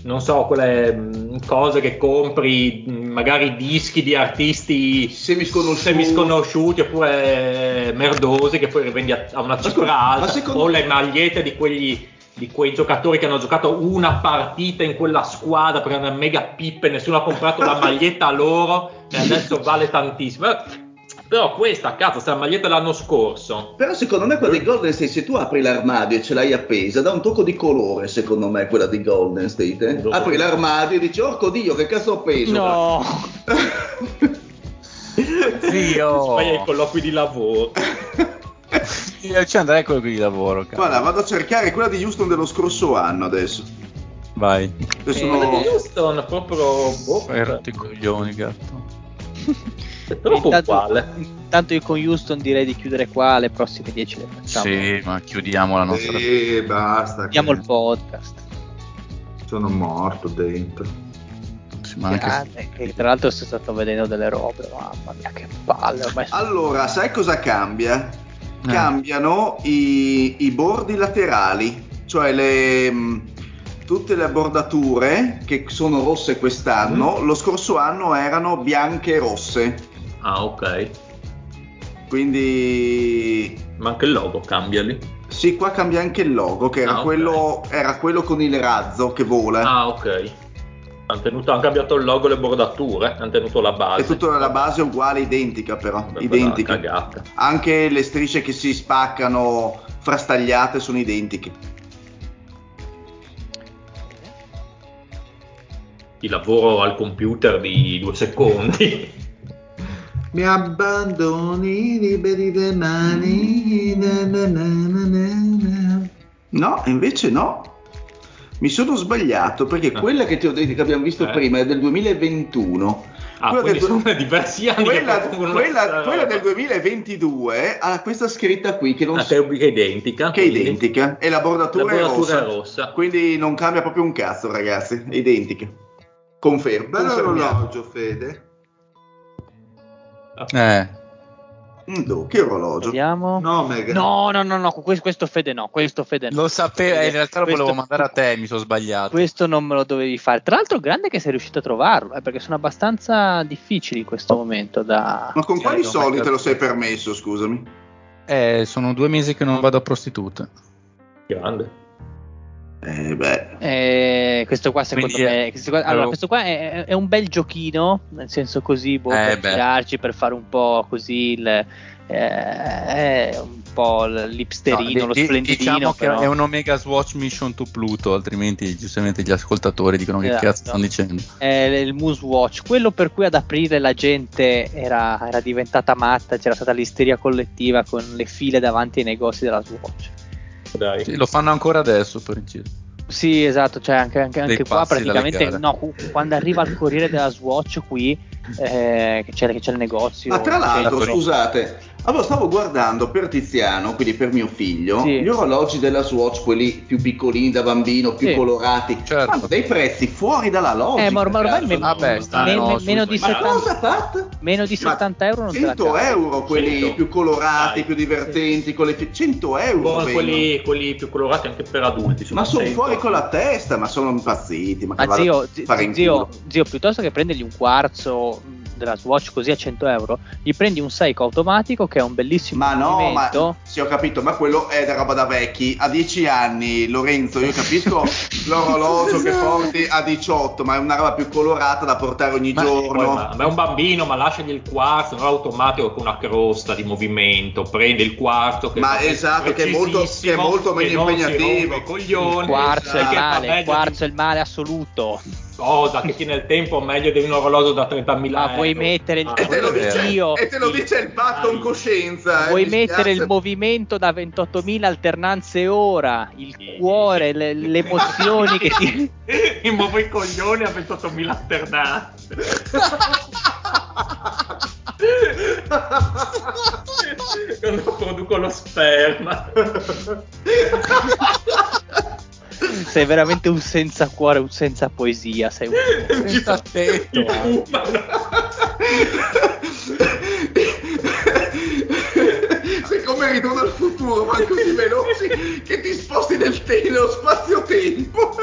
non so, quelle mh, cose che compri, mh, magari dischi di artisti Semisconosciuti. semisconosciuti oppure eh, merdosi che poi rivendi a, a una cifra scusa, ma alta, secondo- o le magliette di quegli di quei giocatori che hanno giocato una partita in quella squadra perché una mega pippe, nessuno ha comprato la maglietta loro e adesso vale tantissimo. Eh, Però questa, cazzo, sta la maglietta dell'anno scorso. Però secondo me quella di Golden State, se tu apri l'armadio e ce l'hai appesa, dà un tocco di colore, secondo me, quella di Golden State. eh. Apri l'armadio e dici, orco Dio, che cazzo ho preso? No, Zio. Fai ai colloqui di lavoro. Io ci andrei con quelli di lavoro. cazzo. Guarda, vado a cercare quella di Houston dello scorso anno adesso. Vai. Eh, Quella no- di Houston proprio boh, i coglioni, gatto. è troppo intanto, uguale. intanto io con Houston direi di chiudere qua, le prossime 10 le facciamo. Sì, ma chiudiamo la nostra. Sì, basta. Chiudiamo che il podcast. Sono morto dentro. Sì, ma anche- tra l'altro sto stato vedendo delle robe, mamma mia che palle, ormai sono- Allora, sai cosa cambia? Eh. Cambiano i, i bordi laterali, cioè le, mh, tutte le bordature che sono rosse quest'anno, lo scorso anno erano bianche e rosse. Ah, ok. Quindi Ma anche il logo cambia lì. sì, qua cambia anche il logo, che era, Ah, ok. quello, era quello con il razzo che vola. Ah, ok. Hanno, tenuto, hanno cambiato il logo e le bordature, hanno tenuto la base. È tutta la base uguale, identica però, Beh, identica. Anche le strisce che si spaccano frastagliate sono identiche. Il lavoro al computer di due secondi. Mi abbandoni liberi le mani. na, na, na, na, na, na. No, invece no. Mi sono sbagliato perché Ah. quella che ti ho detto che abbiamo visto Eh. prima è del 2021. Ah, Quella del- sono diversi anni quella, quella- quella del 2022 ha questa scritta qui che non Ah, so- che è identica. che è quindi. identica e la bordatura, La bordatura è è rossa. rossa. Quindi non cambia proprio un cazzo, ragazzi. È identica. Confermo. Bello confermiamo. orologio, Fede. Eh, Mm, do, che orologio? Vediamo. No. No, no, no, no, questo, questo Fede no, questo Fede no. lo sapevo, eh, in realtà lo volevo mandare a te, mi sono sbagliato. Questo non me lo dovevi fare. Tra l'altro, grande che sei riuscito a trovarlo, eh, perché sono abbastanza difficili in questo momento da. Ma con Sì, quali soldi te lo sei permesso, scusami? Eh, sono due mesi che non vado a prostitute. Grande. Eh, beh. Eh, questo qua, secondo Quindi, me, eh, questo qua, allora, questo qua è, è un bel giochino, nel senso così, boh, Eh, per beh. girarci, per fare un po' così il. eh, un po' l'ipsterino, No, lo di- di- splendidino. diciamo che è un Omega Swatch Mission to Pluto, altrimenti giustamente gli ascoltatori dicono che Esatto. cazzo stanno dicendo. è il Moose Watch, quello per cui ad aprile la gente era, era diventata matta, c'era stata l'isteria collettiva con le file davanti ai negozi della Swatch. Dai. Sì, lo fanno ancora adesso per inciso. Sì, esatto, cioè anche, anche- anche qua praticamente no, quando arriva il corriere della Swatch qui, eh, che, c'è, che c'è il negozio. Ma tra l'altro, scusate, allora stavo guardando per Tiziano, quindi per mio figlio, Sì. gli orologi della Swatch, quelli più piccolini da bambino, più Sì. colorati, Certo. hanno dei prezzi fuori dalla logica. Eh, ma ormai, me- Vabbè, me- sui meno, di Ma 70, cosa fate? meno di Ma 70 euro non te la 100 cavi. euro quelli 100. più colorati, Dai. più divertenti, con le fi- 100 euro. Vengono. quelli, quelli più colorati anche per adulti. Ma sono 100. fuori con la testa, ma sono impazziti. Ma, Ma zio, zio, zio, piuttosto che prendergli un quarzo della Swatch così a 100 euro, gli prendi un Seiko automatico che è un bellissimo Ma no, ma movimento. sì, ho capito, ma quello è da roba da vecchi. A 10 anni, Lorenzo, io capisco l'orologio che porti a 18, ma è una roba più colorata da portare ogni Ma- Poi, giorno. ma, ma è un bambino, ma lasciagli il quarzo, non automatico con una crosta di movimento. Prende il quarzo che Ma è esatto, che è molto- che è molto meno impegnativo. coglioni, Il quarzo è il male, il quarzo di- è il male assoluto. Cosa che tiene il tempo meglio di un orologio da 30.000 Ma vuoi euro. mettere il- Ah, E te, lo dice. Dio. e te lo dice il patto in coscienza. eh, Vuoi mi mettere il movimento da 28.000 alternanze ora, il cuore, le, le emozioni che ti... Mi muovo i coglioni a 28.000 alternanze. Quando produco lo sperma. Sei veramente un senza cuore, un senza poesia, sei un... Fa tetto, fumano. Sei come ritorno al futuro, ma così veloci che ti sposti nel te- nello spazio-tempo.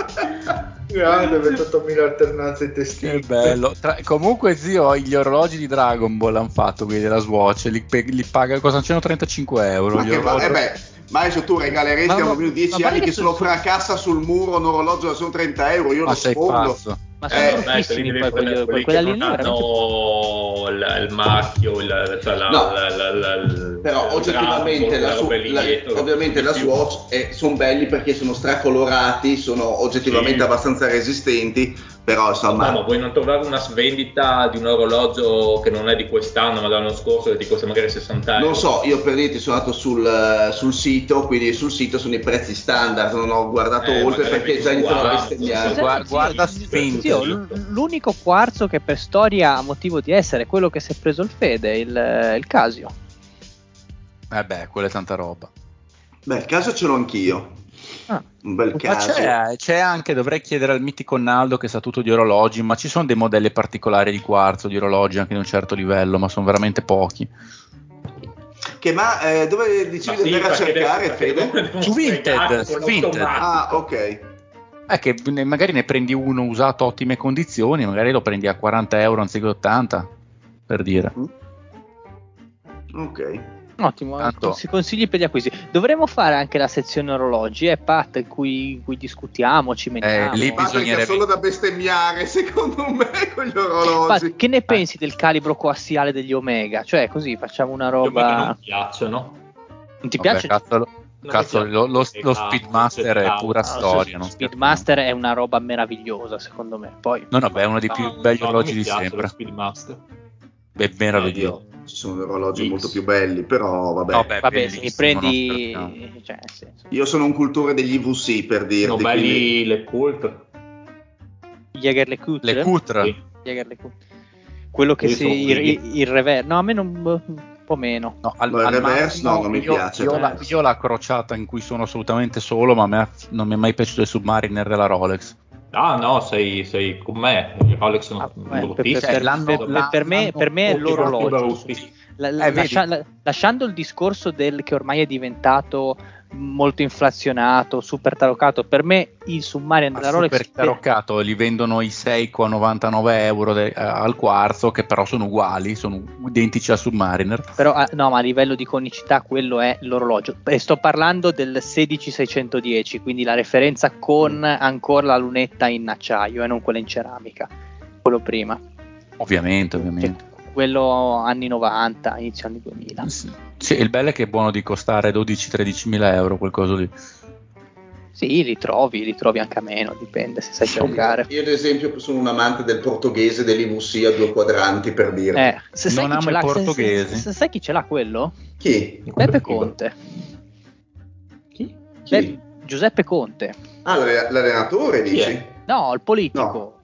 Grande, 28.000 alternanze Che intestine. bello. Tra- comunque, zio, gli orologi di Dragon Ball hanno fatto quelli della Swatch. Li, pe- li paga cosa? 135 euro. Ma gli che va- orologi. eh beh, Maestro, tu regaleresti Ma- a un bambino di 10 ma anni che che se lo su- fracassa sul muro un orologio da sono 30 euro, io Ma lo sfondo. Ma sono Eh, bruttissimi poi quelli, quelli, quelli lì che non veramente... hanno il, il marchio, il, cioè la, No. la- la- Però oggettivamente, la su- dietro, ovviamente la Swatch sono belli perché sono stracolorati, sono oggettivamente Sì. abbastanza resistenti, però No, insomma... ma vuoi non trovare una svendita di un orologio che non è di quest'anno ma dell'anno scorso che ti costa magari 60 euro? Non so, io per dirti sono andato sul, eh, sul sito, quindi sul sito sono i prezzi standard, non ho guardato Eh, oltre perché già iniziano a guarda, bestemmiare. Guarda, guarda zio, l- l'unico quarzo che per storia ha motivo di essere è quello che si è preso il Fede, il, il Casio. Eh beh, quella è tanta roba. Beh, il caso ce l'ho anch'io, Ah, un bel Ma caso. c'è, c'è anche, dovrei chiedere al mitico Naldo che sa tutto di orologi, ma ci sono dei modelli particolari di quarzo, di orologi anche di un certo livello, ma sono veramente pochi. Che ma eh, dove Ma dicevi sì, di andare a cercare, Fede? Su Vinted, su Vinted. Ah, ok. È che magari ne prendi uno usato a ottime condizioni, magari lo prendi a 40 euro anziché 80, per dire. Ok. Ottimo, Tanto- consi- consigli per gli acquisti. Dovremmo fare anche la sezione orologi, eh, Pat, in cui, in cui discutiamo, ci meniamo. Eh, lì bisognerebbe- solo da bestemmiare, secondo me, con gli Pat, orologi. che ne pensi del calibro coassiale degli Omega? Cioè, così facciamo una roba. non piacciono. Non ti Vabbè, piace? cazzo, lo, Non cazzo, mi lo, lo- lo Ah, Speedmaster è pura storia. non Speedmaster è una roba meravigliosa, secondo me. Poi, No, no, beh, è uno dei più No, belli no, orologi mi di sempre. lo Speedmaster. È meraviglioso. No, ci sono orologi X. molto più belli, però vabbè. Vabbè, Vabbè, se li prendi... Cioè, senso, Io sono un cultore degli IVC per dirti. Sono quindi- belli le cult. Jäger Le Cutre. Le cutre. Sì. Jäger Le Cutre. Quello che si... Il, il reverse... No, a me non... un po' meno. No, al, No, il al reverse no, non mi io, piace. Io la, io la crociata in cui sono assolutamente solo, ma a me non mi è mai piaciuto il Submariner della Rolex. Ah no, sei, sei con me. I Rolex sono Ah, bruttissimi. per, per- l'hanno- per- per- per me, per me è l'orologio. La- la- Eh, lascia- la- lasciando il discorso del che ormai è diventato molto inflazionato, super taroccato, per me il Submariner Al della Rolex super taroccato li vendono i Seiko a 99 euro de- eh, al quarzo, che però sono uguali, sono identici al Submariner. Però ah, no, ma a livello di conicità quello è l'orologio. E sto parlando del 16610, quindi la referenza con ancora la lunetta in acciaio e non quella in ceramica. Quello prima. Ovviamente, Cioè, ovviamente. quello anni 90, inizio anni 2000. Sì, sì, il bello è che è buono di costare 12-13 mila euro, qualcosa lì. Sì, li trovi, li trovi anche a meno, dipende se sai giocare. Io ad esempio sono un amante del portoghese dell'IVC a due quadranti per dirti. Eh, se sai Non chi ce amo i l'ha, se- se- se sai chi ce l'ha quello? Chi? Peppe Conte. Chi? Chi? Pe- Giuseppe Conte. Ah, l'allen- l'allenatore dici? No, il politico.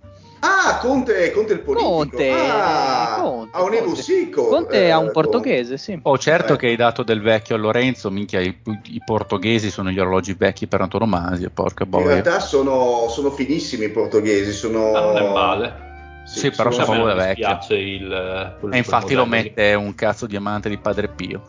Ah, Conte, Conte il politico. Conte, ah, Conte, ha un Conte. IVC. co- Conte eh, ha un portoghese, sì. Oh, certo Eh. che hai dato del vecchio a Lorenzo, minchia, i, i portoghesi sono gli orologi vecchi per antonomasia, porca In boia. realtà sono, sono finissimi i portoghesi, sono... Ah, non è male. Sì, però A sono proprio vecchi. dispiace il quel- E infatti lo modello lì. mette un cazzo diamante di Padre Pio.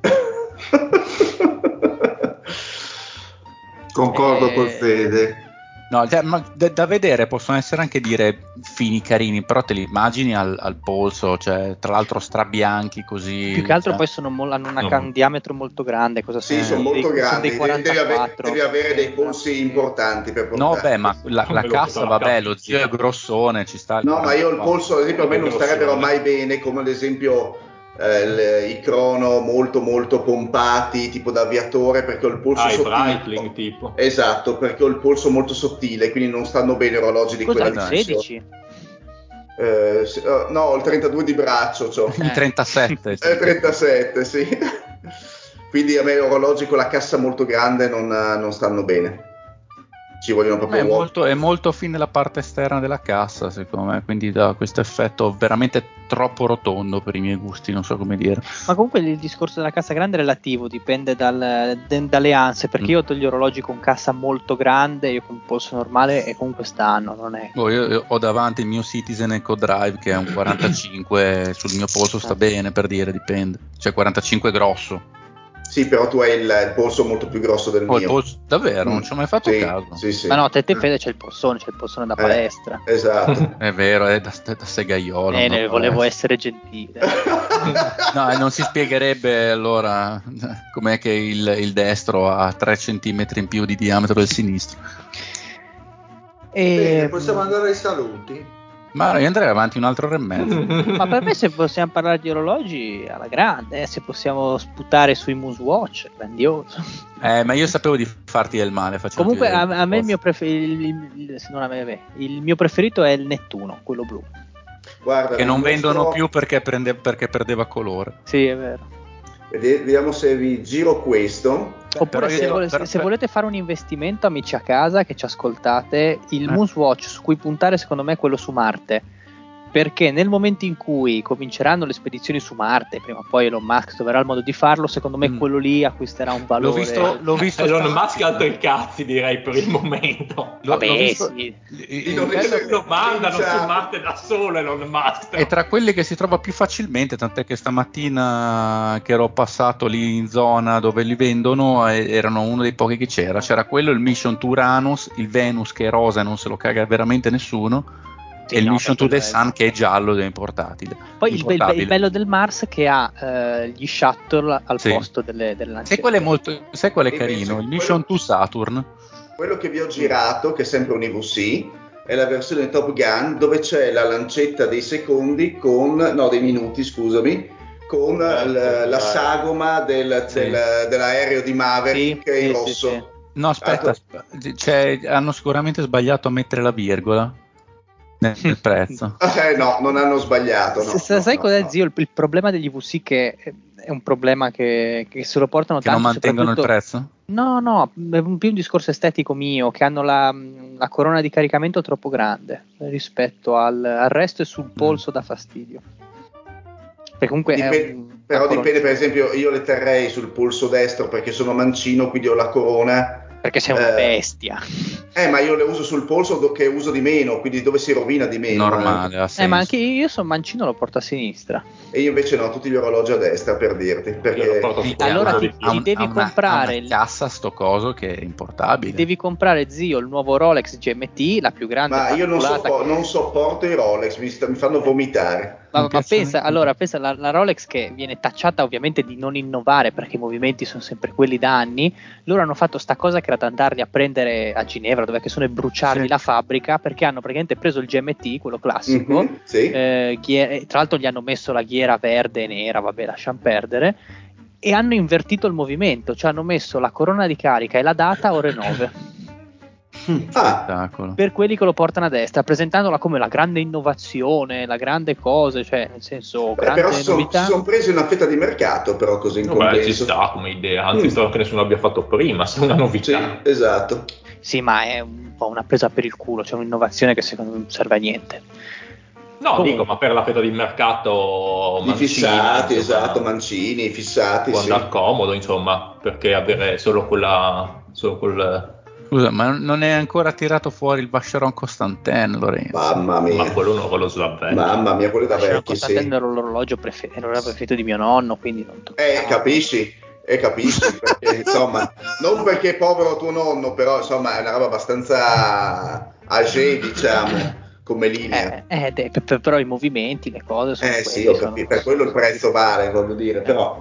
Concordo Eh, col Fede. No, cioè, ma da, da vedere possono essere anche dire fini carini, però te li immagini al, al polso, cioè tra l'altro strabianchi così. Più che altro cioè. poi sono hanno una- No. un diametro molto grande. Cosa Sì, sono? sono Dei- molto sono grandi, dei devi, avere, 44. devi avere dei polsi importanti per No, portare. beh, ma la, la cassa, vabbè, lo zio è grossone, ci sta. No, ma io il 44. polso, ad esempio, a me non starebbero eh. mai bene, come ad esempio eh, i crono molto molto pompati, tipo da aviatore, perché ho il polso Ah, sottile. Tipo. Esatto, perché ho il polso molto sottile, quindi non stanno bene orologi di Cosa quella dimensione. 16? Eh, se- eh, no, ho il 32 di braccio, c'ho. Il 37. sì. Eh, 37, sì. Quindi a me orologi con la cassa molto grande non, non stanno bene. Ci vogliono proprio È uomini. molto, è molto fine la parte esterna della cassa, secondo me, quindi dà questo effetto veramente troppo rotondo per i miei gusti, non so come dire. Ma comunque il discorso della cassa grande è relativo, dipende dal- de- dalle anse. Perché Mm. io ho degli orologi con cassa molto grande, io con polso normale e comunque stanno, non è. Boh, io, io ho davanti il mio Citizen Eco Drive che è un 45, sul mio polso sta bene per dire, dipende. Cioè 45 grosso. Sì, però tu hai il, il polso molto più grosso del Oh, il mio. polso- davvero, non ci ho mai fatto Sì, caso. Sì, sì. Ma no, te, te Fede c'è il polsone, c'è il polsone da Eh. palestra. Esatto. È vero, è da, da segaiolo. Eh, ne volevo Eh. essere gentile. No, e non si spiegherebbe allora com'è che il, il destro ha 3 cm in più di diametro del sinistro. Bene, E, possiamo andare ai saluti. Ma io andrei avanti un altro ore e mezzo. ma per me se possiamo parlare di orologi alla grande, eh, se possiamo sputare sui Moosewatch, grandioso. Eh, ma io sapevo di farti del male. Comunque a, a me il mio, prefer- il- il- il- se non a me, beh, il mio preferito è il Nettuno, quello blu. Guarda, Che non il vendono più perché, prende- perché perdeva colore. Sì, è vero. Vedi- Vediamo se vi giro questo. Oppure però se, vole- però- se volete fare un investimento, amici a casa che ci ascoltate, il Eh. Moonswatch su cui puntare secondo me è quello su Marte. Perché nel momento in cui cominceranno le spedizioni su Marte, prima o poi Elon Musk troverà il modo di farlo, secondo me Mm. quello lì acquisterà un valore. L'ho visto, l'ho visto Elon Musk altri cazzi direi per il momento. l'ho- Vabbè, l'ho visto- sì. Lo mandano su Marte da solo Elon Musk. è tra quelli che si trova più facilmente, tant'è che stamattina che ero passato lì in zona dove li vendono erano uno dei pochi che c'era. C'era quello, il Mission to Uranus, il Venus che è rosa e non se lo caga veramente nessuno. Sì, e il no, Mission to quello the Sun che è giallo ed è portatile. Poi il, be- il bello del Mars che ha eh, gli shuttle al Sì. posto delle, delle Sai lancette. qual è molto sai qual è carino? Il quello- Mission to Saturn. Quello che vi ho girato, che è sempre un IVC, è la versione Top Gun dove c'è la lancetta dei secondi con, no, dei minuti, scusami, con l- la sagoma del- Sì. del- dell'aereo di Maverick Sì, in sì, rosso. sì, sì. No, aspetta, Ah, asp- cioè, hanno sicuramente sbagliato a mettere la virgola. Nel, prezzo. Eh, no, non hanno sbagliato. No, S- no, sai no, cos'è, no. zio? Il, il problema degli VC che è un problema che, che se lo portano Che non tanto. mantengono il prezzo? No, no, è un- più un discorso estetico mio, che hanno la, la corona di caricamento troppo grande rispetto al, al resto e sul polso da fastidio. Perché comunque è Dipende- un- però dipende, per esempio, io le terrei sul polso destro perché sono mancino, quindi ho la corona. Perché sei una eh, bestia. Eh, ma io le uso sul polso do- che uso di meno, quindi dove si rovina di meno. Normale, ha Eh, senso. ma anche io sono mancino, lo porto a sinistra. eh. E io invece no, tutti gli orologi a destra per dirti. Perché Allora ti- un- devi una- comprare una cassa sto coso che è importabile. Devi comprare, zio, il nuovo Rolex GMT, la più grande. Ma io non, soppo- che- non sopporto i Rolex, mi, sta- mi fanno vomitare. Ma, ma pensa, allora, pensa la, la Rolex che viene tacciata ovviamente di non innovare perché i movimenti sono sempre quelli da anni. Loro hanno fatto sta cosa che era da andarli a prendere a Ginevra, dove sono e bruciargli Sì. la fabbrica perché hanno praticamente preso il GMT, quello classico. Mhm, sì. eh, ghie- eh, tra l'altro gli hanno messo la ghiera verde e nera, vabbè, lasciamo perdere. E hanno invertito il movimento, cioè hanno messo la corona di carica e la data ore 9 Ah, Spettacolo. per quelli che lo portano a destra, presentandola come la grande innovazione, la grande cosa, cioè nel senso beh, però si sono, son presi una fetta di mercato, però così in ci compenso. sta come idea, anzi Mm. spero che nessuno l'abbia fatto prima, se è una Sì, novità. esatto. Sì, ma è un po' una presa per il culo, c'è un'innovazione che secondo me non serve a niente. No, Comunque. dico, ma per la fetta di mercato I mancini, fissati, insomma, esatto, mancini, fissati. può Sì. andare comodo, insomma, perché avere solo quella solo quel Scusa, ma non è ancora tirato fuori il Vacheron Constantin, Lorenzo? Mamma mia. ma quello non lo slavvè. Mamma mia, quello da Lasciamo vecchi, sì. Era l'orologio prefer- era l'orologio preferito di mio nonno, quindi non toccavo. Eh, capisci? E capisci, perché insomma, non perché è povero tuo nonno, però insomma è una roba abbastanza age, diciamo, come linea. Eh, eh, però i movimenti, le cose sono Eh, sì, ho sono- capito, per quello il prezzo vale, voglio dire, però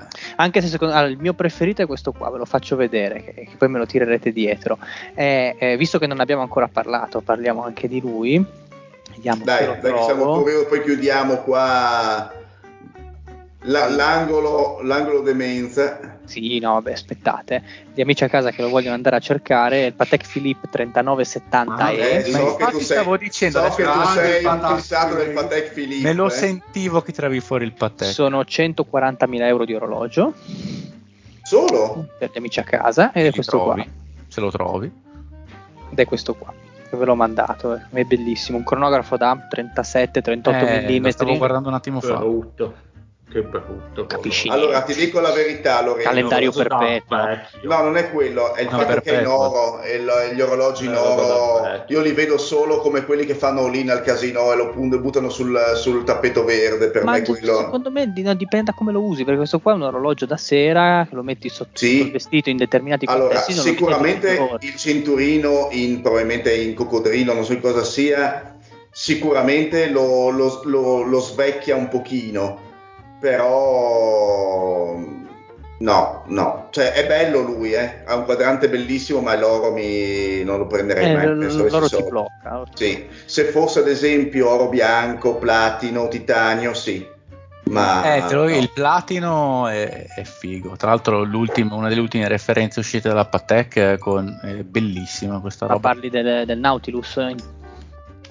Beh, Anche se secondo allora, il mio preferito è questo qua, ve lo faccio vedere, che, che poi me lo tirerete dietro. Eh, eh, visto che non abbiamo ancora parlato, parliamo anche di lui. Vediamo dai, dai che siamo curiosi, poi chiudiamo qua la- l'angolo, l'angolo demenza. Sì, no, beh, aspettate. Gli amici a casa che lo vogliono andare a cercare, il Patek Philippe 3970 Ah, e Eh, Ma so che tu sei, stavo dicendo, so che tu sei un del fissato Patek del Patek Philippe. me lo eh. sentivo che tiravi fuori il Patek. sono 140.000 euro di orologio Solo? per gli amici a casa ed è questo trovi, qua. Se lo trovi. Ed è questo qua. Che ve l'ho mandato, eh. è bellissimo. Un cronografo da 37-38 Eh, lo stavo mm. guardando un attimo fa. brutto. Che brutto. Capisci? Allora, ti dico la verità, Lorenzo. Calendario da perpetuo. vecchio. No, non è quello, è il No, fatto che è in perpetuo. oro e il- gli orologi in Eh, oro. Io li vedo solo come quelli che fanno all-in al casino e lo buttano sul, sul tappeto verde. Per Ma me quello. secondo me no, dipende da come lo usi, perché questo qua è un orologio da sera che lo metti sotto Sì. il vestito in determinati Allora, contesti. non sicuramente il cinturino, in, probabilmente in coccodrillo, non so in cosa sia, sicuramente lo, lo- lo- lo svecchia un pochino, però no, no, cioè è bello lui, eh? ha un quadrante bellissimo, ma l'oro mi, non lo prenderei Eh, mai. l- penso loro ti blocca. Sì, se fosse ad esempio oro bianco, platino, titanio, sì. Ma Eh, te lo- no. il platino è, è figo. Tra l'altro, l'ultimo- una delle ultime referenze uscite dalla Patek è, con, è bellissima questa Ma roba. parli del, del Nautilus?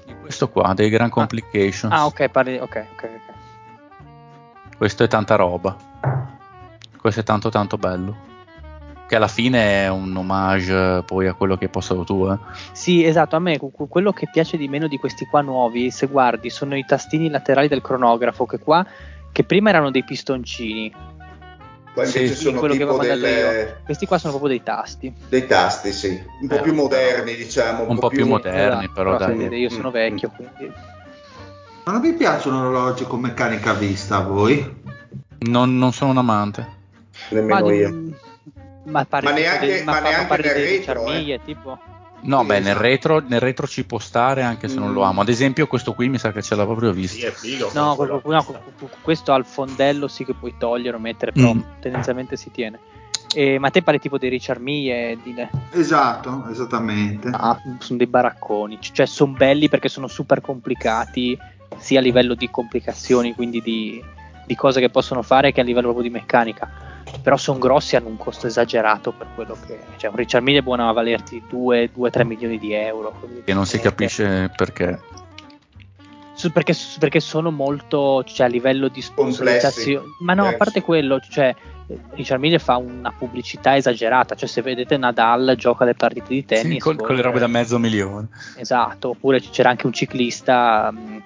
Di questo qua, dei Grand Complications. Ah, ok, parli. Ok, ok, ok. Questo è tanta roba. Questo è tanto tanto bello. Che alla fine è un homage poi a quello che hai postato tu. Eh. Sì, esatto, a me quello che piace di meno di questi qua nuovi, se guardi, sono i tastini laterali del cronografo, che qua, che prima erano dei pistoncini, Qua invece Sì, sono quello che avevo delle- io. questi qua sono proprio dei tasti. dei tasti, sì, un po' Eh, più però- moderni, diciamo. un po' più moderni, Esatto, però dai. vedete, io sono Mm, vecchio, mm. quindi... Ma non vi piacciono orologi con meccanica a vista a voi? Non, non sono un amante. Nemmeno io. mm, ma, pare Ma tipo neanche- dei- ma fa- neanche nel retro, Charmiglie, tipo. No, Sì, beh, esatto. nel retro, nel retro ci può stare anche se non lo Mm. amo. Ad esempio, questo qui mi sa che ce l'ha proprio visto. Sì, è figo. No, quello- no, que- que- questo al fondello sì che puoi togliere o mettere, però Mm. tendenzialmente si tiene. E, ma te pare tipo dei Richard Mille, dile. Esatto, esattamente. Ah, sono dei baracconi, cioè sono belli perché sono super complicati sia a livello di complicazioni, quindi di, di cose che possono fare che a livello proprio di meccanica. però sono grossi hanno un costo esagerato per quello che cioè un Richard Mille è buono a valerti 2-3 milioni di euro e non si capisce perché. Su, perché, perché, sono molto cioè, a livello di sponsorizzazione. Ma no a parte quello cioè Richard Mille fa una pubblicità esagerata cioè se vedete Nadal gioca le partite di tennis sì, con, con le robe da mezzo milione. Esatto oppure c'era anche un ciclista mh,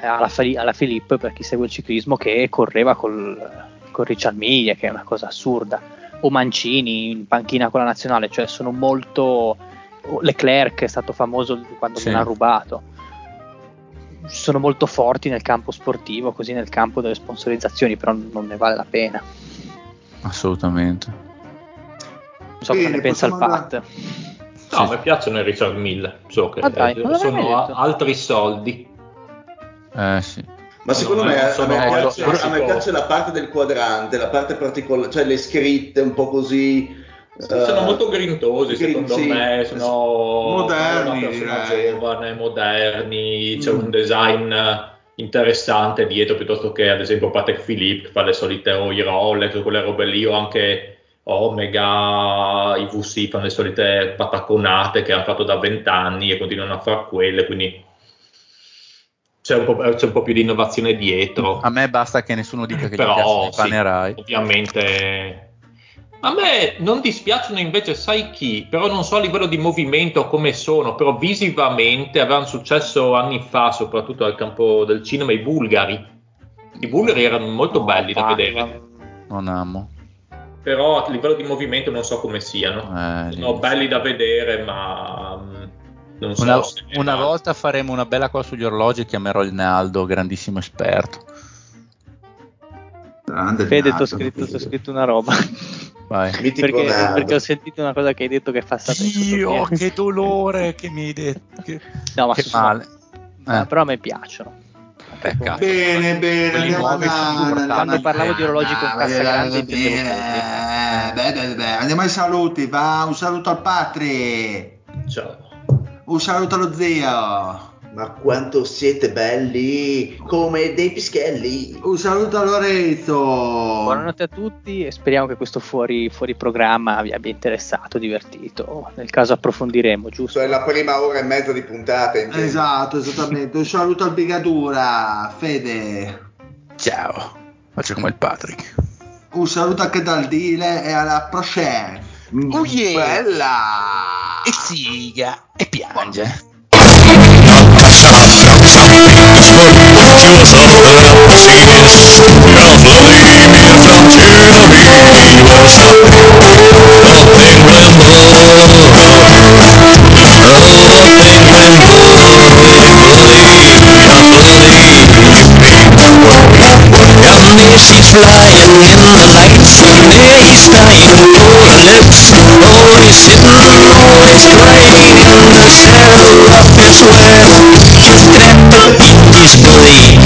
alla, alla Filippo per chi segue il ciclismo che correva col con Richard Mille, che è una cosa assurda, o Mancini in panchina con la nazionale, cioè sono molto... Leclerc è stato famoso quando sì. ha rubato. Sono molto forti nel campo sportivo, così nel campo delle sponsorizzazioni, però non ne vale la pena. Assolutamente. Non so cosa ne pensa il Pat. No, sì. mi piacciono i Richard Mille, so che ah, dai, sono altri soldi. Eh sì. Ma secondo me, a, me piace, a, me piace, la parte del quadrante, la parte particolare, cioè le scritte un po' così. Sono uh, molto grintosi, secondo sì, me, sono moderni, giovane, moderni, c'è mm. un design interessante dietro piuttosto che ad esempio Patek Philippe fa le solite o i Rolex quelle robe lì o anche Omega, i VC fanno le solite pataconate che hanno fatto da vent'anni e continuano a fare quelle, quindi c'è un, c'è un, po', più di innovazione dietro. A me basta che nessuno dica che Però, gli piacciono. Sì, ovviamente. A me non dispiacciono invece, sai chi? Però non so a livello di movimento come sono, però visivamente avevano successo anni fa, soprattutto al campo del cinema, i bulgari. I bulgari erano molto belli da vedere. Non amo. Però a livello di movimento non so come siano. Eh, sono belli da vedere, ma non so una, una volta faremo una bella cosa sugli orologi e chiamerò il Naldo, grandissimo esperto. Grande Fede, ti ho scritto, scritto, una roba. perché, perché, ho sentito una cosa che hai detto che fa sapere. Dio, che dolore che mi hai detto. Che, no, ma che male. Eh. Però a me piacciono. Peccato. Bene, bene, andiamo avanti. Quando parlavo di orologi con cassa grande, andiamo ai saluti. Va un saluto al Patri. Ciao. Un saluto allo zio. Ma quanto siete belli, come dei pischelli. Un saluto a Lorenzo. Buonanotte a tutti e speriamo che questo fuori, fuori programma vi abbia interessato, divertito. Nel caso approfondiremo, giusto? È la prima ora e mezza di puntata. Intendo. Esatto, esattamente. Un saluto al Bigadura, Fede. Ciao, faccio come il Patrick. Un saluto anche dal Dile e alla prochaine. Oh yeah. Bella! E ziga e piange. She's flying in the lights, there he's dying lips Always sitting, always crying in the shadow of his web. He's trapped in his body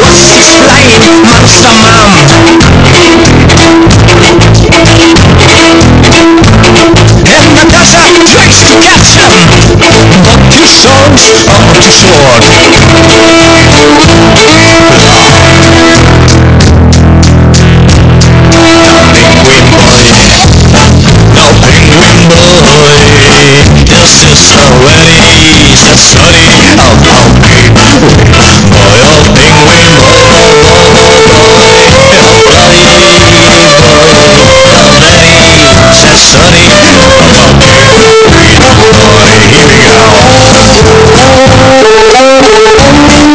What's this flying monster mom? And Natasha tries to catch him But his songs are too short This is already already the study of how we boy here we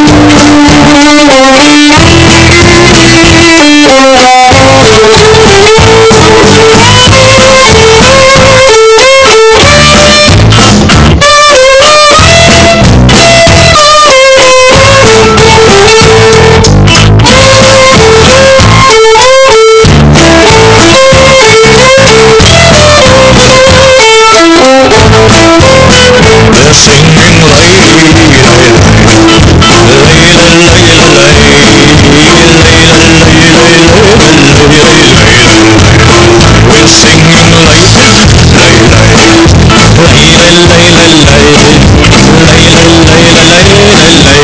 go la la la la